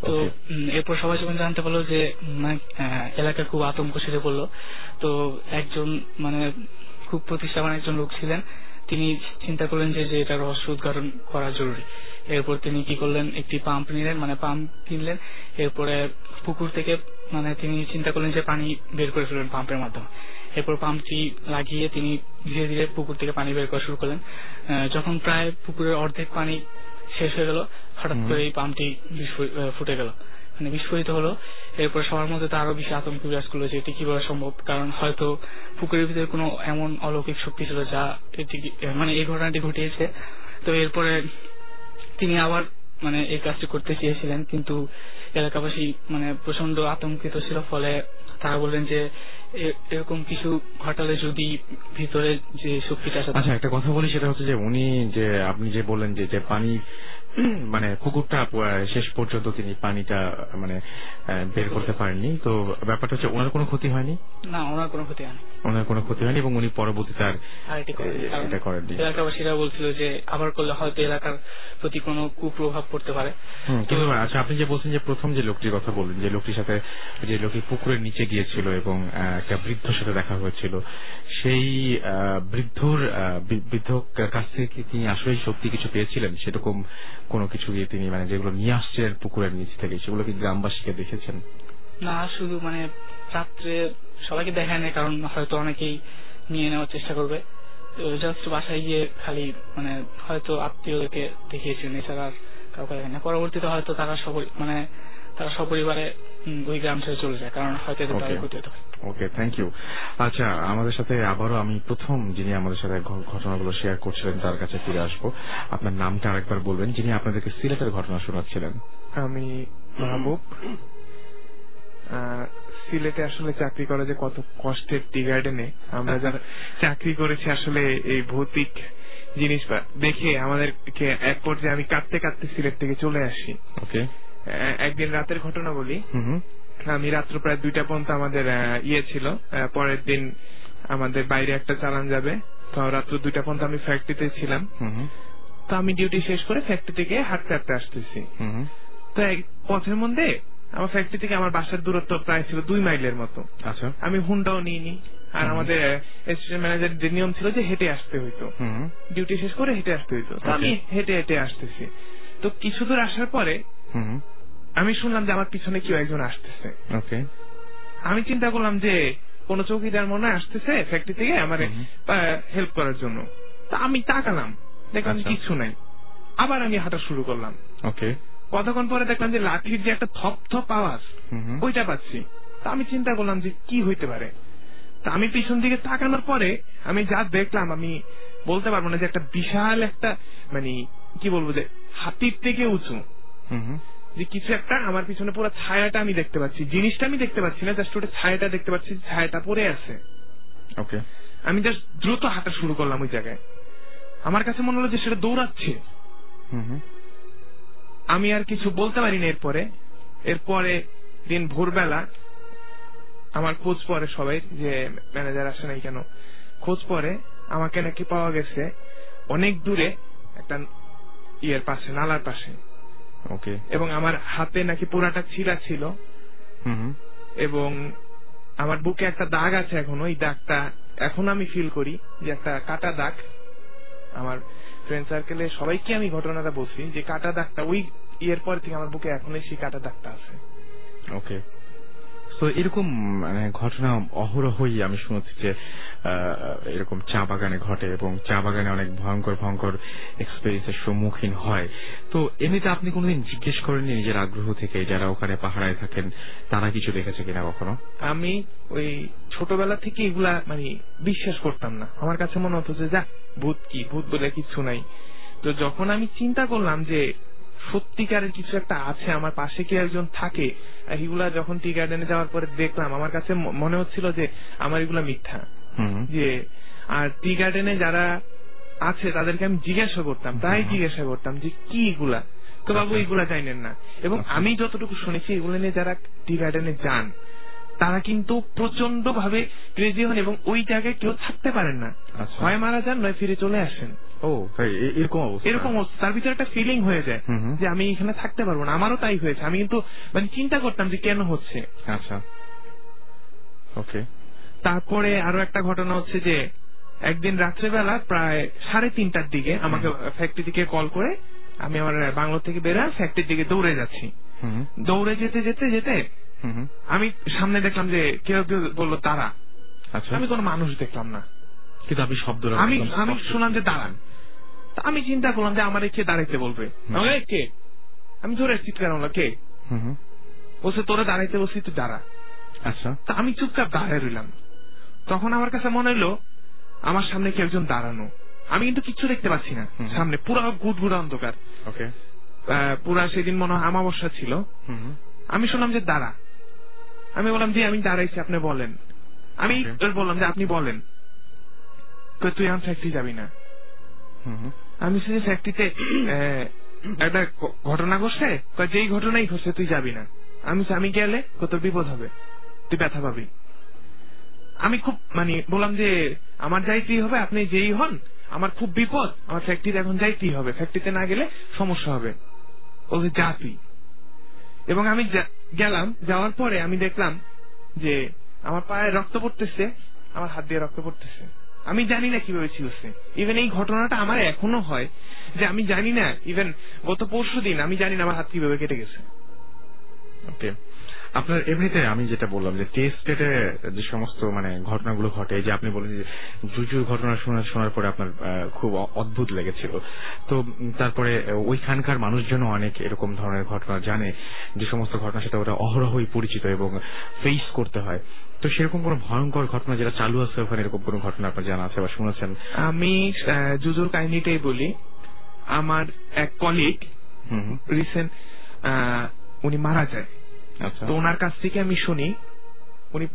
তো এরপর সবাই যখন জানতে পারল যে আহ, খুব আতঙ্ক সেরে পড়ল তো একজন মানে খুব প্রতিষ্ঠাবান একজন লোক ছিলেন। তিনি চিন্তা করলেন যে যে এটা রহস্য উদ্ঘাটন করা জরুরি। এরপর তিনি কি করলেন? একটি পাম্প নিলেন মানে পাম্প কিনলেন। এরপরে পুকুর থেকে মানে তিনি চিন্তা করলেন যে পানি বের করে ফেলবেন পাম্পের মাধ্যমে। এরপর পাম্পটি লাগিয়ে তিনি ধীরে ধীরে পুকুর থেকে পানি বের করা শুরু করলেন। যখন প্রায় পুকুরের অর্ধেক পানি শেষ হয়ে গেল হঠাৎ করে এই পাম্পটি ফুটে গেল। মানে বিস্ফোরিত হলো। এরপর সবার মধ্যে তো আরও বেশি আতঙ্ক বিরাজ করল যে এটি কীভাবে সম্ভব? কারণ হয়তো পুকুরের ভিতরে কোনো এমন অলৌকিক শক্তি ছিল যা এটি মানে এই ঘটনাটি ঘটিয়েছে। তো এরপরে তিনি আবার মানে এই কাজটি করতে চেয়েছিলেন, কিন্তু এলাকাবাসী মানে প্রচণ্ড আতঙ্কিত ছিল, ফলে তারা বললেন যে এরকম কিছু ঘটালে যদি ভিতরে যে শক্তিটা আচ্ছা একটা কথা বলি, সেটা হচ্ছে যে উনি যে, আপনি যে বললেন যে পানি মানে পুকুরটা শেষ পর্যন্ত তিনি পানিটা মানে বের করতে পারেননি। তো ব্যাপারটা হচ্ছে ওনার কোনো ক্ষতি হয়নি? না ওনার কোনো ক্ষতি হয়নি। ওনার কোনো ক্ষতি হয়নি এবং উনি পরবর্তীতে আর আর এটি করেননি। এলাকাবাসীরা বলছিল যে আবার করলে হয়তো এলাকার প্রতি কোনো কুপ্রভাব পড়তে পারে। কিন্তু আচ্ছা আপনি যে বলছেন যে প্রথম যে লোকটির কথা বললেন যে লোকটির সাথে যে লোকটি পুকুরের নিচে গিয়েছিল এবং একটা বৃদ্ধর সাথে দেখা হয়েছিল সেই বৃদ্ধর বৃদ্ধ কাছ থেকে তিনি আসলে সত্যি কিছু পেয়েছিলেন? সেরকম কোনো কিছু দিয়ে তিনি মানে যেগুলো নিয়ে আসছেন পুকুরের নিচ থেকে সেগুলো কি গ্রামবাসীকে দেখেছেন? না শুধু মানে রাত্রে সবাইকে দেখায় না কারণ হয়তো অনেকেই নিয়ে নেওয়ার চেষ্টা করবে। জাস্ট বাসায় গিয়ে খালি মানে হয়তো আত্মীয়দেরকে দেখিয়েছেন এছাড়া আর কাউকে দেখেন না পরবর্তীতে হয়তো তারা সপরি মানে তারা সপরিবারে ওই গ্রাম ছেড়ে চলে যায় কারণ হয়তো Okay. ক্ষতি হতে পারে। ওকে থ্যাংক ইউ আচ্ছা আমাদের সাথে আবারও আমি প্রথম যিনি আমাদের সাথে ঘটনাগুলো শেয়ার করছিলেন তার কাছে ফিরে আসব। আপনার নামটা আরেকবার বলবেন যিনি আপনাদেরকে সিলেটের ঘটনা শোনাচ্ছিলেন। আমি মাহবুব। সিলেটে আসলে চাকরি করা যে কত কষ্টের টি গার্ডেনে আমরা যারা চাকরি করেছি আসলে এই ভৌতিক জিনিস দেখে আমাদেরকে এক পর্যায়ে আমি কাঁদতে কাঁদতে সিলেট থেকে চলে আসি। ওকে একদিন রাতের ঘটনা বলি। আমি রাত্র প্রায় দুইটা পর্যন্ত আমাদের ইয়ে ছিল। পরের দিন আমাদের বাইরে একটা চালান যাবে। তো রাত্র দুইটা পর্যন্ত আমি ফ্যাক্টরিতে ছিলাম। তো আমি ডিউটি শেষ করে ফ্যাক্টরি থেকে হাঁটতে হাঁটতে আসতেছি। তো এক- পথের মধ্যে আমার ফ্যাক্টরি থেকে আমার বাসার দূরত্ব প্রায় ছিল দুই মাইলের মতো। আচ্ছা। আমি হুন্ডাও নিইনি। আর আমাদের অ্যাসিস্ট্যান্ট ম্যানেজার যে নিয়ম ছিল যে হেঁটে আসতে হইতো। ডিউটি শেষ করে হেঁটে আসতে হইতো। তো আমি হেঁটে হেঁটে আসতেছি। তো কিছু দূর আসার পরে আমি শুনলাম যে আমার পিছনে কেউ একজন আসতেছে। ওকে আমি চিন্তা করলাম যে কোন চৌকিদার মনে হয় আসতেছে ফ্যাক্টরি থেকে আমার হেল্প করার জন্য। তা আমি তাকালাম দেখলাম আচ্ছা। কিছু নাই। আবার আমি হাঁটা শুরু করলাম। ওকে কতক্ষণ পরে দেখলাম যে লাঠির যে একটা থপ থপ আওয়াজ ওইটা পাচ্ছি। তা আমি চিন্তা করলাম যে কি হইতে পারে। তা আমি পিছন দিকে তাকানোর পরে আমি যা দেখলাম আমি বলতে পারব না যে একটা বিশাল একটা মানে কি বলব যে হাতির থেকে উঁচু। যে কিছু একটা আমার পিছনে পুরো ছায়াটা আমি দেখতে পাচ্ছি। জিনিসটা আমি দেখতে পাচ্ছি না জাস্ট ওটা ছায়াটা দেখতে পাচ্ছি ছায়াটা পড়ে আছে। ওকে আমি জাস্ট দ্রুত হাঁটা শুরু করলাম ওই জায়গায়। আমার কাছে মনে হলো যে সেটা দৌড়াচ্ছে। আমি আর কিছু বলতে পারিনি এরপরে। এরপরে দিন ভোরবেলা আমার খোঁজ পরে সবাই যে ম্যানেজার আসে নাই কেন? খোঁজ পরে আমাকে নাকি পাওয়া গেছে অনেক দূরে একটা ইয়ের পাশে নালার পাশে। ওকে এবং আমার হাতে নাকি পুরাটা ছিঁড়া ছিল। এবং আমার বুকে একটা দাগ আছে এখন ওই দাগটা এখন আমি ফিল করি যে একটা কাটা দাগ। আমার ফ্রেন্ড সার্কেলে সবাইকে আমি ঘটনাটা বলছি যে কাটা দাগটা ওই ইয়ের পর থেকে আমার বুকে এখনই সেই কাটা দাগটা আছে। ওকে তো এরকম মানে ঘটনা অহরহই আমি শুনেছি যে এরকম চা বাগানে ঘটে এবং চা বাগানে অনেক ভয়ঙ্কর ভয়ঙ্কর এক্সপিরিয়েন্সের সম্মুখীন হয়। তো এমনিতে আপনি কোনোদিন জিজ্ঞেস করেননি নিজের আগ্রহ থেকে যারা ওখানে পাহাড়ায় থাকেন, তারা কিছু দেখেছে কিনা কখনো? আমি ওই ছোটবেলা থেকে এগুলা মানে বিশ্বাস করতাম না। আমার কাছে মনে হতো যে যা ভূত কি? ভূত বলে কিছু নাই। তো যখন আমি চিন্তা করলাম যে সত্যিকারের কিছু একটা আছে আমার পাশে কি একজন থাকে এগুলা যখন টি গার্ডেনে যাওয়ার পরে দেখলাম আমার কাছে মনে হচ্ছিল যে আমার এগুলা মিথ্যা। যে আর টি গার্ডেনে যারা আছে তাদেরকে আমি জিজ্ঞাসা করতাম তাই জিজ্ঞাসা করতাম যে কি এগুলা? তো বাবু আচ্ছা। এগুলা জানেন না। এবং আচ্ছা। আমি যতটুকু শুনেছি এগুলো নিয়ে যারা টি গার্ডেনে যান তারা কিন্তু প্রচণ্ড ভাবে ক্রেজি হন এবং ওই জায়গায় কেউ থাকতে পারেন না। আচ্ছা। হয় মারা যান নয় ফিরে চলে আসেন। ও এরকম অবস্থা। এরকম অবস্থা। তার ভিতরে একটা ফিলিং হয়ে যায়। যে আমি এখানে থাকতে পারব না। আমারও তাই হয়েছে। আমি কিন্তু মানে চিন্তা করতাম যে কেন হচ্ছে। আচ্ছা। ওকে। তারপরে আরও একটা ঘটনা হচ্ছে যে একদিন রাত্রেবেলা প্রায় সাড়ে তিনটার দিকে আমাকে ফ্যাক্টরি থেকে কল করে আমি আমার বাংলো থেকে বেরোয় ফ্যাক্টরির দিকে দৌড়ে যাচ্ছি। দৌড়ে যেতে যেতে যেতে। আমি সামনে দেখলাম যে কেউ কেউ বলল তারা। আচ্ছা। আমি কোনো মানুষ দেখলাম না। কিন্তু আপনি শব্দ আমি আমি শুনলাম যে দাঁড়ান। আমি চিন্তা করলাম যে আমার কে দাঁড়াইতে বলবে। আমি "এই, কে? আমি ধরে চিৎকার করলাম কে। বলছে তোরা দাঁড়াইতে বলছি তুই দাঁড়া। আচ্ছা। তা আমি চুপচাপ দাঁড়ায় রইলাম। তখন আমার কাছে মনে হলো আমার সামনে কেউ একজন দাঁড়ানো? আমি কিন্তু কিচ্ছু দেখতে পাচ্ছি না। সামনে পুরো গুড়গুড়া অন্ধকার। ওকে। পুরা সেদিন মনে হয় আমাবস্যা ছিল। আমি শুনলাম যে দাঁড়া। আমি বললাম যে আমি দাঁড়াইছি আপনি বলেন। আমি. বললাম যে আপনি বলেন। তুই ফ্যাক্টরি যাবি না। আমি শুধু ফ্যাক্টরিতে একটা ঘটনা ঘটছে যেই ঘটনাই ঘটছে তুই যাবি না। আমি আমি গেলে কত বিপদ হবে, তুই ব্যথা পাবি। আমি খুব মানে বললাম যে, আমার যাইতেই হবে, আপনি যেই হন, আমার খুব বিপদ, আমার ফ্যাক্টরিতে এখন যাইতেই হবে ফ্যাক্টরিতে না গেলে সমস্যা হবে। বলছে যা তুই এবং আমি গেলাম, যাওয়ার পরে আমি দেখলাম যে, আমার পায়ে রক্ত পড়তেছে, আমার হাত দিয়ে রক্ত পড়তেছে। আমি জানি না কীভাবে ছিলছে ইভেন এই ঘটনাটা আমার এখনও হয় যে আমি জানি না ইভেন গত পরশু দিন আমি জানি না আমার হাত কীভাবে কেটে গেছে। ওকে আপনার এমনিতে আমি যেটা বললাম যে টেস্টেটে যে সমস্ত মানে ঘটনাগুলো ঘটে যে আপনি বলেন যে জুজুর ঘটনা শোনার শোনার পরে আপনার খুব অদ্ভুত লেগেছিল। তো তারপরে ওইখানকার মানুষজনও অনেক এরকম ধরনের ঘটনা জানে যে সমস্ত ঘটনার সাথে ওরা অহরহই পরিচিত এবং ফেস করতে হয়। তো সেরকম কোনো ভয়ঙ্কর ঘটনা যেটা চালু আছে ওখানে এরকম কোনো ঘটনা আপনার জানা আছে বা শুনেছেন? আমি জুজুর কাহিনীটাই বলি। আমার এক কলিগ। রিসেন্ট উনি মারা যায়। তো ওনার কাছ থেকে আমি শুনি উনি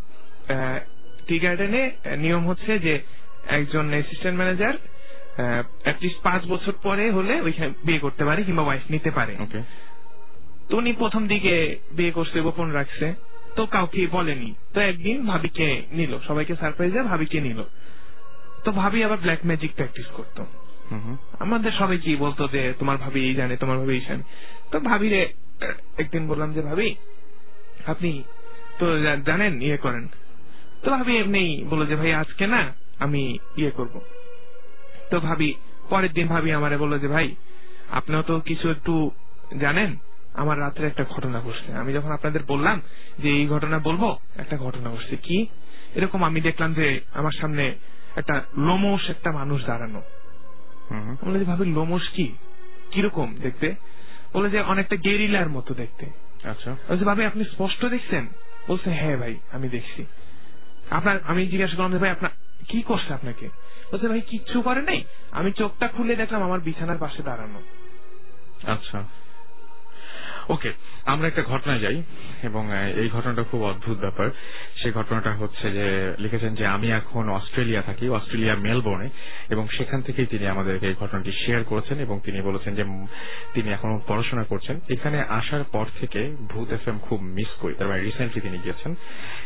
টি গার্ডেনে নিয়ম হচ্ছে যে একজন অ্যাসিস্ট্যান্ট ম্যানেজার অ্যাটলিস্ট পাঁচ বছর পরে হলে ওইখানে বিয়ে করতে পারে কিংবা ওয়াইফ নিতে পারে। তো উনি প্রথম দিকে বিয়ে করতে গোপন রাখছে। তো কাউকে বলেনি। তো একদিন ভাবিকে নিল সবাইকে সারপ্রাইজে ভাবিকে নিল। তো ভাবি আবার ব্ল্যাক ম্যাজিক প্র্যাকটিস করতো। আমাদের সবাই কি বলতো যে তোমার ভাবি এই জানে তোমার ভাবি এই জানে। তো ভাবিরে একদিন বললাম যে ভাবি আপনি তো জানেন ইয়ে করেন। তো ভাবি এমনি বলল যে ভাই আজকে না আমি ইয়ে করব। তো ভাবি পরের দিন ভাবি আমারে বলল যে ভাই আপনিও তো কিছু একটু জানেন আমার রাত্রে একটা ঘটনা ঘটছে। আমি যখন আপনাদের বললাম যে এই ঘটনা বলব একটা ঘটনা ঘটছে। কি? এরকম আমি দেখলাম যে আমার সামনে একটা লোমস একটা মানুষ দাঁড়ানো। বলে যে ভাবি লোমস কি? কীরকম দেখতে? বলে যে অনেকটা গেরিলার মতো দেখতে। আচ্ছা। বলছে ভাবি আপনি স্পষ্ট দেখছেন? বলছে হ্যাঁ ভাই আমি দেখছি। আপনার আমি জিজ্ঞাসা করলাম ভাই আপনার কি করছে আপনাকে? বলছে ভাই কিচ্ছু করে নাই। আমি চোখটা খুলে দেখলাম আমার বিছানার পাশে দাঁড়ানো। আচ্ছা। ওকে, আমরা একটা ঘটনায় যাই, এবং এই ঘটনাটা খুব অদ্ভুত ব্যাপার। সেই ঘটনাটা হচ্ছে যে, লিখেছেন যে, আমি এখন অস্ট্রেলিয়া থাকি, অস্ট্রেলিয়া, মেলবোর্নে, এবং সেখান থেকেই তিনি আমাদেরকে এই ঘটনাটি শেয়ার করেছেন, এবং তিনি বলেছেন যে তিনি এখনও পড়াশোনা করছেন। এখানে আসার পর থেকে ভূত এফ খুব মিস করি, তার মানে রিসেন্টলি তিনি গিয়েছেন,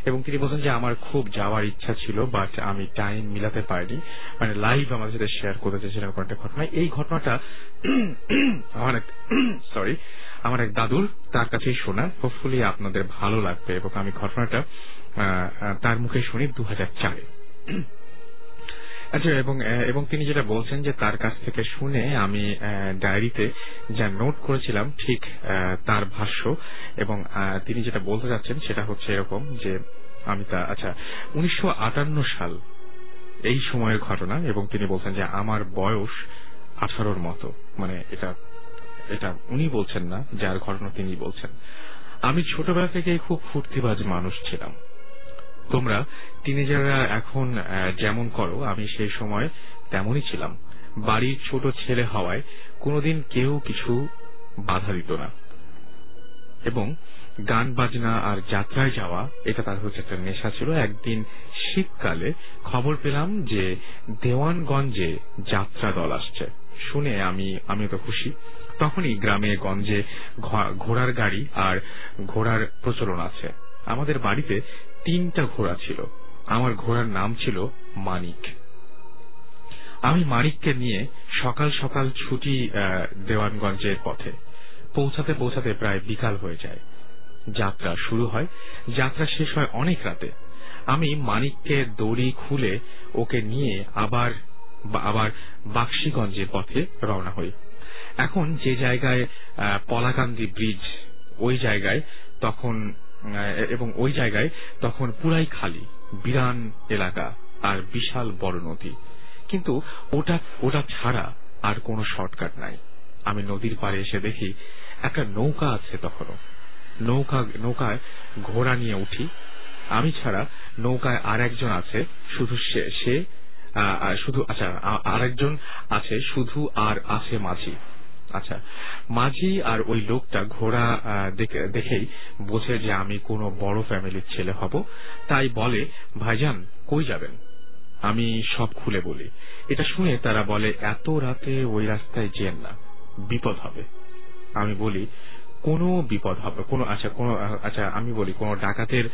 এবং তিনি বলছেন যে, আমার খুব যাওয়ার ইচ্ছা ছিল বাট আমি টাইম মিলাতে পারিনি। মানে লাইভ আমাদের সাথে শেয়ার করতে চেয়েছিলেন কোনো একটা ঘটনা এই ঘটনাটা আমার সরি আমার এক দাদুর, তার কাছেই শোনা। হোপফুলি আপনাদের ভালো লাগবে এবং আমি ঘটনাটা তার মুখে শুনি দু হাজার চারে। আচ্ছা এবং তিনি যেটা বলছেন যে তার কাছ থেকে শুনে আমি ডায়েরিতে যা নোট করেছিলাম, ঠিক তার ভাষ্য, এবং তিনি যেটা বলতে যাচ্ছেন সেটা হচ্ছে এরকম যে আমি তা আচ্ছা উনিশশো আটান্ন সাল এই সময়ের ঘটনা, এবং তিনি বলছেন যে আমার বয়স আঠারোর মতো। মানে এটা এটা উনি বলছেন না, যার ঘটনা তিনি বলছেন। আমি ছোটবেলা থেকেই খুব ফুর্তিবাজ মানুষ ছিলাম। তোমরা টিনেজাররা এখন যেমন করো, আমি সেই সময় তেমনই ছিলাম। বাড়ির ছোট ছেলে হওয়ায় কোনোদিন কেউ কিছু বাধা দিত না। এবং গান বাজনা আর যাত্রায় যাওয়া, এটা তার হচ্ছে একটা নেশা ছিল। একদিন শীতকালে খবর পেলাম যে দেওয়ানগঞ্জে যাত্রা দল আসছে। শুনে আমি আমি তো খুশি। তখনই গ্রামে গঞ্জে ঘোড়ার গাড়ি আর ঘোড়ার প্রচলন আছে। আমাদের বাড়িতে তিনটা ঘোড়া ছিল। আমার ঘোড়ার নাম ছিল মানিক। আমি মানিককে নিয়ে সকাল সকাল ছুটি দেওয়ানগঞ্জের পথে। পৌঁছাতে পৌঁছাতে প্রায় বিকাল হয়ে যায়। যাত্রা শুরু হয়। যাত্রা শেষ হয় অনেক রাতে। আমি মানিককে দড়ি খুলে ওকে নিয়ে আবার আবার বাক্সিগঞ্জের পথে রওনা হই। এখন যে জায়গায় পলাকান্দি ব্রিজ, ওই জায়গায় তখন এবং ওই জায়গায় তখন পুরাই খালি, বিরান এলাকা আর বিশাল বড় নদী। কিন্তু ওটা ওটা ছাড়া আর কোনো শর্টকাট নাই। আমি নদীর পাড়ে এসে দেখি একটা নৌকা আছে তখনও। নৌকা, নৌকায় ঘোড়া নিয়ে উঠি। আমি ছাড়া নৌকায় আর একজন আছে, শুধু সে শুধু আচ্ছা আরেকজন আছে, শুধু আর আছে মাঝি। আচ্ছা মাঝি আর ওই লোকটা ঘোড়া দেখেই বোঝে যে আমি কোনো বড় ফ্যামিলির ছেলে হব। তাই বলে, ভাইজান, কই যাবেন? আমি সব খুলে বলি। এটা শুনে তারা বলে, এত রাতে ওই রাস্তায় যেন না, বিপদ হবে। আমি বলি, কোনো বিপদ হবে, কোনো আচ্ছা কোনো আচ্ছা আমি বলি, কোনো ডাকাতের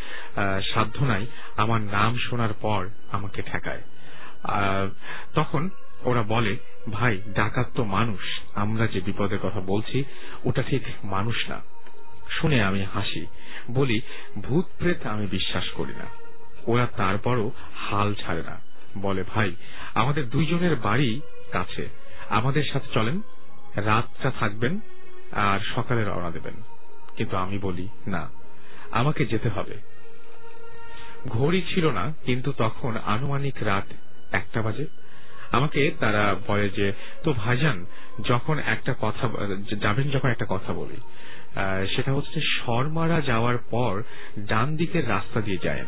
সাধ্য নাই। আমার নাম শোনার পর আমাকে ঠেকায়। তখন ওরা বলে, ভাই, ডাকাত তো মানুষ। আমরা যে বিপদের কথা বলছি, ওটা ঠিক মানুষ না। শুনে আমি হাসি। বলি, ভূত প্রেত আমি বিশ্বাস করি না। ওরা তারপরও হাল ছাড়ে না। বলে, ভাই, আমাদের দুইজনের বাড়ি কাছে। আমাদের সাথে চলেন, রাতটা থাকবেন আর সকালে রওনা দেবেন। কিন্তু আমি বলি, না, আমাকে যেতে হবে। ঘড়ি ছিল না, কিন্তু তখন আনুমানিক রাত একটা বাজে। আমাকে তারা বলে যে, তো ভাইজান, যখন একটা কথা যাবেন যখন একটা কথা বলি সেটা হচ্ছে শর্মারা যাওয়ার পর ডান দিকের রাস্তা দিয়ে যায়েন,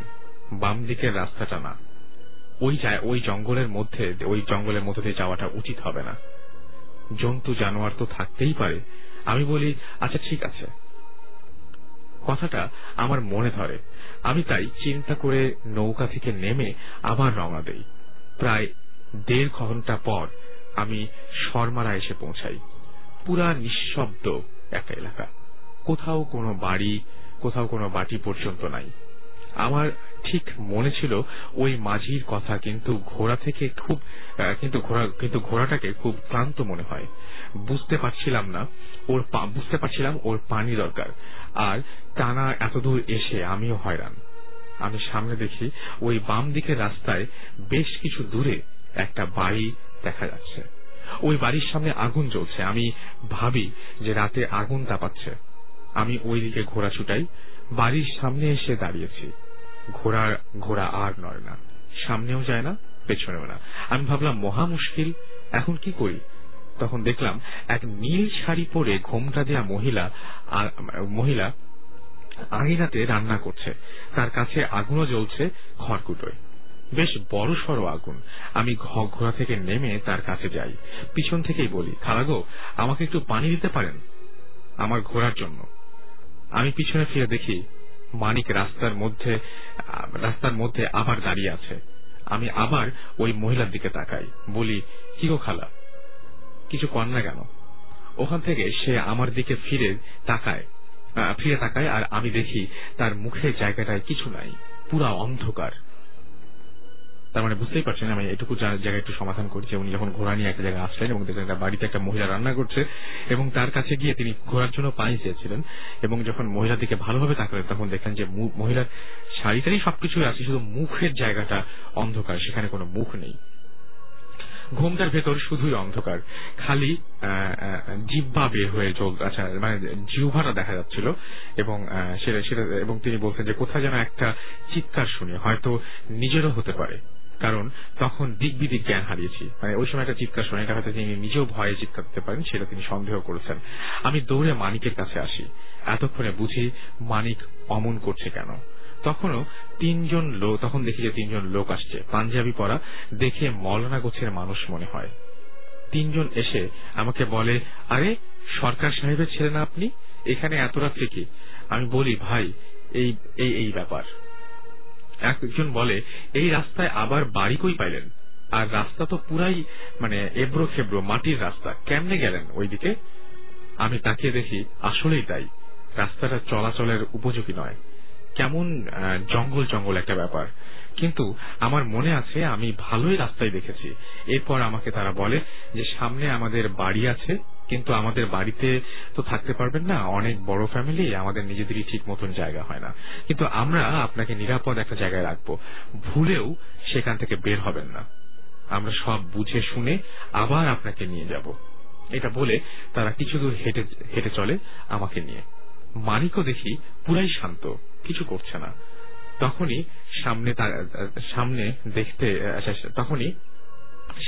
বাম দিকের রাস্তাটা না। ওই ওই জঙ্গলের মধ্যে, ওই জঙ্গলের মধ্যে দিয়ে যাওয়াটা উচিত হবে না। জন্তু, জানোয়ার তো থাকতেই পারে। আমি বলি আচ্ছা ঠিক আছে। কথাটা আমার মনে ধরে। আমি তাই চিন্তা করে নৌকা থেকে নেমে আবার রওনা দেই। প্রায় দেড় ঘণ্টা পর আমি শর্মারা এসে পৌঁছাই। পুরা নিঃশব্দ একটা এলাকা। কোথাও কোনো বাড়ি, কোথাও কোনো বাটি পর্যন্ত নাই। আমার ঠিক মনে ছিল ওই মাঝির কথা, কিন্তু ঘোড়া থেকে খুব কিন্তু কিন্তু ঘোড়াটাকে খুব ক্লান্ত মনে হয়। বুঝতে পারছিলাম না ওর বুঝতে পারছিলাম ওর পানি দরকার। আর টানা এতদূর এসে আমিও হয়রান। আমি সামনে দেখি ওই বাম দিকের রাস্তায় বেশ কিছু দূরে একটা বাড়ি দেখা যাচ্ছে। ওই বাড়ির সামনে আগুন জ্বলছে। আমি ভাবি যে রাতে আগুন তাপাচ্ছে। আমি ওই দিকে ঘোড়া ছুটাই। বাড়ির সামনে এসে দাঁড়িয়েছি। ঘোড়া ঘোড়া আর নড়ে না। সামনেও যায় না, পেছনেও না। আমি ভাবলাম, মহা মুশকিল। এখন কি করি? তখন দেখলাম, এক নীল শাড়ি পরে ঘোমটা দেয়া মহিলা মহিলা আঙিনাতে রান্না করছে। তার কাছে আগুনও জ্বলছে, খড়কুটোয়। বেশ বড় সড়ো আগুন। আমি ঘোড়া থেকে নেমে তার কাছে যাই। পিছন থেকেই বলি খালাগো আমাকে একটু পানি দিতে পারেন? আমার ঘোড়ার জন্য। আমি পিছনে ফিরে দেখি, মানিক রাস্তার মধ্যে রাস্তার মধ্যে আবার দাঁড়িয়ে আছে। আমি আবার ওই মহিলার দিকে তাকাই, বলি, কি গো খালা? কিছু কর না কেন? ওখান থেকে সে আমার দিকে ফিরে তাকায় ফিরে তাকায় আর আমি দেখি তার মুখের জায়গাটায় কিছু নাই, পুরা অন্ধকার। তার মানে বুঝতেই পারছেন আমি এটুকু জায়গায় একটু সমাধান করছি। উনি যখন ঘোড়া নিয়ে একটা জায়গায় আসলেন এবং দেখলেন বাড়িতে একটা মহিলা রান্না করছে এবং তার কাছে গিয়ে তিনি ঘোড়ার জন্য পানি চেয়েছিলেন এবং যখন মহিলার দিকে ভালোভাবে তাকালেন তখন দেখলেন যে মহিলার শাড়িটারই সবকিছুই আছে, শুধু মুখের জায়গাটা অন্ধকার, সেখানে কোনো মুখ নেই। ঘুমটার ভেতর শুধুই অন্ধকার। খালি জিব্বা বের হয়ে চল আচ্ছা মানে জিহ্বাটা দেখা যাচ্ছিল এবং সেটা সেটা এবং তিনি বলছেন যে কোথায় যেন একটা চিৎকার শুনে, হয়তো নিজেরও হতে পারে। কারণ তখন দিক বিদিক জ্ঞান হারিয়েছি। মানে ওই সময় একটা চিৎকার শুনে, এটা হয়তো তিনি নিজেও ভয়ে চিৎকার দিতে পারেন, সেটা তিনি সন্দেহ করেছেন। আমি দৌড়ে মানিকের কাছে আসি। এতক্ষণে বুঝি মানিক অমন করছে কেন। তখনও তিনজন লোক, তখন দেখি যে তিনজন লোক আসছে। পাঞ্জাবি পরা, দেখে মলনা গোছের মানুষ মনে হয়। তিনজন এসে আমাকে বলে, আরে, সরকার সাহেবের ছেলে না আপনি? এখানে এত রাত্রে কি? আমি বলি, ভাই, এই এই এই একজন বলে, এই রাস্তায় আবার বাড়ি কই পাইলেন? আর রাস্তা তো পুরাই মানে এবড়ো খেবড়ো, মাটির রাস্তা। কেমনে গেলেন ওইদিকে? আমি তাকিয়ে দেখি, আসলেই তাই। রাস্তাটা চলাচলের উপযোগী নয়। কেমন জঙ্গল জঙ্গল একটা ব্যাপার। কিন্তু আমার মনে আছে, আমি ভালোই রাস্তায় দেখেছি। এরপর আমাকে তারা বলে যে, সামনে আমাদের বাড়ি আছে। কিন্তু আমাদের বাড়িতে তো থাকতে পারবেন না। অনেক বড় ফ্যামিলি আমাদের নিজেদেরই ঠিক মতন জায়গা হয় না। কিন্তু আমরা আপনাকে নিরাপদ একটা জায়গায় রাখব। ভুলেও সেখান থেকে বের হবেন না। আমরা সব বুঝে শুনে আবার আপনাকে নিয়ে যাব। এটা বলে তারা কিছু দূর হেঁটে হেঁটে চলে আমাকে নিয়ে। মানিকও দেখি পুরাই শান্ত, কিছু করছে না। তখনই সামনে সামনে দেখতে তখনই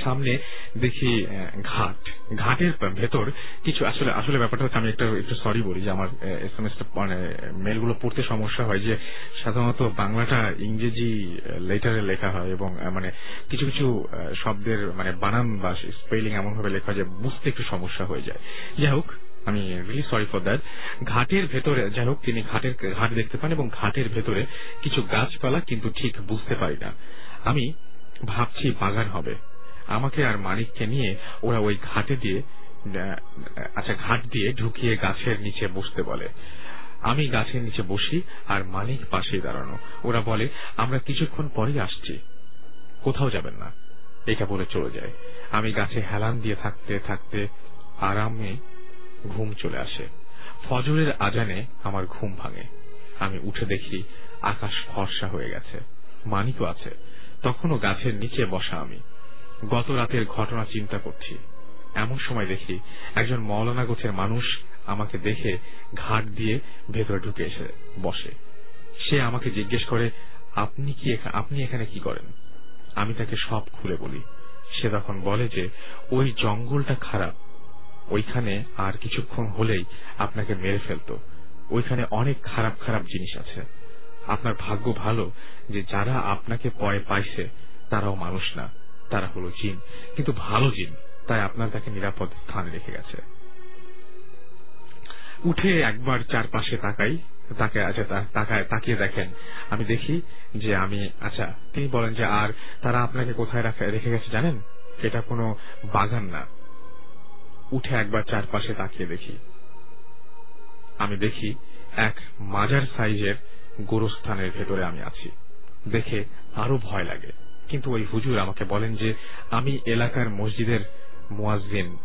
সামনে দেখি ঘাট। ঘাটের ভেতর কিছু আসলে আসলে ব্যাপারটা হচ্ছে আমি একটা, একটু সরি বলি যে আমার এস এম মানে মেলগুলো পড়তে সমস্যা হয় যে সাধারণত বাংলাটা ইংরেজি লেটারে লেখা হয় এবং মানে কিছু কিছু শব্দের মানে বানান বা স্পেলিং এমন ভাবে লেখা যে বুঝতে একটু সমস্যা হয়ে যায়। যাই হোক, আমি রিলি সরি ফর দ্যাট ঘাটের ভেতরে, যাই হোক, তিনি ঘাটের, ঘাট দেখতে পান এবং ঘাটের ভেতরে কিছু গাছপালা কিন্তু ঠিক বুঝতে পারি না। আমি ভাবছি বাগান হবে। আমাকে আর মানিককে নিয়ে ওরা ওই ঘাটে দিয়ে আচ্ছা ঘাট দিয়ে ঢুকিয়ে গাছের নিচে বসতে বলে। আমি গাছের নিচে বসি আর মানিক পাশে দাঁড়ানো। ওরা বলে, আমরা কিছুক্ষণ পরেই আসছি। কোথাও যাবেন না। এটা বলে চলে যায়। আমি গাছে হেলান দিয়ে থাকতে থাকতে আরামে ঘুম চলে আসে। ফজরের আজানে আমার ঘুম ভাঙে। আমি উঠে দেখি আকাশ ফর্সা হয়ে গেছে। মানিকও আছে। তখনও গাছের নিচে বসা আমি। গত রাতের ঘটনা চিন্তা করছি। এমন সময় দেখি একজন মৌলানা গোছের মানুষ আমাকে দেখে ঘাট দিয়ে ভেতরে ঢুকে এসে বসে। সে আমাকে জিজ্ঞেস করে, আপনি কি আপনি এখানে কি করেন? আমি তাকে সব খুলে বলি। সে তখন বলে যে, ওই জঙ্গলটা খারাপ। ওইখানে আর কিছুক্ষণ হলেই আপনাকে মেরে ফেলতো। ওইখানে অনেক খারাপ খারাপ জিনিস আছে। আপনার ভাগ্য ভালো যে যারা আপনাকে পয়ে পাইছে, তারাও মানুষ না। তারা হলো জিন। কিন্তু ভালো জিন, তাই আপনার তাকে নিরাপদ স্থানে রেখে গেছে। উঠে একবার চারপাশে তাকাই, তাকে আচ্ছা তাকায়, তাকিয়ে দেখেন। আমি দেখি যে আমি আচ্ছা তিনি বলেন যে, আর তারা আপনাকে কোথায় রেখে গেছে জানেন? এটা কোনো বাগান না। উঠে একবার চারপাশে তাকিয়ে দেখি। আমি দেখি এক মাজার সাইজের গোরস্থানের ভেতরে আমি আছি। দেখে আরও ভয় লাগে। কিন্তু ওই হুজুর আমাকে বলেন যে, আমি এলাকার মসজিদের মোয়াজিন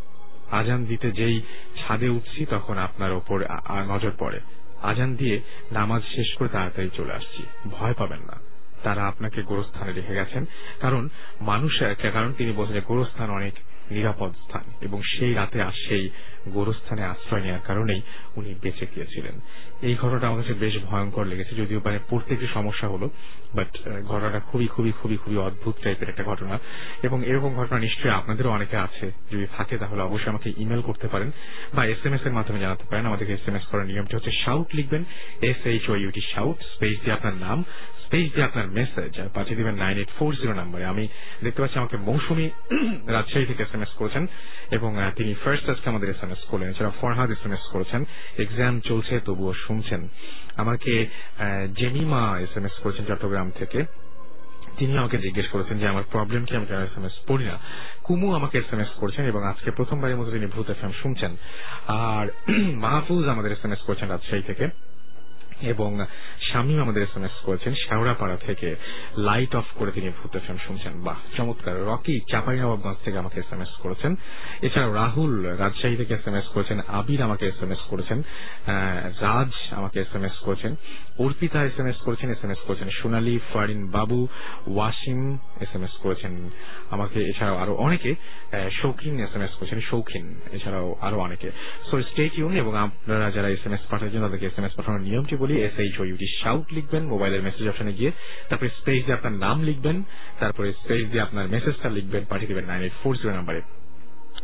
আজান দিতে যেই ছাদে উঠছি তখন আপনার ওপর নজর পড়ে। আজান দিয়ে নামাজ শেষ করে তাড়াতাড়ি চলে আসছি। ভয় পাবেন না। তারা আপনাকে গোরস্থানে রেখে গেছেন। কারণ মানুষ কারণ তিনি বলছেন গোরস্থান অনেক নিরাপদ স্থান এবং সেই রাতে আর সেই গোরস্থানে আশ্রয় নেওয়ার কারণেই উনি বেঁচে গিয়েছিলেন। এই ঘটনাটা আমার কাছে বেশ ভয়ঙ্কর লেগেছে, যদিও মানে পড়তে একটু সমস্যা হলো বাট ঘটনাটা খুবই খুবই খুবই খুবই অদ্ভুত টাইপের একটা ঘটনা। এবং এরকম ঘটনা নিশ্চয়ই আপনাদেরও অনেকে আছে, যদি থাকে তাহলে অবশ্যই আমাকে ইমেল করতে পারেন বা এস এম এস এর মাধ্যমে জানাতে পারেন। আমাদেরকে এস এম এস করার নিয়মটি হচ্ছে শাউট লিখবেন S H O U T shout space দিয়ে আপনার নাম স্পেস দিয়ে আপনার মেসেজ পাঠিয়ে দিবেন নাইন এইট ফোর জিরো নাম্বারে আমি দেখতে পাচ্ছি আমাকে মৌসুমী রাজশাহী থেকে এস এম এস করেছেন এবং তিনি ফার্স্ট আজকে আমাদের এস এম এস করলেন। এছাড়া ফরহাদ এস এম এস করেছেন। এক্সাম চলছে, তবুও শুনছেন। আমাকে জেমিমা এস এম এস করেছেন চট্টগ্রাম থেকে। তিনি আমাকে জিজ্ঞেস করেছেন যে, আমার প্রবলেম কি? আমি এস এম এস পড়ি না? কুমু আমাকে এস এম এস করছেন এবং আজকে প্রথমবারের মতো তিনি ভূত এফ এম শুনছেন। আর মাহফুজ আমাদের এস এম এস করছেন রাজশাহী থেকে। এবং শামীম আমাদের এস এম এস করেছেন শেওড়াপাড়া থেকে। লাইট অফ করে তিনি ভূত শুনছেন। বাহ, চমৎকার। রকি চাপাই নবাবগঞ্জ থেকে আমাকে এস এম এস করেছেন। এছাড়া রাহুল রাজশাহী থেকে এস এম এস করেছেন। আবির আমাকে এস এম এস করেছেন। রাজ আমাকে এস এম এস করেছেন। অর্পিতা এস এম এস করেছেন এস এম এস করেছেন সোনালী, ফারিন বাবু, ওয়াসিম এস এম এস করেছেন আমাকে, এছাড়াও আরও অনেকে শৌখিন এস এম এস করেছেন, শৌখিন, এছাড়াও আরও অনেকে। সো স্টেট ইউন এবং আপনারা যারা এস এম এস পাঠাচ্ছেন তাদেরকে এস এম এস পাঠানোর নিয়মটি বলি এস এইচ ইউটি শাউট লিখবেন মোবাইলের মেসেজ অপশনে গিয়ে, তারপরে স্পেস দিয়ে আপনার নাম লিখবেন, তারপরে স্পেস দিয়ে আপনার মেসেজটা লিখবেন, পাঠিয়ে দেবেন নাইন এইট ফোর জিরো নাম্বারে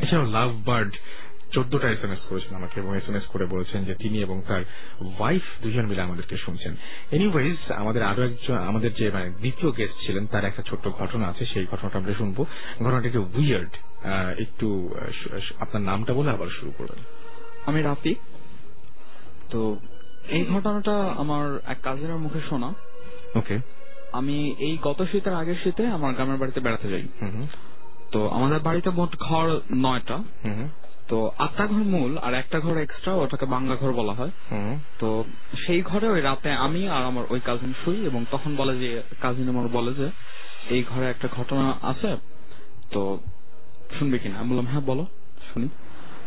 এছাড়াও লাভ বার্ড চোদ্দটা এস এম এস করেছেন আমাকে এবং এস এম এস করে বলেছেন যে তিনি এবং তার ওয়াইফ দুজন মিলে আমাদেরকে শুনছেন। এনিওয়েজ আমাদের আরও একজন আমাদের যে মানে দ্বিতীয় গেস্ট ছিলেন তার একটা ছোট্ট ঘটনা আছে সেই ঘটনাটা আমরা শুনব। ঘটনাটা একটু উইয়ার্ড একটু আপনার নামটা বলে আবার শুরু করবেন। আমি রাফি। তো এই ঘটনাটা আমার এক কাজিনের মুখে শোনা। ওকে আমি এই গত শীতের আগের শীতে আমার গ্রামের বাড়িতে বেড়াতে যাই। হুম তো আমাদের বাড়িতে মোট ঘর নয়টা। হুম। তো আটটা ঘর মূল আর একটা ঘর এক্সট্রা ওটাকে বাংলা ঘর বলা হয়। তো সেই ঘরে ওই রাতে আমি আর আমার ওই কাজিন শুই এবং তখন বলে যে কাজিন আমার বলে যে এই ঘরে একটা ঘটনা আছে তো শুনবে কিনা? আমি বললাম হ্যাঁ বলো শুনি।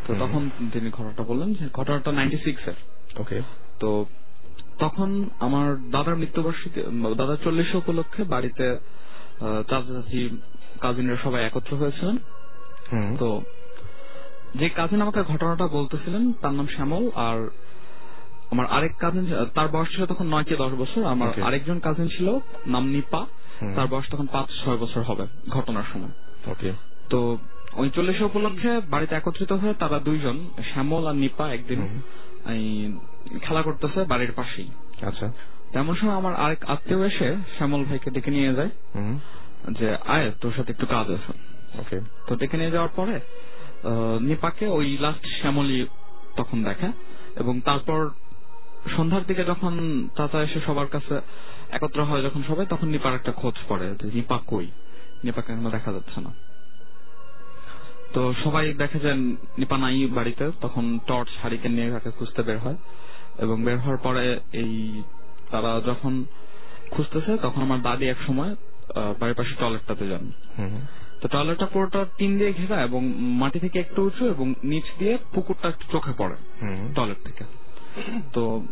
তো তখন তিনি ঘটনাটা বললেন যে ঘটনাটা নাইনটি সিক্স এর। ওকে তো তখন আমার দাদার মৃত্যুবার্ষিকী দাদার চল্লিশ উপলক্ষে বাড়িতে চাচা চাচি কাজিনরা সবাই একত্র হয়েছিলেন। হুম। তো যে কাজিন আমাকে ঘটনাটা বলতেছিলেন তার নাম শ্যামল আর আমার আরেক কাজিন তার বয়স ছিল তখন নয় কি দশ বছর আমার আরেকজন কাজিন ছিল নাম নিপা তার বয়স তখন পাঁচ ছয় বছর হবে ঘটনার সময়। ওকে তো ওই চল্লিশ উপলক্ষে বাড়িতে একত্রিত হয়ে তারা দুইজন শ্যামল আর নিপা একদিন খেলা করতেছে বাড়ির পাশেই। আচ্ছা। তেমন সময় আমার আরেক আত্মীয় এসে শ্যামল ভাইকে ডেকে নিয়ে যায় যে আয় তোর সাথে একটু কাজ আছে। ওকে তো ডেকে নিয়ে যাওয়ার পরে নিপাকে ওই লাস্ট শ্যামলী তখন দেখে এবং তারপর সন্ধ্যার দিকে যখন চাচা এসে সবার কাছে একত্র হয় যখন সবাই, তখন নিপার একটা খোঁজ পড়ে যে নিপা কই? নিপাকে এখনও দেখা যাচ্ছে না। তো সবাই দেখে যে নিপা নাই বাড়িতে, তখন টর্চ হারিকেন নিয়ে তাকে খুঁজতে বের হয় এবং বের হওয়ার পরে এই তারা যখন খুঁজতেছে, তখন আমার দাদি এক সময় বাড়ির পাশে টয়লেটটাতে যান। তো টয়লেটটা পুরোটা টিন দিয়ে ঘেরা এবং মাটি থেকে একটু উঁচু এবং নিচ দিয়ে পুকুরটা একটু চোখে পড়ে টয়লেট থেকে। তো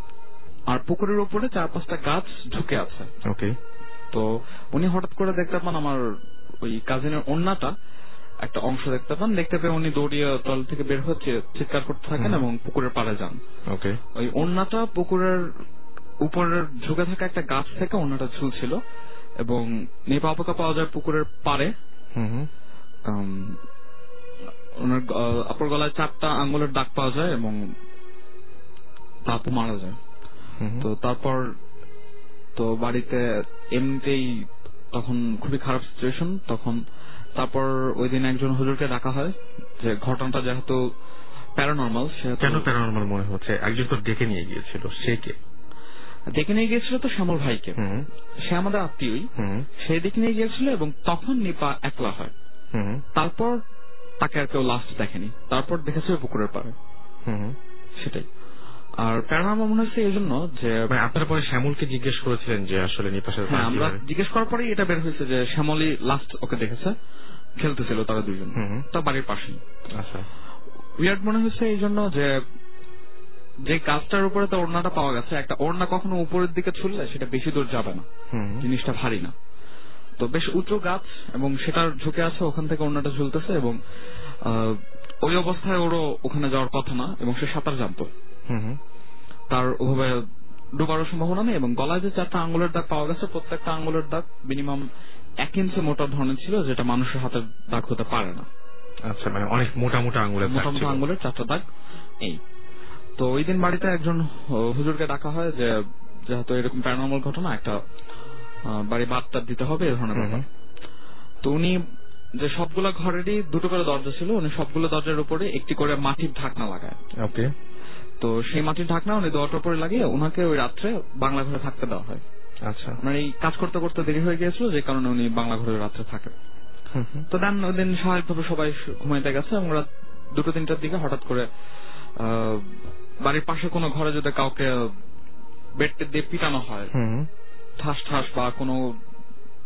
আর পুকুরের উপরে চার পাঁচটা গাছ ঝুঁকে আছে। ওকে। তো উনি হঠাৎ করে দেখতে পান আমার ওই কাজিনের অন্যটা একটা অংশ দেখতে পান দেখতে পেয়ে উনি দৌড়িয়ে টয়লেট থেকে বের হচ্ছে চিৎকার করতে থাকেন এবং পুকুরের পাড়ে যান। ওকে। ওই অন্যটা পুকুরের উপরের ঝুঁকে থাকা একটা গাছ থেকে অন্যটা ঝুলছিল এবং নেপাপকা পাওয়া যায় পুকুরের পাড়ে। ওনার অপর গলায় চারটা আঙ্গুলের দাগ পাওয়া যায় এবং তাপও মারা যায়। তো তারপর তো বাড়িতে এমনিতেই তখন খুবই খারাপ সিচুয়েশন তখন তারপর ওই দিন একজন হুজুরকে ডাকা হয় যে ঘটনাটা যেহেতু প্যারানর্মাল সেহেতু কেন প্যারানর্মাল মনে হচ্ছে? একজন তো ডেকে নিয়ে গিয়েছিল সে কে? ডেকে নিয়ে গিয়েছিল তো শ্যামল ভাইকে। সে আমাদের আত্মীয়ই। সে ডেকে নিয়ে গিয়েছিল এবং তখন নিপা একলা হয়। তারপর তাকে আর কেউ লাস্ট দেখেনি। তারপর দেখেছে পুকুরের পাড়ে। সেটাই। আর প্যারানর্মাল মনে হচ্ছে এই জন্য যে মানে আপনার পরে শ্যামলকে জিজ্ঞেস করেছিলেন যে আসলে নিপাশের হ্যাঁ আমরা জিজ্ঞেস করার পরেই এটা বের হয়েছে যে শ্যামলী লাস্ট ওকে দেখেছে। খেলতেছিল তারা হুম। তার বাড়ির পাশেই। আচ্ছা। উইয়ার্ড মনে হচ্ছে এই জন্য যে যে গাছটার উপরে তো ওড়নাটা পাওয়া গেছে একটা ওড়না কখনো উপরের দিকে ছুললে সেটা বেশি দূর যাবে না। জিনিসটা ভারী না। তো বেশ উঁচু গাছ এবং সেটার ঝুঁকে আছে ওখান থেকে ওড়নাটা ঝুলতেছে এবং ওই অবস্থায় ওরও ওখানে যাওয়ার কথা না এবং সে সাঁতার জানতো। তার ওভাবে ডুবারও সম্ভাবনা নেই এবং গলায় যে চারটা আঙ্গুলের দাগ পাওয়া গেছে প্রত্যেকটা আঙ্গুলের দাগ মিনিমাম এক ইঞ্চি মোটা ধরনের ছিল যেটা মানুষের হাতের দাগ হতে পারে না। আচ্ছা মানে অনেক মোটা মোটা আঙ্গুলের মোটা মোটা। আঙ্গুলের চারটা দাগ এই। তো ওই দিন বাড়িতে একজন হুজুরকে ডাকা হয় যে যেহেতু এরকম প্যারানর্মাল ঘটনা একটা বাড়ি বাদটা দিতে হবে এই ধরনের ব্যাপার। তো উনি যে সবগুলো ঘরেরই দুটো করে দরজা ছিল উনি সবগুলো দরজার উপরে একটি করে মাটির ঢাকনা লাগায়। ওকে। তো সেই মাটির ঢাকনা উনি দরজার উপরে লাগিয়ে ওনাকে ওই রাত্রে বাংলা ঘরে থাকতে দেওয়া হয়। আচ্ছা। মানে এই কাজ করতে করতে দেরি হয়ে গিয়েছিল যে কারণে উনি বাংলা ঘরে রাত্রে থাকেন হুম হুম। তো দেন ওই দিন স্বাভাবিকভাবে সবাই ঘুমাইতে গেছে এবং রাত দুটো তিনটার দিকে হঠাৎ করে আহ, বাড়ির পাশে কোনো ঘরে যদি কাউকে বেড দিয়ে পিটানো হয় ঠাস ঠাস বা কোনো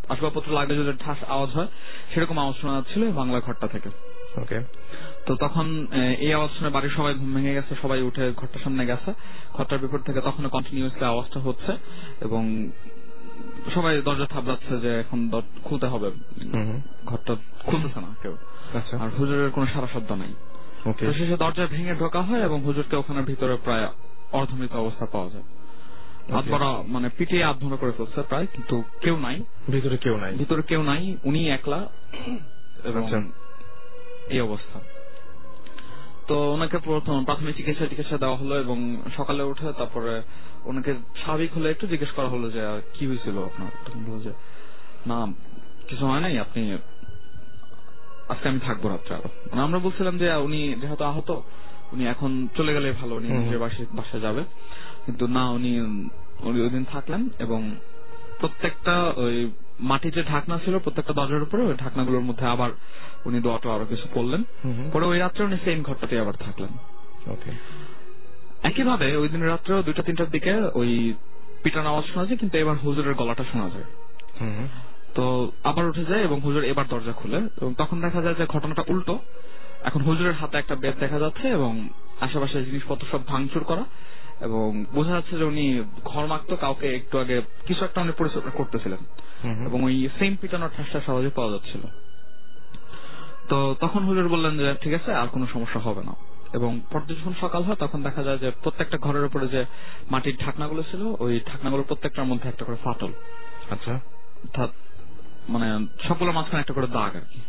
আসবাবপত্র লাগলে যদি ঠাস আওয়াজ হয় সেরকম আওয়াজ শোনা যাচ্ছিল বাংলা ঘরটা থেকে। ওকে। তো তখন এই আওয়াজ শুনে বাড়ির সবাই ঘুম ভেঙে গেছে সবাই উঠে ঘরটার সামনে গেছে। ঘরটার বিপর থেকে তখন কন্টিনিউসলি আওয়াজটা হচ্ছে এবং সবাই দরজা থাবড়াচ্ছে যে এখন খুলতে হবে। ঘরটা খুলতেছে না কেউ। আচ্ছা। আর হুজুরের কোনো সারা শব্দ নাই। শেষে দরজা ভেঙে ঢোকা হয় এবং হুজুরকে ওখানে ভিতরে প্রায় অর্ধমৃত অবস্থা পাওয়া যায়. ভরা মানে পিটিয়ে ভরা করে ফেলছে প্রায় কিন্তু কেউ নাই। ভিতরে কেউ নাই। ভিতরে কেউ নাই উনি একলা এবং আচ্ছা। এই অবস্থা। তো ওনাকে প্রথম প্রাথমিক চিকিৎসা চিকিৎসা দেওয়া হলো এবং সকালে উঠে তারপরে ওনাকে স্বাভাবিক হলে একটু জিজ্ঞেস করা হলো যে কি হয়েছিল আপনার? তখন বলল যে না কিছু হয় নাই আপনি আজকে আমি থাকব রাত্রে আরও। মানে আমরা বলছিলাম যে উনি যেহেতু আহত উনি এখন চলে গেলে ভালো উনি নিজের বাসায় যাবে। কিন্তু না উনি উনি ওই দিন থাকলেন এবং প্রত্যেকটা ওই মাটির যে ঢাকনা ছিল প্রত্যেকটা দরজার উপরে ওই ঢাকনাগুলোর মধ্যে আবার উনি দোয়াটা আরও কিছু পড়লেন। পরে ওই রাত্রে উনি সেম ঘরটাতে আবার থাকলেন। ওকে একইভাবে ওই দিন রাত্রে দুইটা তিনটার দিকে ওই পিটার আওয়াজ শোনা যায় কিন্তু এবার হুজুরের গলাটা শোনা যায়। তো আবার উঠে যায় এবং হুজুর এবার দরজা খুলে। এবং তখন দেখা যায় যে ঘটনাটা উল্টো। এখন হুজুরের হাতে একটা বেদ দেখা যাচ্ছে এবং আশেপাশে জিনিসপত্র সব ভাঙচুর করা। এবং বোঝা যাচ্ছে যে উনি ঘর মাখতো কাউকে একটু আগে কিছু একটা উনি পরিচর্যা করতেছিলেন। এবং ওই সেম পিটানোর ঠাসটা সহজে পাওয়া যাচ্ছিল। তো তখন হুজুর বললেন যে ঠিক আছে আর কোনো সমস্যা হবে না। এবং পরদিন যখন সকাল হয় তখন দেখা যায় যে প্রত্যেকটা ঘরের উপরে যে মাটির ঢাকনাগুলো ছিল ওই ঢাকনাগুলো প্রত্যেকটার মধ্যে একটা করে ফাটল। আচ্ছা। অর্থাৎ মানে সবগুলোর মাঝখানে একটা করে দাগ আর কি।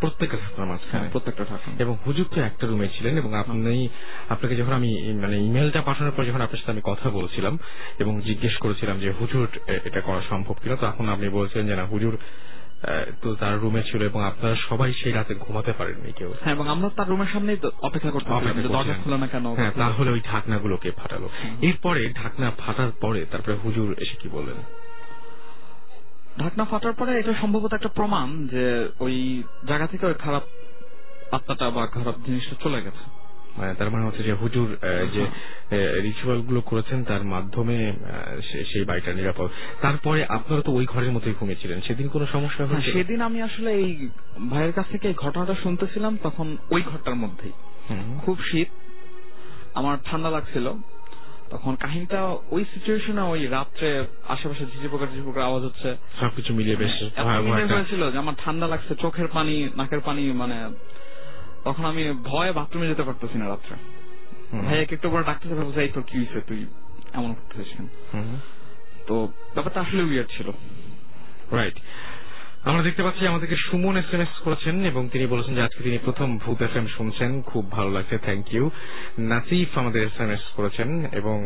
প্রত্যেকটা মাঝখানে প্রত্যেকটা ঢাকনা এবং হুজুর তো একটা রুমে ছিলেন এবং আপনি আপনাকে যখন আমি মানে ইমেলটা পাঠানোর পর যখন আপনার সাথে আমি কথা বলছিলাম এবং জিজ্ঞেস করেছিলাম যে হুজুর এটা করা সম্ভব কিনা? তখন আপনি বলছিলেন যে না হুজুর তো তার রুমে ছিল এবং আপনারা সবাই সেই রাতে ঘুমাতে পারেননি কেউ। হ্যাঁ এবং আমরা তার রুমের সামনেই তো অপেক্ষা যে দরজা। খুলে না কেন? হ্যাঁ তাহলে ওই ঢাকনাগুলোকে ফাটালো। এরপরে ঢাকনা ফাটার পরে তারপরে হুজুর এসে কি বললেন? ঢাকনা ফাটার পরে এটা সম্ভবত একটা প্রমাণ যে ওই জায়গা থেকে ওই খারাপ আত্মাটা বা খারাপ জিনিসটা চলে গেছে। মানে তার মানে হচ্ছে যে হুজুর যে রিচুয়ালগুলো করেছেন তার মাধ্যমে সেই বাড়িটা নিরাপদ। তারপরে আপনারা তো ওই ঘরের মধ্যেই ঘুমিয়েছিলেন। সেদিন কোনো সমস্যা হ্যাঁ, হয়েছে সেদিন আমি আসলে এই ভাইয়ের কাছ থেকে এই ঘটনাটা শুনতেছিলাম তখন ওই ঘরটার মধ্যেই। খুব শীত আমার ঠান্ডা লাগছিল। তখন কাহিনীটা ওই সিচুয়েশনে ওই রাত্রে আশেপাশে ঝিঝি পোকার ঝিঝি পোকার আওয়াজ হচ্ছে। সবকিছু মিলিয়ে বেশ হয়েছিল যে আমার ঠান্ডা লাগছে চোখের পানি নাকের পানি মানে তখন আমি ভয়ে বাথরুমে যেতে পারতেছি না রাত্রে। হুম। ভাই এক একটু করে ডাকতেছে ভাবছে এই তোর কি হয়েছে? তুই এমন করতেছিস কেন?" তো ব্যাপারটা আসলে উইয়ার ছিল। রাইট আমরা দেখতে পাচ্ছি আমাদেরকে সুমন এস এম এস করেছেন এবং তিনি বলেছেন যে আজকে তিনি প্রথম ভূত এফ এম শুনছেন। খুব ভালো লাগছে থ্যাংক ইউ নাসিফ আমাদের এস এম এস করেছেন এবং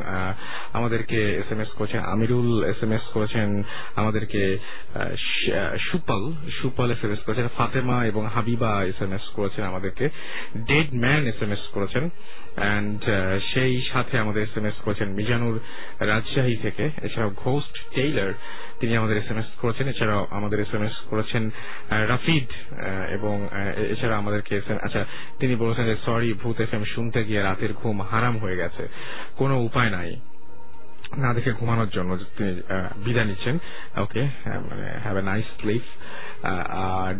আমাদেরকে এস এম এস করেছেন, আমিরুল এস এম এস করেছেন, আমাদেরকে Supal Supal S M S করেছেন, ফাতেমা এবং হাবিবা এস এম এস করেছেন আমাদেরকে dead man S M S করেছেন। অ্যান্ড সেই সাথে আমাদের এস এম এস করেছেন মিজানুর রাজশাহী থেকে, এছাড়াও ঘোস্ট টেইলার তিনি আমাদের এস এম এস করেছেন, এছাড়াও আমাদের এস এম এস করেছেন রাফিদ এবং এছাড়া আমাদেরকে আচ্ছা তিনি বলেছেন যে, সরি, ভূত এফ এম শুনতে গিয়ে রাতের ঘুম হারাম হয়ে গেছে। কোনো উপায় নাই। না দেখে ঘুমানোর জন্য তিনি বিদায় নিচ্ছেন। ওকে মানে have a nice sleep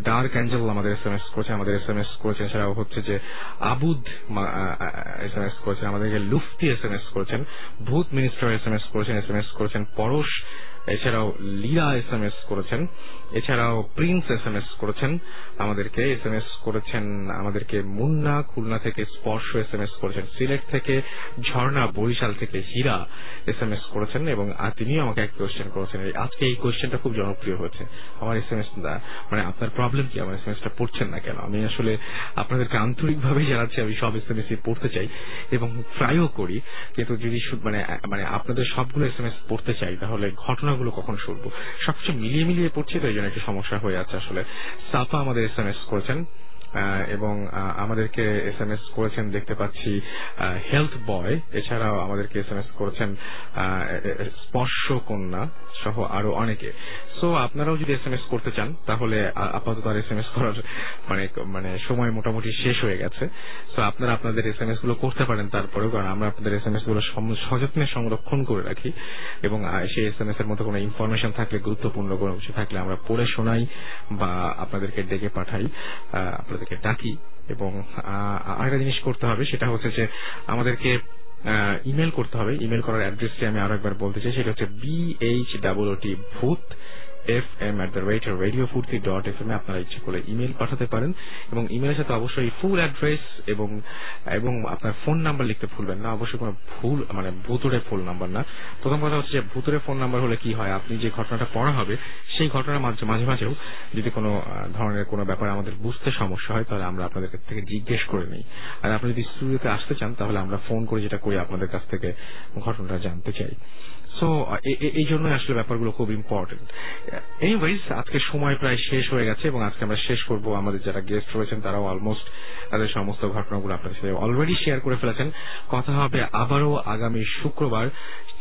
dark angel আমাদের এস এম এস করছে। আমাদের এস এম এস করেছেন এছাড়াও হচ্ছে যে আবুদ এস এম এস করেছেন আমাদেরকে লুফতি এস এম এস করেছেন। ভূত মিনিস্টার এস এম এস করেছেন এস এম এস করেছেন। পরশ এছাড়াও লীলা এস এম এস করেছেন, এছাড়াও প্রিন্স এস এম এস করেছেন, আমাদেরকে এস এম এস করেছেন, আমাদেরকে মুন্না, খুলনা থেকে স্পর্শ এস এম এস করেছেন, সিলেট থেকে ঝর্ণা, বরিশাল থেকে হীরা এস এম এস করেছেন, এবং তিনিও আমাকে এক কোয়েশ্চেন করেছেন। আজকে এই কোয়েশ্চেনটা খুব জনপ্রিয় হয়েছে। আমার এস এম এস মানে আপনার প্রবলেম কি? আমার এস এম এসটা পড়ছেন না কেন? আমি আসলে আপনাদেরকে আন্তরিকভাবে জানাচ্ছি, আমি সব এস এম এস পড়তে চাই, এবং প্রায়ও করি। কিন্তু যদি মানে মানে আপনাদের সবগুলো এস এম এস পড়তে চাই, তাহলে ঘটনাগুলো কখন শুনব? সবকিছু মিলিয়ে মিলিয়ে পড়ছে তো, এই জন্য একটু সমস্যা হয়ে যাচ্ছে আসলে। সাফা আমাদের এস এম এস করেছেন। এবং আমাদেরকে এস এম এস করেছেন, দেখতে পাচ্ছি হেলথ বয় এছাড়াও আমাদেরকে এস এম এস করেছেন স্পর্শ কন্যা সহ আরও অনেকে। সো আপনারাও যদি এস এম এস করতে চান, তাহলে আপাতত আর এস এম এস করার মানে মানে সময় মোটামুটি শেষ হয়ে গেছে। সো আপনারা আপনাদের এস এম এসগুলো করতে পারেন তারপরেও, কারণ আমরা আপনাদের এস এম এসগুলো সযত্নে সংরক্ষণ করে রাখি। এবং সেই এস এম এস এর মধ্যে কোনো ইনফরমেশন থাকলে, গুরুত্বপূর্ণ কোনো কিছু থাকলে আমরা পড়ে শোনাই বা আপনাদেরকে ডেকে পাঠাই। আপনাদেরকে ডাকি এবং আরেকটা জিনিস করতে হবে, সেটা হচ্ছে যে আমাদেরকে ইমেল করতে হবে। ইমেল করার অ্যাড্রেসটি আমি আরও একবার বলতে চাই, সেটা হচ্ছে বিএইচ ডাবল ওটি ভূত F M the rate radio Foorti dot F M আপনারা ইচ্ছে করে ইমেল পাঠাতে পারেন এবং ইমেলের সাথে অবশ্যই ফুল অ্যাড্রেস এবং এবং আপনার ফোন নাম্বার লিখতে ভুলবেন না। অবশ্যই কোনো ভুল মানে ভুতুরে ফোন নাম্বার না। প্রথম কথা হচ্ছে যে ভুতুরে ফোন নাম্বার হলে কি হয়? আপনি যে ঘটনাটা পড়া হবে, সেই ঘটনার মাঝে মাঝে, মাঝেও যদি কোনো ধরনের কোনো ব্যাপারে আমাদের বুঝতে সমস্যা হয়, তাহলে আমরা আপনাদের থেকে জিজ্ঞেস করে নিই। আর আপনি যদি স্টুডিওতে আসতে চান, তাহলে আমরা ফোন করে যেটা করি, আপনাদের কাছ থেকে ঘটনাটা জানতে চাই। সো এই জন্য আসলে ব্যাপারগুলো খুব ইম্পর্টেন্ট এনিওয়েজ আজকে সময় প্রায় শেষ হয়ে গেছে এবং আজকে আমরা শেষ করব আমাদের যারা গেস্ট রয়েছেন, তারাও অলমোস্ট তাদের সমস্ত ঘটনাগুলো আপনাদের সাথে অলরেডি শেয়ার করে ফেলেছেন। কথা হবে আবারও আগামী শুক্রবার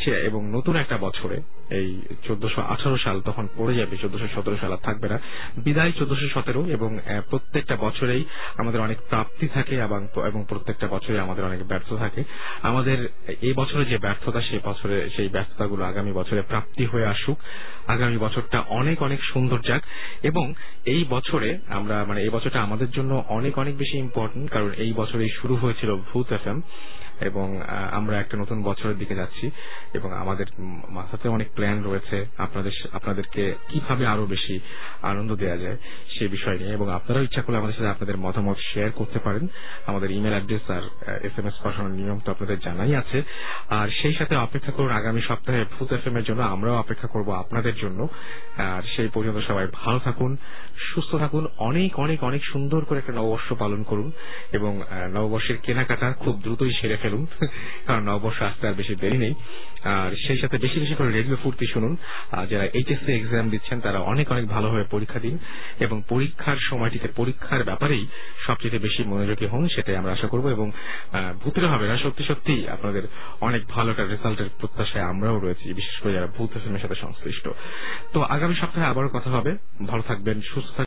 সে- এবং নতুন একটা বছরে এই চোদ্দশো আঠারো সাল তখন পড়ে যাবে, চোদ্দশো সতেরো সাল আর থাকবে না। বিদায় চোদ্দশো সতেরো এবং প্রত্যেকটা বছরেই আমাদের অনেক প্রাপ্তি থাকে এবং প্রত্যেকটা বছরে আমাদের অনেক ব্যর্থ থাকে। আমাদের এই বছরে যে ব্যর্থতা, সেই বছরে, সেই ব্যর্থতাগুলো আগামী বছরে প্রাপ্তি হয়ে আসুক। আগামী বছরটা অনেক অনেক সুন্দর যাক এবং এই বছরে আমরা মানে এই বছরটা আমাদের জন্য অনেক অনেক বেশি ইম্পর্টেন্ট কারণ এই বছরেই শুরু হয়েছিল ভূত এফ এবং আমরা একটা নতুন বছরের দিকে যাচ্ছি এবং আমাদের মাথাতে অনেক প্ল্যান রয়েছে আপনাদের আপনাদেরকে কীভাবে আরও বেশি আনন্দ দেওয়া যায় সে বিষয় নিয়ে এবং আপনারাও ইচ্ছা করলে আমাদের সাথে আপনাদের মতামত শেয়ার করতে পারেন। আমাদের ইমেল অ্যাড্রেস আর এস এম এস পাঠানোর নিয়ম তো আপনাদের জানাই আছে। আর সেই সাথে অপেক্ষা করুন আগামী সপ্তাহে ভূত এফ এর জন্য, আমরাও অপেক্ষা করব আপনাদের জন্য। আর সেই পর্যন্ত সবাই ভালো থাকুন, সুস্থ থাকুন, অনেক অনেক অনেক সুন্দর করে একটা নববর্ষ পালন করুন এবং নববর্ষের কেনাকাটা খুব দ্রুতই সেরে ফেলুন কারণ নববর্ষ আসতে আর বেশি দেরি নেই। আর সেই সাথে বেশি বেশি করে রেডিও ফুর্তি শুনুন। যারা এইচএসসি এক্সাম দিচ্ছেন, তারা অনেক অনেক ভালোভাবে পরীক্ষা দিন। এবং পরীক্ষার সময়টিতে পরীক্ষার ব্যাপারেই সবচেয়ে বেশি মনোযোগী হন, সেটাই আমরা আশা করব। এবং ভূতের হবে না? সত্যি সত্যি আপনাদের অনেক ভালো একটা রেজাল্টের প্রত্যাশায় আমরাও রয়েছি, বিশেষ করে যারা ভূত সাথে সংশ্লিষ্ট। তো আগামী সপ্তাহে আবারও কথা হবে। ভালো থাকবেন, সুস্থ